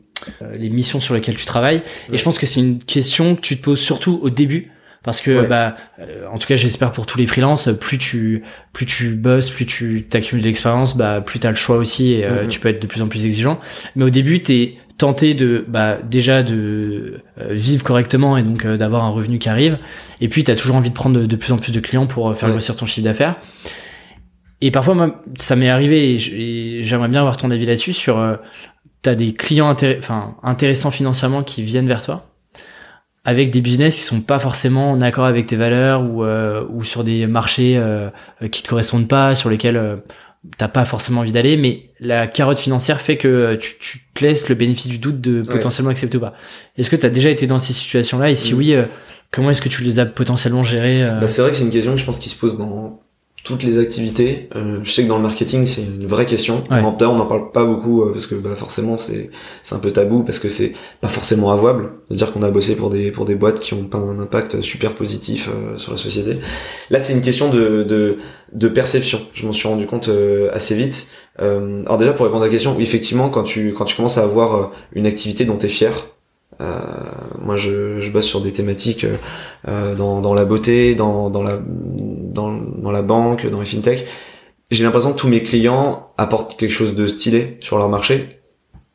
les missions sur lesquelles tu travailles. Et je pense que c'est une question que tu te poses surtout au début parce que bah euh, en tout cas j'espère pour tous les freelances plus tu plus tu bosses plus tu t'accumules de l'expérience bah plus t'as le choix aussi et euh, mhm. tu peux être de plus en plus exigeant. Mais au début t'es tenté de bah déjà de euh, vivre correctement et donc d'avoir un revenu qui arrive. Et puis t'as toujours envie de prendre de, plus en plus de clients pour faire grossir ton chiffre d'affaires. Et parfois moi ça m'est arrivé et j'aimerais bien avoir ton avis là-dessus sur t'as des clients enfin intéressants financièrement qui viennent vers toi? Avec des business qui sont pas forcément en accord avec tes valeurs ou, euh, ou sur des marchés euh, qui te correspondent pas, sur lesquels euh, t'as pas forcément envie d'aller, mais la carotte financière fait que tu, tu te laisses le bénéfice du doute de potentiellement accepter ou pas. Est-ce que tu as déjà été dans ces situations-là? Et si mm. oui, euh, comment est-ce que tu les as potentiellement gérées bah, C'est vrai que c'est une question que je pense qui se pose dans toutes les activités. Euh, je sais que dans le marketing, c'est une vraie question. Ouais. En on n'en parle pas beaucoup euh, parce que bah, forcément c'est c'est un peu tabou parce que c'est pas forcément avouable de dire qu'on a bossé pour des pour des boîtes qui ont pas un impact super positif euh, sur la société. Là, c'est une question de de, de perception. Je m'en suis rendu compte euh, assez vite. alors déjà pour répondre à la question, effectivement, quand tu quand tu commences à avoir une activité dont tu es fier, euh, moi, je, je bosse sur des thématiques euh, dans, dans la beauté, dans, dans, la, dans, la banque, dans les fintech. J'ai l'impression que tous mes clients apportent quelque chose de stylé sur leur marché.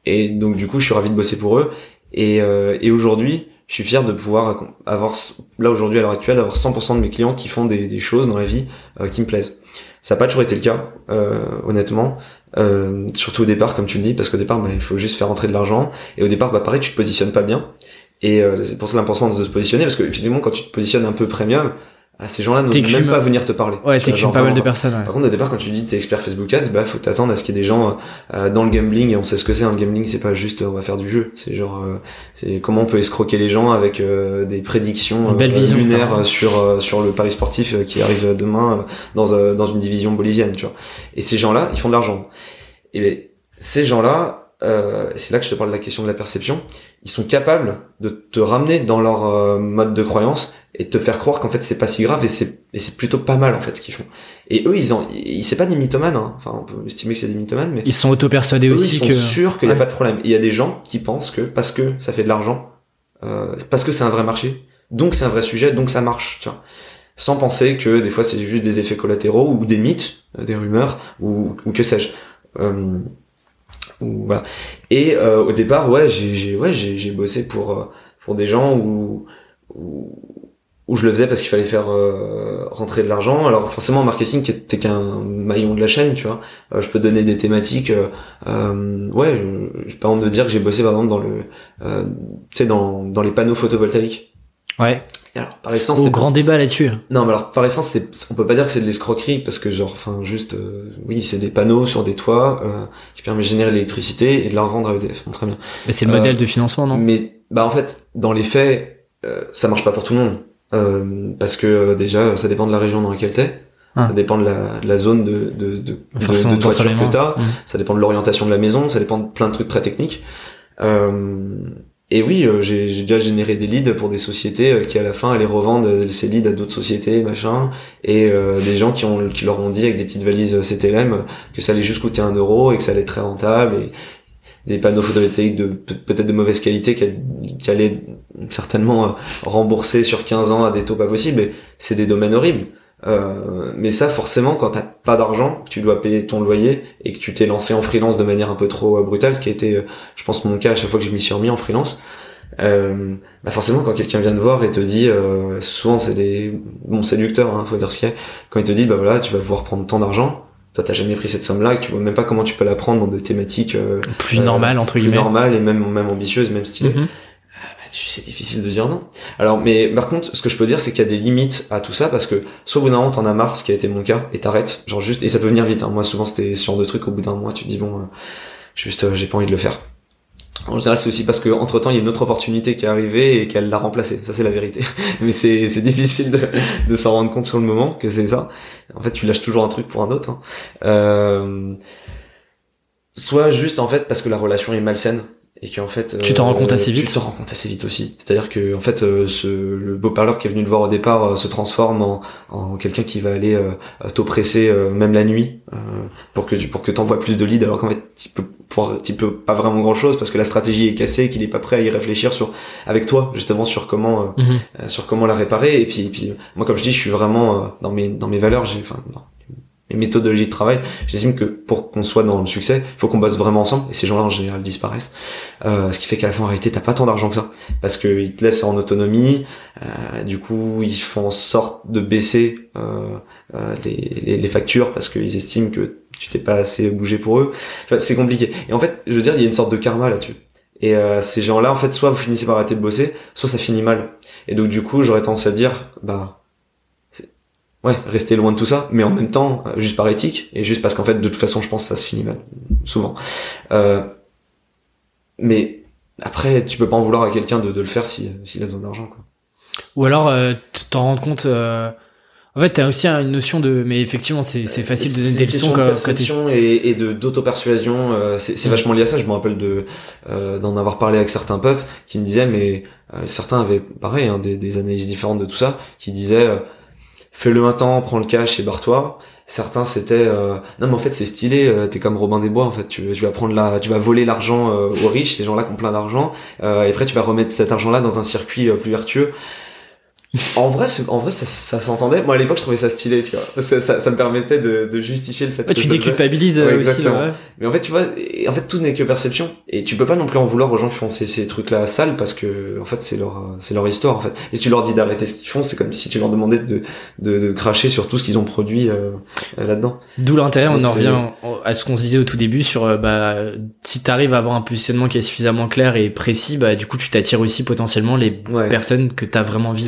Et donc, du coup, je suis ravi de bosser pour eux. Et, euh, et aujourd'hui, je suis fier de pouvoir avoir, là aujourd'hui à l'heure actuelle, avoir 100% de mes clients qui font des, des choses dans la vie euh, qui me plaisent. Ça n'a pas toujours été le cas, euh, honnêtement. Euh, surtout au départ, comme tu le dis, parce qu'au départ, bah, il faut juste faire rentrer de l'argent. Et au départ, bah, pareil, tu te positionnes pas bien. Et euh, c'est pour ça l'importance de se positionner, parce que effectivement, quand tu te positionnes un peu premium, ah, ces gens-là ne vont même pas venir te parler. Ouais, t'écumes pas mal de personnes. Par contre, au départ, quand tu dis t'es expert Facebook Ads, bah faut t'attendre à ce qu'il y ait des gens euh, dans le gambling et on sait ce que c'est. Un gambling, c'est pas juste on va faire du jeu. C'est genre euh, c'est comment on peut escroquer les gens avec euh, des prédictions belle vision, lunaires sur sur le pari sportif qui arrive demain dans dans une division bolivienne, tu vois. Et ces gens-là, ils font de l'argent. Et ces gens-là, euh, c'est là que je te parle de la question de la perception, ils sont capables de te ramener dans leur euh, mode de croyance et de te faire croire qu'en fait c'est pas si grave et c'est et c'est plutôt pas mal en fait ce qu'ils font. Et eux ils ont ils c'est pas des mythomanes hein. enfin on peut estimer que c'est des mythomanes mais ils sont auto-persuadés aussi ils sont sûrs qu'il y a pas de problème. Il y a des gens qui pensent que parce que ça fait de l'argent euh, parce que c'est un vrai marché donc c'est un vrai sujet, donc ça marche, tu vois. Sans penser que des fois c'est juste des effets collatéraux ou des mythes, des rumeurs ou, ou que sais-je. Euh, ou, voilà. Et euh, au départ, ouais, j'ai ouais, j'ai bossé pour euh, pour des gens où, où où je le faisais parce qu'il fallait faire euh, rentrer de l'argent. Alors forcément, marketing qui était qu'un maillon de la chaîne, tu vois. Euh, je peux donner des thématiques. Euh, ouais, je, par exemple de dire que j'ai bossé par exemple dans le, tu sais, dans dans les panneaux photovoltaïques. Ouais. alors par essence, au grand débat là-dessus. Non, mais alors par essence, c'est on peut pas dire que c'est de l'escroquerie parce que genre, enfin juste, oui, c'est des panneaux sur des toits qui permettent de générer l'électricité et de la revendre à EDF. Bon, très bien. Mais c'est le modèle de financement, non? Mais bah en fait, dans les faits, ça marche pas pour tout le monde. Euh, parce que euh, déjà, ça dépend de la région dans laquelle t'es. Ah. Ça dépend de la, de la zone de, de, de, de, de toiture que t'as. Mmh. Ça dépend de l'orientation de la maison. Ça dépend de plein de trucs très techniques. Euh, et oui, euh, j'ai déjà généré des leads pour des sociétés qui à la fin allaient revendre ces leads à d'autres sociétés, machin, et euh, des gens qui ont qui leur ont dit avec des petites valises CTLM que ça allait juste coûter un euro et que ça allait être très rentable et des panneaux photovoltaïques de peut-être de mauvaise qualité qui, allaient certainement euh, rembourser sur 15 ans à des taux pas possibles et c'est des domaines horribles. Euh, mais ça forcément quand t'as pas d'argent que tu dois payer ton loyer et que tu t'es lancé en freelance de manière un peu trop euh, brutale ce qui a été je pense mon cas à chaque fois que je m'y suis remis en freelance euh, bah forcément quand quelqu'un vient te voir et te dit souvent c'est des bons séducteurs hein, faut dire ce qu'il y a quand il te dit bah voilà tu vas pouvoir prendre tant d'argent toi t'as jamais pris cette somme là et tu vois même pas comment tu peux la prendre dans des thématiques euh, plus normales entre plus guillemets. normales et même même ambitieuses même stylées. Mm-hmm. ah, bah, c'est difficile de dire non. Alors mais par contre ce que je peux dire c'est qu'il y a des limites à tout ça parce que soit au bout d'un moment t'en as marre ce qui a été mon cas et t'arrêtes. Genre juste et ça peut venir vite hein. moi souvent c'était ce genre de truc au bout d'un mois tu te dis bon euh, juste euh, j'ai pas envie de le faire en général, c'est aussi parce que entre temps, il y a une autre opportunité qui est arrivée et qu'elle l'a remplacée. Ça, c'est la vérité. Mais c'est, c'est difficile de, de s'en rendre compte sur le moment que c'est ça. En fait, tu lâches toujours un truc pour un autre. Hein. Euh... Soit juste en fait parce que la relation est malsaine et qu'en fait tu t'en rends compte assez vite tu t'en rends compte assez vite aussi c'est à dire que en fait euh, ce, le beau parleur qui est venu le voir au départ euh, se transforme en, en quelqu'un qui va aller euh, t'oppresser même la nuit pour que pour que t'envoies plus de leads alors qu'en fait tu peux tu peux pas vraiment grand chose parce que la stratégie est cassée qu'il est pas prêt à y réfléchir sur avec toi justement sur comment mhm. sur comment la réparer et puis et puis moi comme je dis je suis vraiment dans mes dans mes valeurs j'ai enfin mes méthodologies de travail, j'estime que pour qu'on soit dans le succès, il faut qu'on bosse vraiment ensemble, et ces gens-là en général disparaissent. Euh, ce qui fait qu'à la fin en réalité t'as pas tant d'argent que ça, parce qu'ils te laissent en autonomie, euh, du coup ils font en sorte de baisser euh, euh les, les, factures parce qu'ils estiment que tu t'es pas assez bougé pour eux. Enfin, c'est compliqué. Et en fait, je veux dire, il y a une sorte de karma là-dessus. Et euh, ces gens-là, en fait, soit vous finissez par arrêter de bosser, soit ça finit mal. Et donc du coup, j'aurais tendance à dire, bah ouais, rester loin de tout ça, mais en même temps, euh, juste par éthique, et juste parce qu'en fait, de toute façon, je pense que ça se finit mal, souvent. Euh, mais après, tu peux pas en vouloir à quelqu'un de, de, le faire s'il si, a besoin d'argent, quoi. Ou alors, euh, t'en rends compte... Euh... En fait, t'as aussi une notion de, mais effectivement, c'est c'est facile de donner des leçons de perception et, et de d'auto-persuasion. Euh, c'est vachement lié à ça. Je me rappelle de d'en avoir parlé avec certains potes qui me disaient, mais certains avaient pareil hein, des, des analyses différentes de tout ça, qui disaient fais-le temps, prends le cash et barre-toi. Certains c'était euh, non mais en fait c'est stylé, euh, t'es comme Robin des Bois en fait, tu, vas prendre la, tu vas voler l'argent euh, aux riches, ces gens-là qui ont plein d'argent, et après tu vas remettre cet argent-là dans un circuit plus vertueux en vrai, en vrai, ça, ça s'entendait. Moi, à l'époque, je trouvais ça stylé, tu vois. Que ça, ça me permettait de, de justifier le fait que tu déculpabilises ouais, aussi. Exactement. Mais en fait, tu vois, en fait, tout n'est que perception. Et tu peux pas non plus en vouloir aux gens qui font ces, ces trucs-là sales parce que, en fait, c'est leur, c'est leur histoire, en fait. Et si tu leur dis d'arrêter ce qu'ils font, c'est comme si tu leur demandais de, de, de cracher sur tout ce qu'ils ont produit euh, là-dedans. D'où l'intérêt, on en revient à ce qu'on se disait au tout début sur, euh, bah, si t'arrives à avoir un positionnement qui est suffisamment clair et précis, bah, du coup, tu t'attires aussi potentiellement les personnes que t'as vraiment envie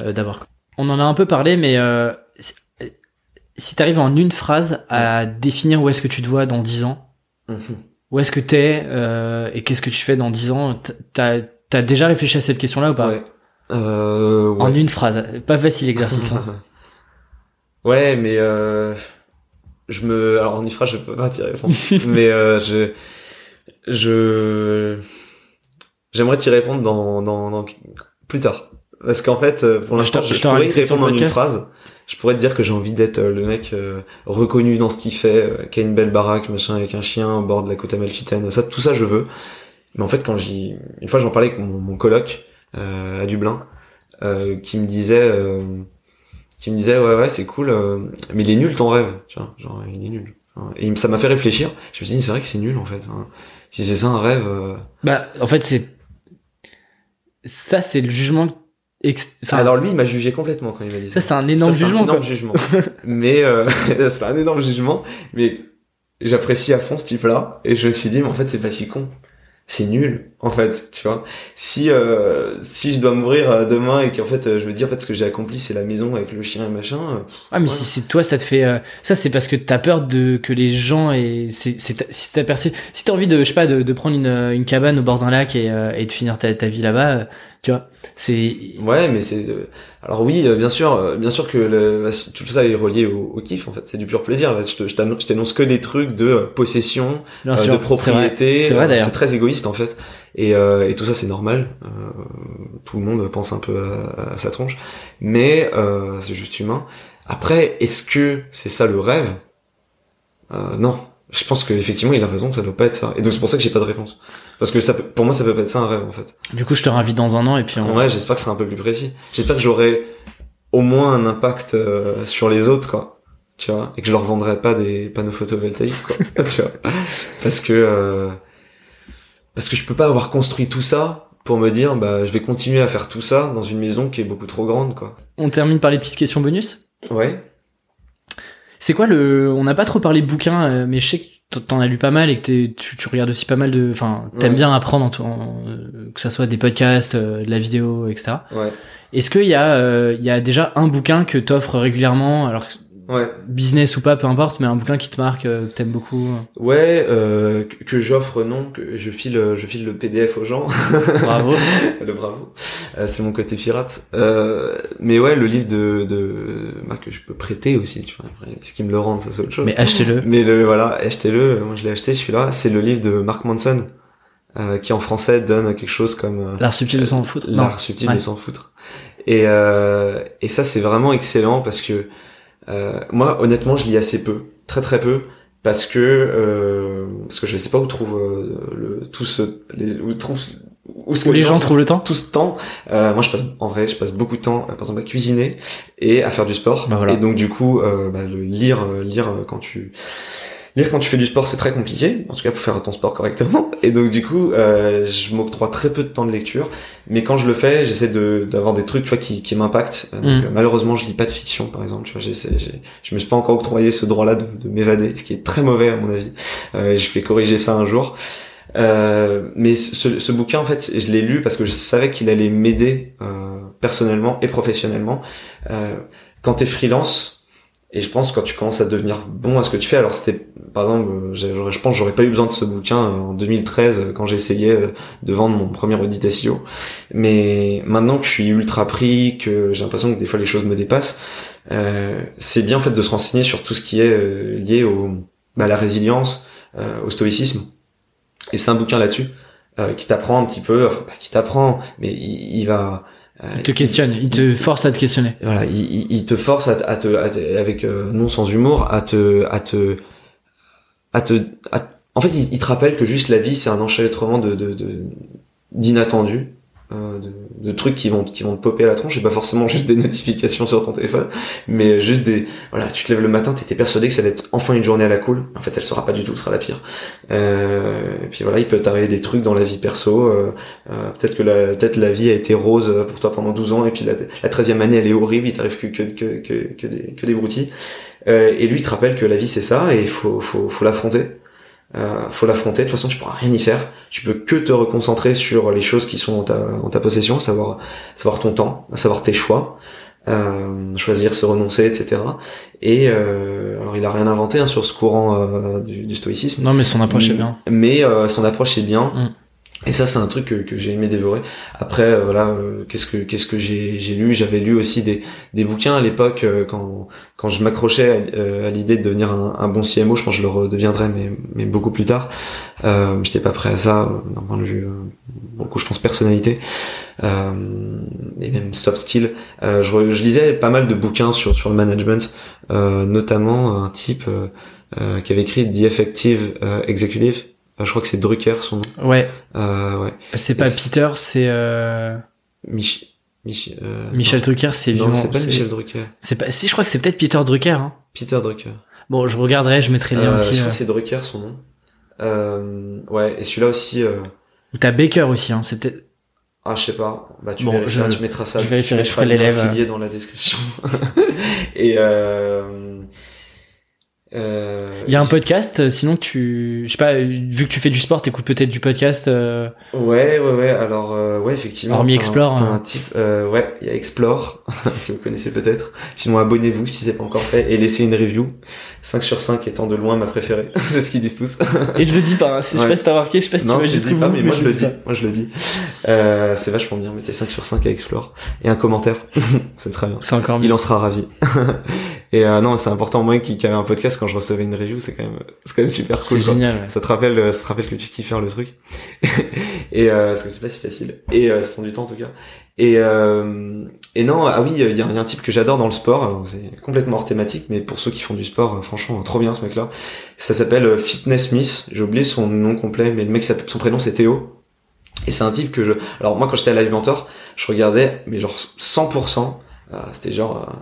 euh, d'avoir. On en a un peu parlé, mais euh, si tu arrives en une phrase à définir où est-ce que tu te vois dans 10 ans, mhm. où est-ce que t'es euh, et qu'est-ce que tu fais dans 10 ans, t'as as déjà réfléchi à cette question-là ou pas ouais. Euh, ouais. En une phrase, pas facile l'exercice. Hein. ouais, mais euh, je me, alors en une phrase je peux pas t'y répondre, mais euh, je, je, j'aimerais t'y répondre dans, dans, dans plus tard. Parce qu'en fait, euh, pour l'instant, je, je, pourrais te répondre en une phrase. Je pourrais te dire que j'ai envie d'être euh, le mec euh, reconnu dans ce qu'il fait, qui a une belle baraque, machin, avec un chien au bord de la côte amalfitaine. Ça, tout ça, je veux. Mais en fait, quand j'y, une fois, j'en parlais avec mon, mon coloc à Dublin. euh, qui me disait euh, qui me disait ouais ouais c'est cool euh, mais il est nul ton rêve tu vois genre il est nul et ça m'a fait réfléchir je me suis dit c'est vrai que c'est nul en fait hein. si c'est ça un rêve euh, Bah, en fait, c'est. Ça, c'est le jugement. Enfin, alors lui il m'a jugé complètement quand il m'a dit ça, ça c'est un énorme Ça, c'est un jugement. énorme jugement mais euh, c'est un énorme jugement mais j'apprécie à fond ce type là et je me suis dit mais en fait c'est pas si con c'est nul en fait tu vois si euh, si je dois mourir euh, demain et qu'en fait euh, je me dis en fait ce que j'ai accompli c'est la maison avec le chien et machin euh, Ah, mais Ouais. si c'est toi, ça te fait. euh, Ça, c'est parce que t'as peur de que les gens et c'est si t'as si t'as envie de, je sais pas, de, de prendre une, une cabane au bord d'un lac et, euh, et de finir ta, ta vie là-bas, tu vois, c'est. ouais mais c'est euh, alors oui euh, bien sûr euh, bien sûr que le, tout ça est relié au, au kiff en fait. C'est du pur plaisir. Là je te- je t'annon- je t'énonce que des trucs de possession Bien sûr, de propriété C'est vrai, c'est vrai d'ailleurs. c'est très égoïste en fait. Et, euh, et tout ça c'est normal. Euh, tout le monde pense un peu à, à sa tronche. Mais euh, c'est juste humain. Après est-ce que c'est ça le rêve? Euh, non je pense que effectivement il a raison ça doit pas être ça. Et donc c'est pour ça que j'ai pas de réponse. Parce que ça peut- pour moi ça peut pas être ça un rêve en fait. Du coup, je te réinvite dans un an et puis on. ouais j'espère que ce sera un peu plus précis. J'espère que j'aurai au moins un impact euh, sur les autres quoi. Tu vois? Et que je leur vendrai pas des panneaux photovoltaïques quoi. Tu vois? Parce que euh, parce que je peux pas avoir construit tout ça pour me dire bah je vais continuer à faire tout ça dans une maison qui est beaucoup trop grande quoi. On termine par les petites questions bonus? ouais C'est quoi le. On n'a pas trop parlé bouquins, euh, mais je sais que t'en as lu pas mal et que tu, tu regardes aussi pas mal de. Enfin, t'aimes Ouais. bien apprendre, en, en, euh, que ça soit des podcasts, euh, de la vidéo, etc. ouais Est-ce qu'il y, a, euh, il y a déjà un bouquin que t'offres régulièrement, alors ouais business ou pas, peu importe, mais un bouquin qui te marque, euh, que t'aimes beaucoup ouais euh, que, que j'offre non que je file euh, je file le PDF aux gens Bravo. le bravo. Euh, c'est mon côté pirate. Euh, mais ouais, le livre de, de bah, que je peux prêter aussi, tu vois. Après, ce qui me le rend, ça c'est autre chose. mais achetez-le. Mais le voilà, achetez-le. Moi, je l'ai acheté celui-là. C'est le livre de Mark Manson, euh, qui en français donne quelque chose comme L'art subtil de s'en foutre. L'art subtil Ouais. de s'en foutre. Et euh, et ça c'est vraiment excellent parce que moi honnêtement je lis assez peu, très très peu. Parce que euh, parce que je sais pas où trouve euh, le tout ce les, où trouve où Où les gens trouvent le temps tout ce temps. Euh, moi, je passe en vrai, je passe beaucoup de temps, euh, par exemple, à cuisiner et à faire du sport. Bah voilà. Et donc, du coup, euh, bah, le lire, euh, lire euh, quand tu lire quand tu fais du sport, c'est très compliqué. En tout cas, pour faire ton sport correctement. Et donc, du coup, euh, je m'octroie très peu de temps de lecture. Mais quand je le fais, j'essaie de d'avoir des trucs, tu vois, qui, qui m'impactent. Euh, Mm. malheureusement, je lis pas de fiction, par exemple. Tu vois, j'essaie, je me suis pas encore octroyé ce droit-là de, de m'évader, ce qui est très mauvais à mon avis. Euh, je vais corriger ça un jour. Euh, mais ce, ce bouquin, en fait, je l'ai lu parce que je savais qu'il allait m'aider euh, personnellement et professionnellement. Euh, quand t'es freelance, et je pense quand tu commences à devenir bon à ce que tu fais, alors c'était, par exemple, je pense que j'aurais pas eu besoin de ce bouquin euh, en 2013 euh, quand j'essayais euh, de vendre mon premier audit SEO. Mais maintenant que je suis ultra pris, que j'ai l'impression que des fois les choses me dépassent, euh, c'est bien en fait de se renseigner sur tout ce qui est lié au, bah, à la résilience, euh, au stoïcisme. Et c'est un bouquin là-dessus qui t'apprend un petit peu, enfin pas qui t'apprend, mais il, va Il te questionne, il te force à te questionner. voilà, il, te force à, te- à te, à te- avec euh, non sans humour, à te, à te, à te, à- en fait, il, il te rappelle que juste la vie, c'est un enchevêtrement de, de- d'inattendus, euh, de, de trucs qui vont, qui vont te popper à la tronche, et pas forcément juste des notifications sur ton téléphone, mais juste des, voilà, tu te lèves le matin, t'étais persuadé que ça allait être enfin une journée à la cool, en fait, elle sera pas du tout, sera la pire. Euh, et puis voilà, il peut t'arriver des trucs dans la vie perso, euh, euh, peut-être que la, peut-être la vie a été rose pour toi pendant 12 ans, et puis la, la 13e année, elle est horrible, il t'arrive que, que, que, que, que des, que des broutilles. Euh, et lui, il te rappelle que la vie, c'est ça, et il faut, faut, faut l'affronter. Euh, faut l'affronter. De toute façon, tu pourras rien y faire. Tu peux que te reconcentrer sur les choses qui sont en ta, en ta possession, à savoir, à savoir ton temps, à savoir tes choix, euh, choisir, se renoncer, etc. Et euh, alors, il a rien inventé hein, sur ce courant euh, du, du stoïcisme, Non, mais son approche est bien. mais euh, son approche est bien. Mm. Et ça, c'est un truc que, que j'ai aimé dévorer. Après, euh, voilà, euh, qu'est-ce que qu'est-ce que j'ai j'ai lu? J'avais lu aussi des des bouquins à l'époque euh, quand quand je m'accrochais à, l'idée de devenir un, un bon CMO. Je pense que je le redeviendrai, mais mais beaucoup plus tard. Euh, J'étais pas prêt à ça d'un point de vue beaucoup, je pense personnalité et même soft skill. Je, je lisais pas mal de bouquins sur sur le management, notamment un type qui avait écrit The Effective Executive. Euh, je crois que c'est Drucker son nom. Ouais, Euh, ouais. c'est pas Peter, c'est. Euh... Mich Mich euh, Michel Drucker, c'est Non, c'est pas Michel Drucker. C'est pas. Si, je crois que c'est peut-être Peter Drucker. Hein. Peter Drucker. Bon, je regarderai, je mettrai le lien Euh, aussi. je crois que c'est Drucker son nom. Euh, ouais, et celui-là aussi. Euh... Ou T'as Baker aussi, hein. C'est peut-être. Ah, je sais pas. Bah, tu Bon, vérifieras, je- tu mettras ça. je vérifierai, je ferai l'élève. dans la description. et euh... Euh... Il y a un podcast, euh, sinon tu. Je sais pas, vu que tu fais du sport, t'écoutes peut-être du podcast. euh, Ouais, ouais, ouais. Alors, euh, ouais, effectivement. Hormis un- Explore, T'as hein. un type, euh, ouais, il y a Explore, que vous connaissez peut-être. Sinon, abonnez-vous si c'est pas encore fait et laissez une review. 5 sur 5 étant de loin ma préférée. c'est ce qu'ils disent tous. Et je le dis pas, hein. si je sais pas si t'as remarqué, je sais pas si non, tu vas jusqu'au dis pas, bout, mais moi je le dis. Moi je le dis. Euh, c'est vachement bien. Mettez 5 sur 5 à Explore. Et un commentaire. c'est très bien. C'est encore mieux. Il en sera ravi. et euh, non, c'est important. Moi qui, qui avait un podcast quand je recevais une review, c'est quand même, c'est quand même super cool. C'est génial. ouais. Ça te rappelle, euh, ça te rappelle que tu kiffes faire le truc. et euh, parce que c'est pas si facile. Et euh, ça prend du temps en tout cas. Et euh, et non, ah oui, il y a, il y a un type que j'adore dans le sport. Alors, C'est complètement hors thématique, mais pour ceux qui font du sport, euh, franchement, trop bien ce mec-là. Ça s'appelle euh, Fitness Smith. J'ai oublié son nom complet, mais le mec, son prénom c'est Théo. Et c'est un type que je. Alors moi, quand j'étais à Live Mentor, je regardais, mais genre 100%. Euh, c'était genre, euh,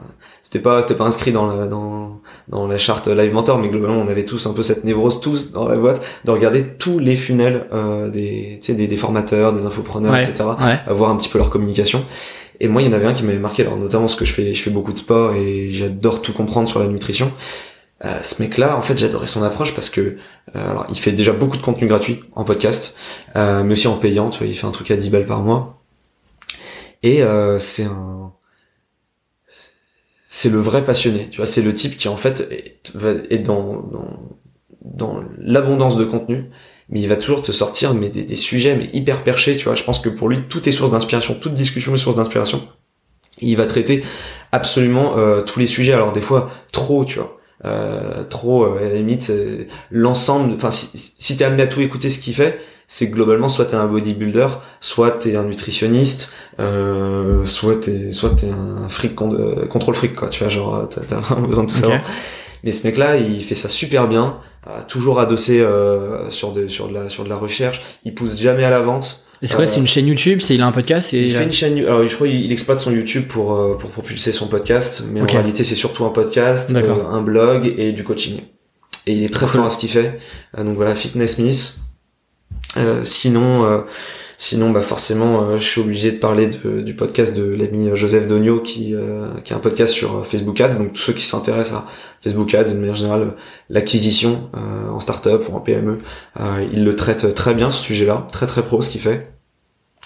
c'était pas, c'était pas inscrit dans la dans dans la charte Live Mentor, mais globalement, on avait tous un peu cette névrose tous dans la boîte de regarder tous les funnels euh, des, tu sais, des des formateurs, des infopreneurs, Ouais. etc. Ouais. Voir un petit peu leur communication. Et moi, il y en avait un qui m'avait marqué, alors notamment ce que je fais, je fais beaucoup de sport et j'adore tout comprendre sur la nutrition. Euh, ce mec-là, en fait, j'adorais son approche parce que, euh, alors, il fait déjà beaucoup de contenu gratuit en podcast, euh, mais aussi en payant. Tu vois, il fait un truc à 10 balles par mois. Et euh, c'est un, c'est le vrai passionné. Tu vois, c'est le type qui en fait est, dans dans, dans l'abondance de contenu, mais il va toujours te sortir mais des, sujets mais hyper perchés. Tu vois, je pense que pour lui, tout est source d'inspiration, toute discussion est source d'inspiration. Il va traiter absolument euh, tous les sujets. Alors des fois trop, tu vois. Euh, trop euh, à la limite c'est l'ensemble enfin si, si t'es amené à tout écouter ce qu'il fait c'est que globalement soit t'es un bodybuilder soit t'es un nutritionniste euh, soit t'es soit t'es un fric con- euh, contrôle fric quoi tu vois genre t'as, t'as vraiment besoin de tout Ok. savoir mais ce mec là il fait ça super bien euh, toujours adossé euh, sur de sur de la sur de la recherche il pousse jamais à la vente Et c'est quoi, Euh, c'est une chaîne YouTube, c'est il a un podcast et il fait une chaîne, alors je crois il exploite son YouTube pour euh, pour propulser son podcast, mais en réalité c'est surtout un podcast, euh, un blog et du coaching. Et il est très Cool. fort à ce qu'il fait. Euh, donc voilà, Fitness Smith. Euh, sinon, euh, sinon bah forcément, euh, je suis obligé de parler du podcast de l'ami Joseph Dogno qui euh, qui a un podcast sur euh, Facebook Ads. Donc tous ceux qui s'intéressent à Facebook Ads, de manière générale, euh, l'acquisition euh, en startup ou en PME, euh, il le traite très bien ce sujet-là, très très pro ce qu'il fait.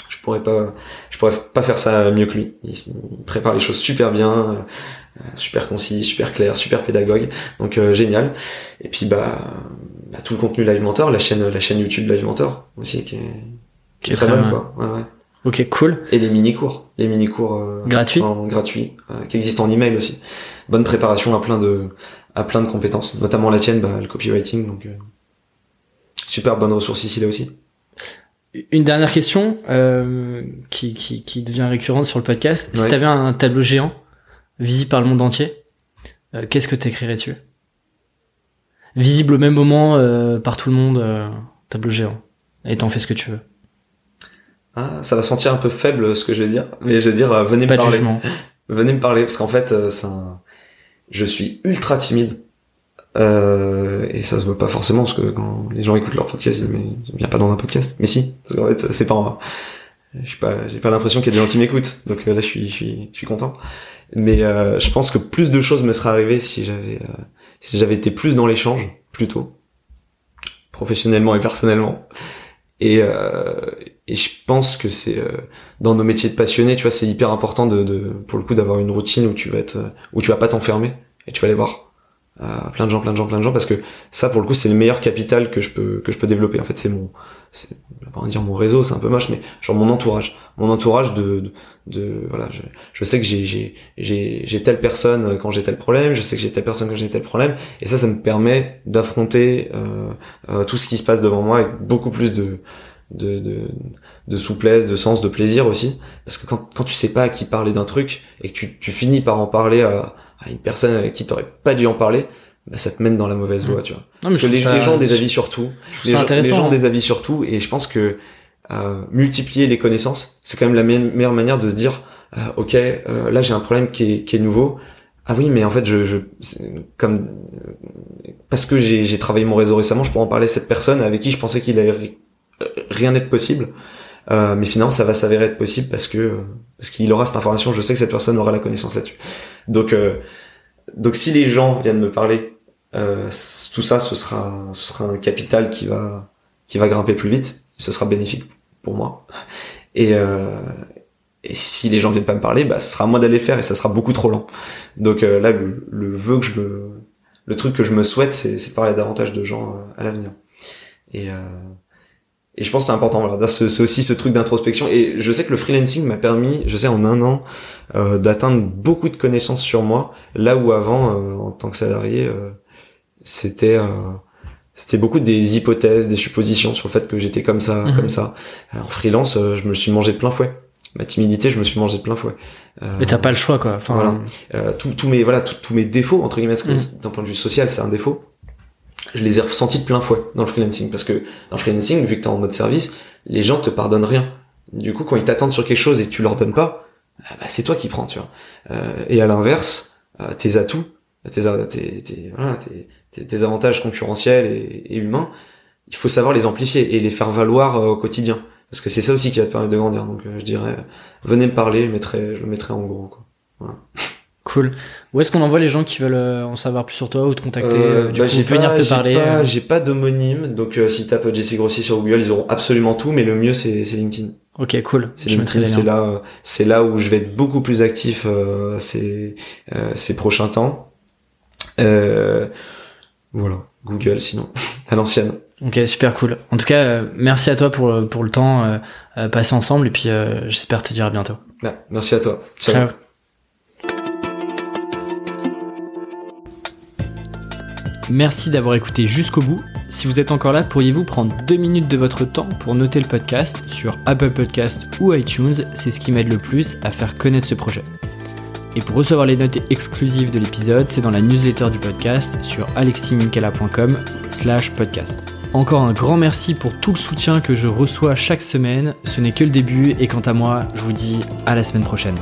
Je pourrais pas, je pourrais pas faire ça mieux que lui. Il, prépare les choses super bien, euh, super concis, super clair, super pédagogue. Donc euh, génial. Et puis bah, bah, tout le contenu Live Mentor, la chaîne, la chaîne YouTube Live Mentor aussi qui est, qui est très, bonne quoi. Ouais, ouais. Ok, cool. Et les mini cours, les mini cours euh, Gratuits en gratuit, euh, qui existent en email aussi. Bonne préparation à plein de, à plein de compétences, notamment la tienne, bah, le copywriting. Donc euh, super bonne ressource ici là aussi. Une dernière question euh, qui, qui, qui devient récurrente sur le podcast. Si t'avais un tableau géant visible par le monde entier, qu'est-ce que t'écrirais dessus Visible au même moment euh, par tout le monde, euh, tableau géant. Et t'en fais ce que tu veux. Ah, ça va sentir un peu faible ce que je vais dire, mais je vais dire euh, venez Pas me parler. Venez me parler parce qu'en fait, euh, c'est un... je suis ultra timide. Euh, et ça se voit pas forcément parce que quand les gens écoutent leur podcast, ils disent mais je viens pas dans un podcast. Mais si, parce qu'en fait, c'est pas, je suis pas, j'ai pas l'impression qu'il y a des gens qui m'écoutent. Donc euh, là, je suis, je suis, je suis content. Mais euh, je pense que plus de choses me seraient arrivées si j'avais, euh, si j'avais été plus dans l'échange, plus tôt, professionnellement et personnellement. Et, euh, et je pense que c'est euh, dans nos métiers de passionnés, tu vois, c'est hyper important de, de pour le coup d'avoir une routine où tu vas être, où tu vas pas t'enfermer et tu vas aller voir euh, plein de gens, plein de gens, plein de gens, parce que ça, pour le coup, c'est le meilleur capital que je peux que je peux développer. En fait, c'est mon, c'est, pas dire mon réseau, c'est un peu moche, mais genre mon entourage, mon entourage de, de, de- voilà, je, je sais que j'ai j'ai j'ai j'ai telle personne quand j'ai tel problème, je sais que j'ai telle personne quand j'ai tel problème, et ça, ça me permet d'affronter euh, euh, tout ce qui se passe devant moi avec beaucoup plus de de, de, de souplesse, de sens, de plaisir aussi. Parce que quand, quand tu sais pas à qui parler d'un truc et que tu, tu finis par en parler à, à une personne avec qui t'aurais pas dû en parler, bah ça te mène dans la mauvaise voie, tu vois. Non, mais Parce que je les, trouve ça- les gens ont des avis sur tout. Les, ça gens- les gens ont hein. des avis sur tout et je pense que euh, multiplier les connaissances, c'est quand même la me- meilleure manière de se dire ok, là j'ai un problème qui est, qui est nouveau. Ah oui, mais en fait, je, je comme parce que j'ai travaillé mon réseau récemment, je pourrais en parler à cette personne avec qui je pensais qu'il allait rien n'être possible. Euh, mais finalement, ça va s'avérer être possible parce que parce qu'il aura cette information. Je sais que cette personne aura la connaissance là-dessus. Donc euh, donc si les gens viennent me parler, euh, tout ça, ce sera ce sera un capital qui va qui va grimper plus vite. ce sera bénéfique pour moi. Et euh, et si les gens viennent pas me parler, bah, ce sera à moi d'aller le faire et ça sera beaucoup trop lent. Donc euh, là, le, le vœu que je me, le truc que je me souhaite, c'est, parler davantage de gens euh, à l'avenir. Et et je pense que c'est important, voilà, c'est aussi ce truc d'introspection. Et je sais que le freelancing m'a permis, je sais, en un an, euh, d'atteindre beaucoup de connaissances sur moi, là où avant, euh, en tant que salarié, euh, c'était c'était beaucoup des hypothèses, des suppositions sur le fait que j'étais comme ça, mhm. comme ça. En freelance, je me suis mangé de plein fouet. Ma timidité, je me suis mangé de plein fouet. Mais t'as pas le choix, quoi. Enfin, voilà. tous mes voilà, tous mes défauts entre guillemets, mhm. d'un point de vue social, c'est un défaut je les ai ressentis de plein fouet dans le freelancing parce que dans le freelancing vu que t'es en mode service les gens te pardonnent rien. Du coup quand ils t'attendent sur quelque chose et tu leur donnes pas ah bah, c'est toi qui prends tu vois. Euh, et à l'inverse euh, tes atouts tes, tes, tes, voilà, tes, avantages concurrentiels et, humains il faut savoir les amplifier et les faire valoir euh, au quotidien. Parce que c'est ça aussi qui va te permettre de grandir. Donc je dirais venez me parler je mettrai je le mettrai en gros quoi. Voilà. Cool. Où est-ce qu'on envoie les gens qui veulent euh, en savoir plus sur toi ou te contacter euh, du bah, coup, venir te parler euh J'ai pas, d'homonyme, donc si tapes Jesse Grossi sur Google, ils auront absolument tout, mais le mieux c'est LinkedIn. Ok, cool. C'est LinkedIn, c'est là, c'est là où je vais être beaucoup plus actif ces ces prochains temps. voilà, Google sinon à l'ancienne. Ok, super cool. En tout cas, merci à toi pour pour le temps passé ensemble et puis j'espère te dire à bientôt. merci à toi. Ciao. Merci d'avoir écouté jusqu'au bout. Si vous êtes encore là, pourriez-vous prendre deux minutes de votre temps pour noter le podcast sur Apple Podcast ou iTunes? C'est ce qui m'aide le plus à faire connaître ce projet. Et pour recevoir les notes exclusives de l'épisode, c'est dans la newsletter du podcast sur aleximinkala.com slash podcast. Encore un grand merci pour tout le soutien que je reçois chaque semaine. Ce n'est que le début et quant à moi, je vous dis à la semaine prochaine.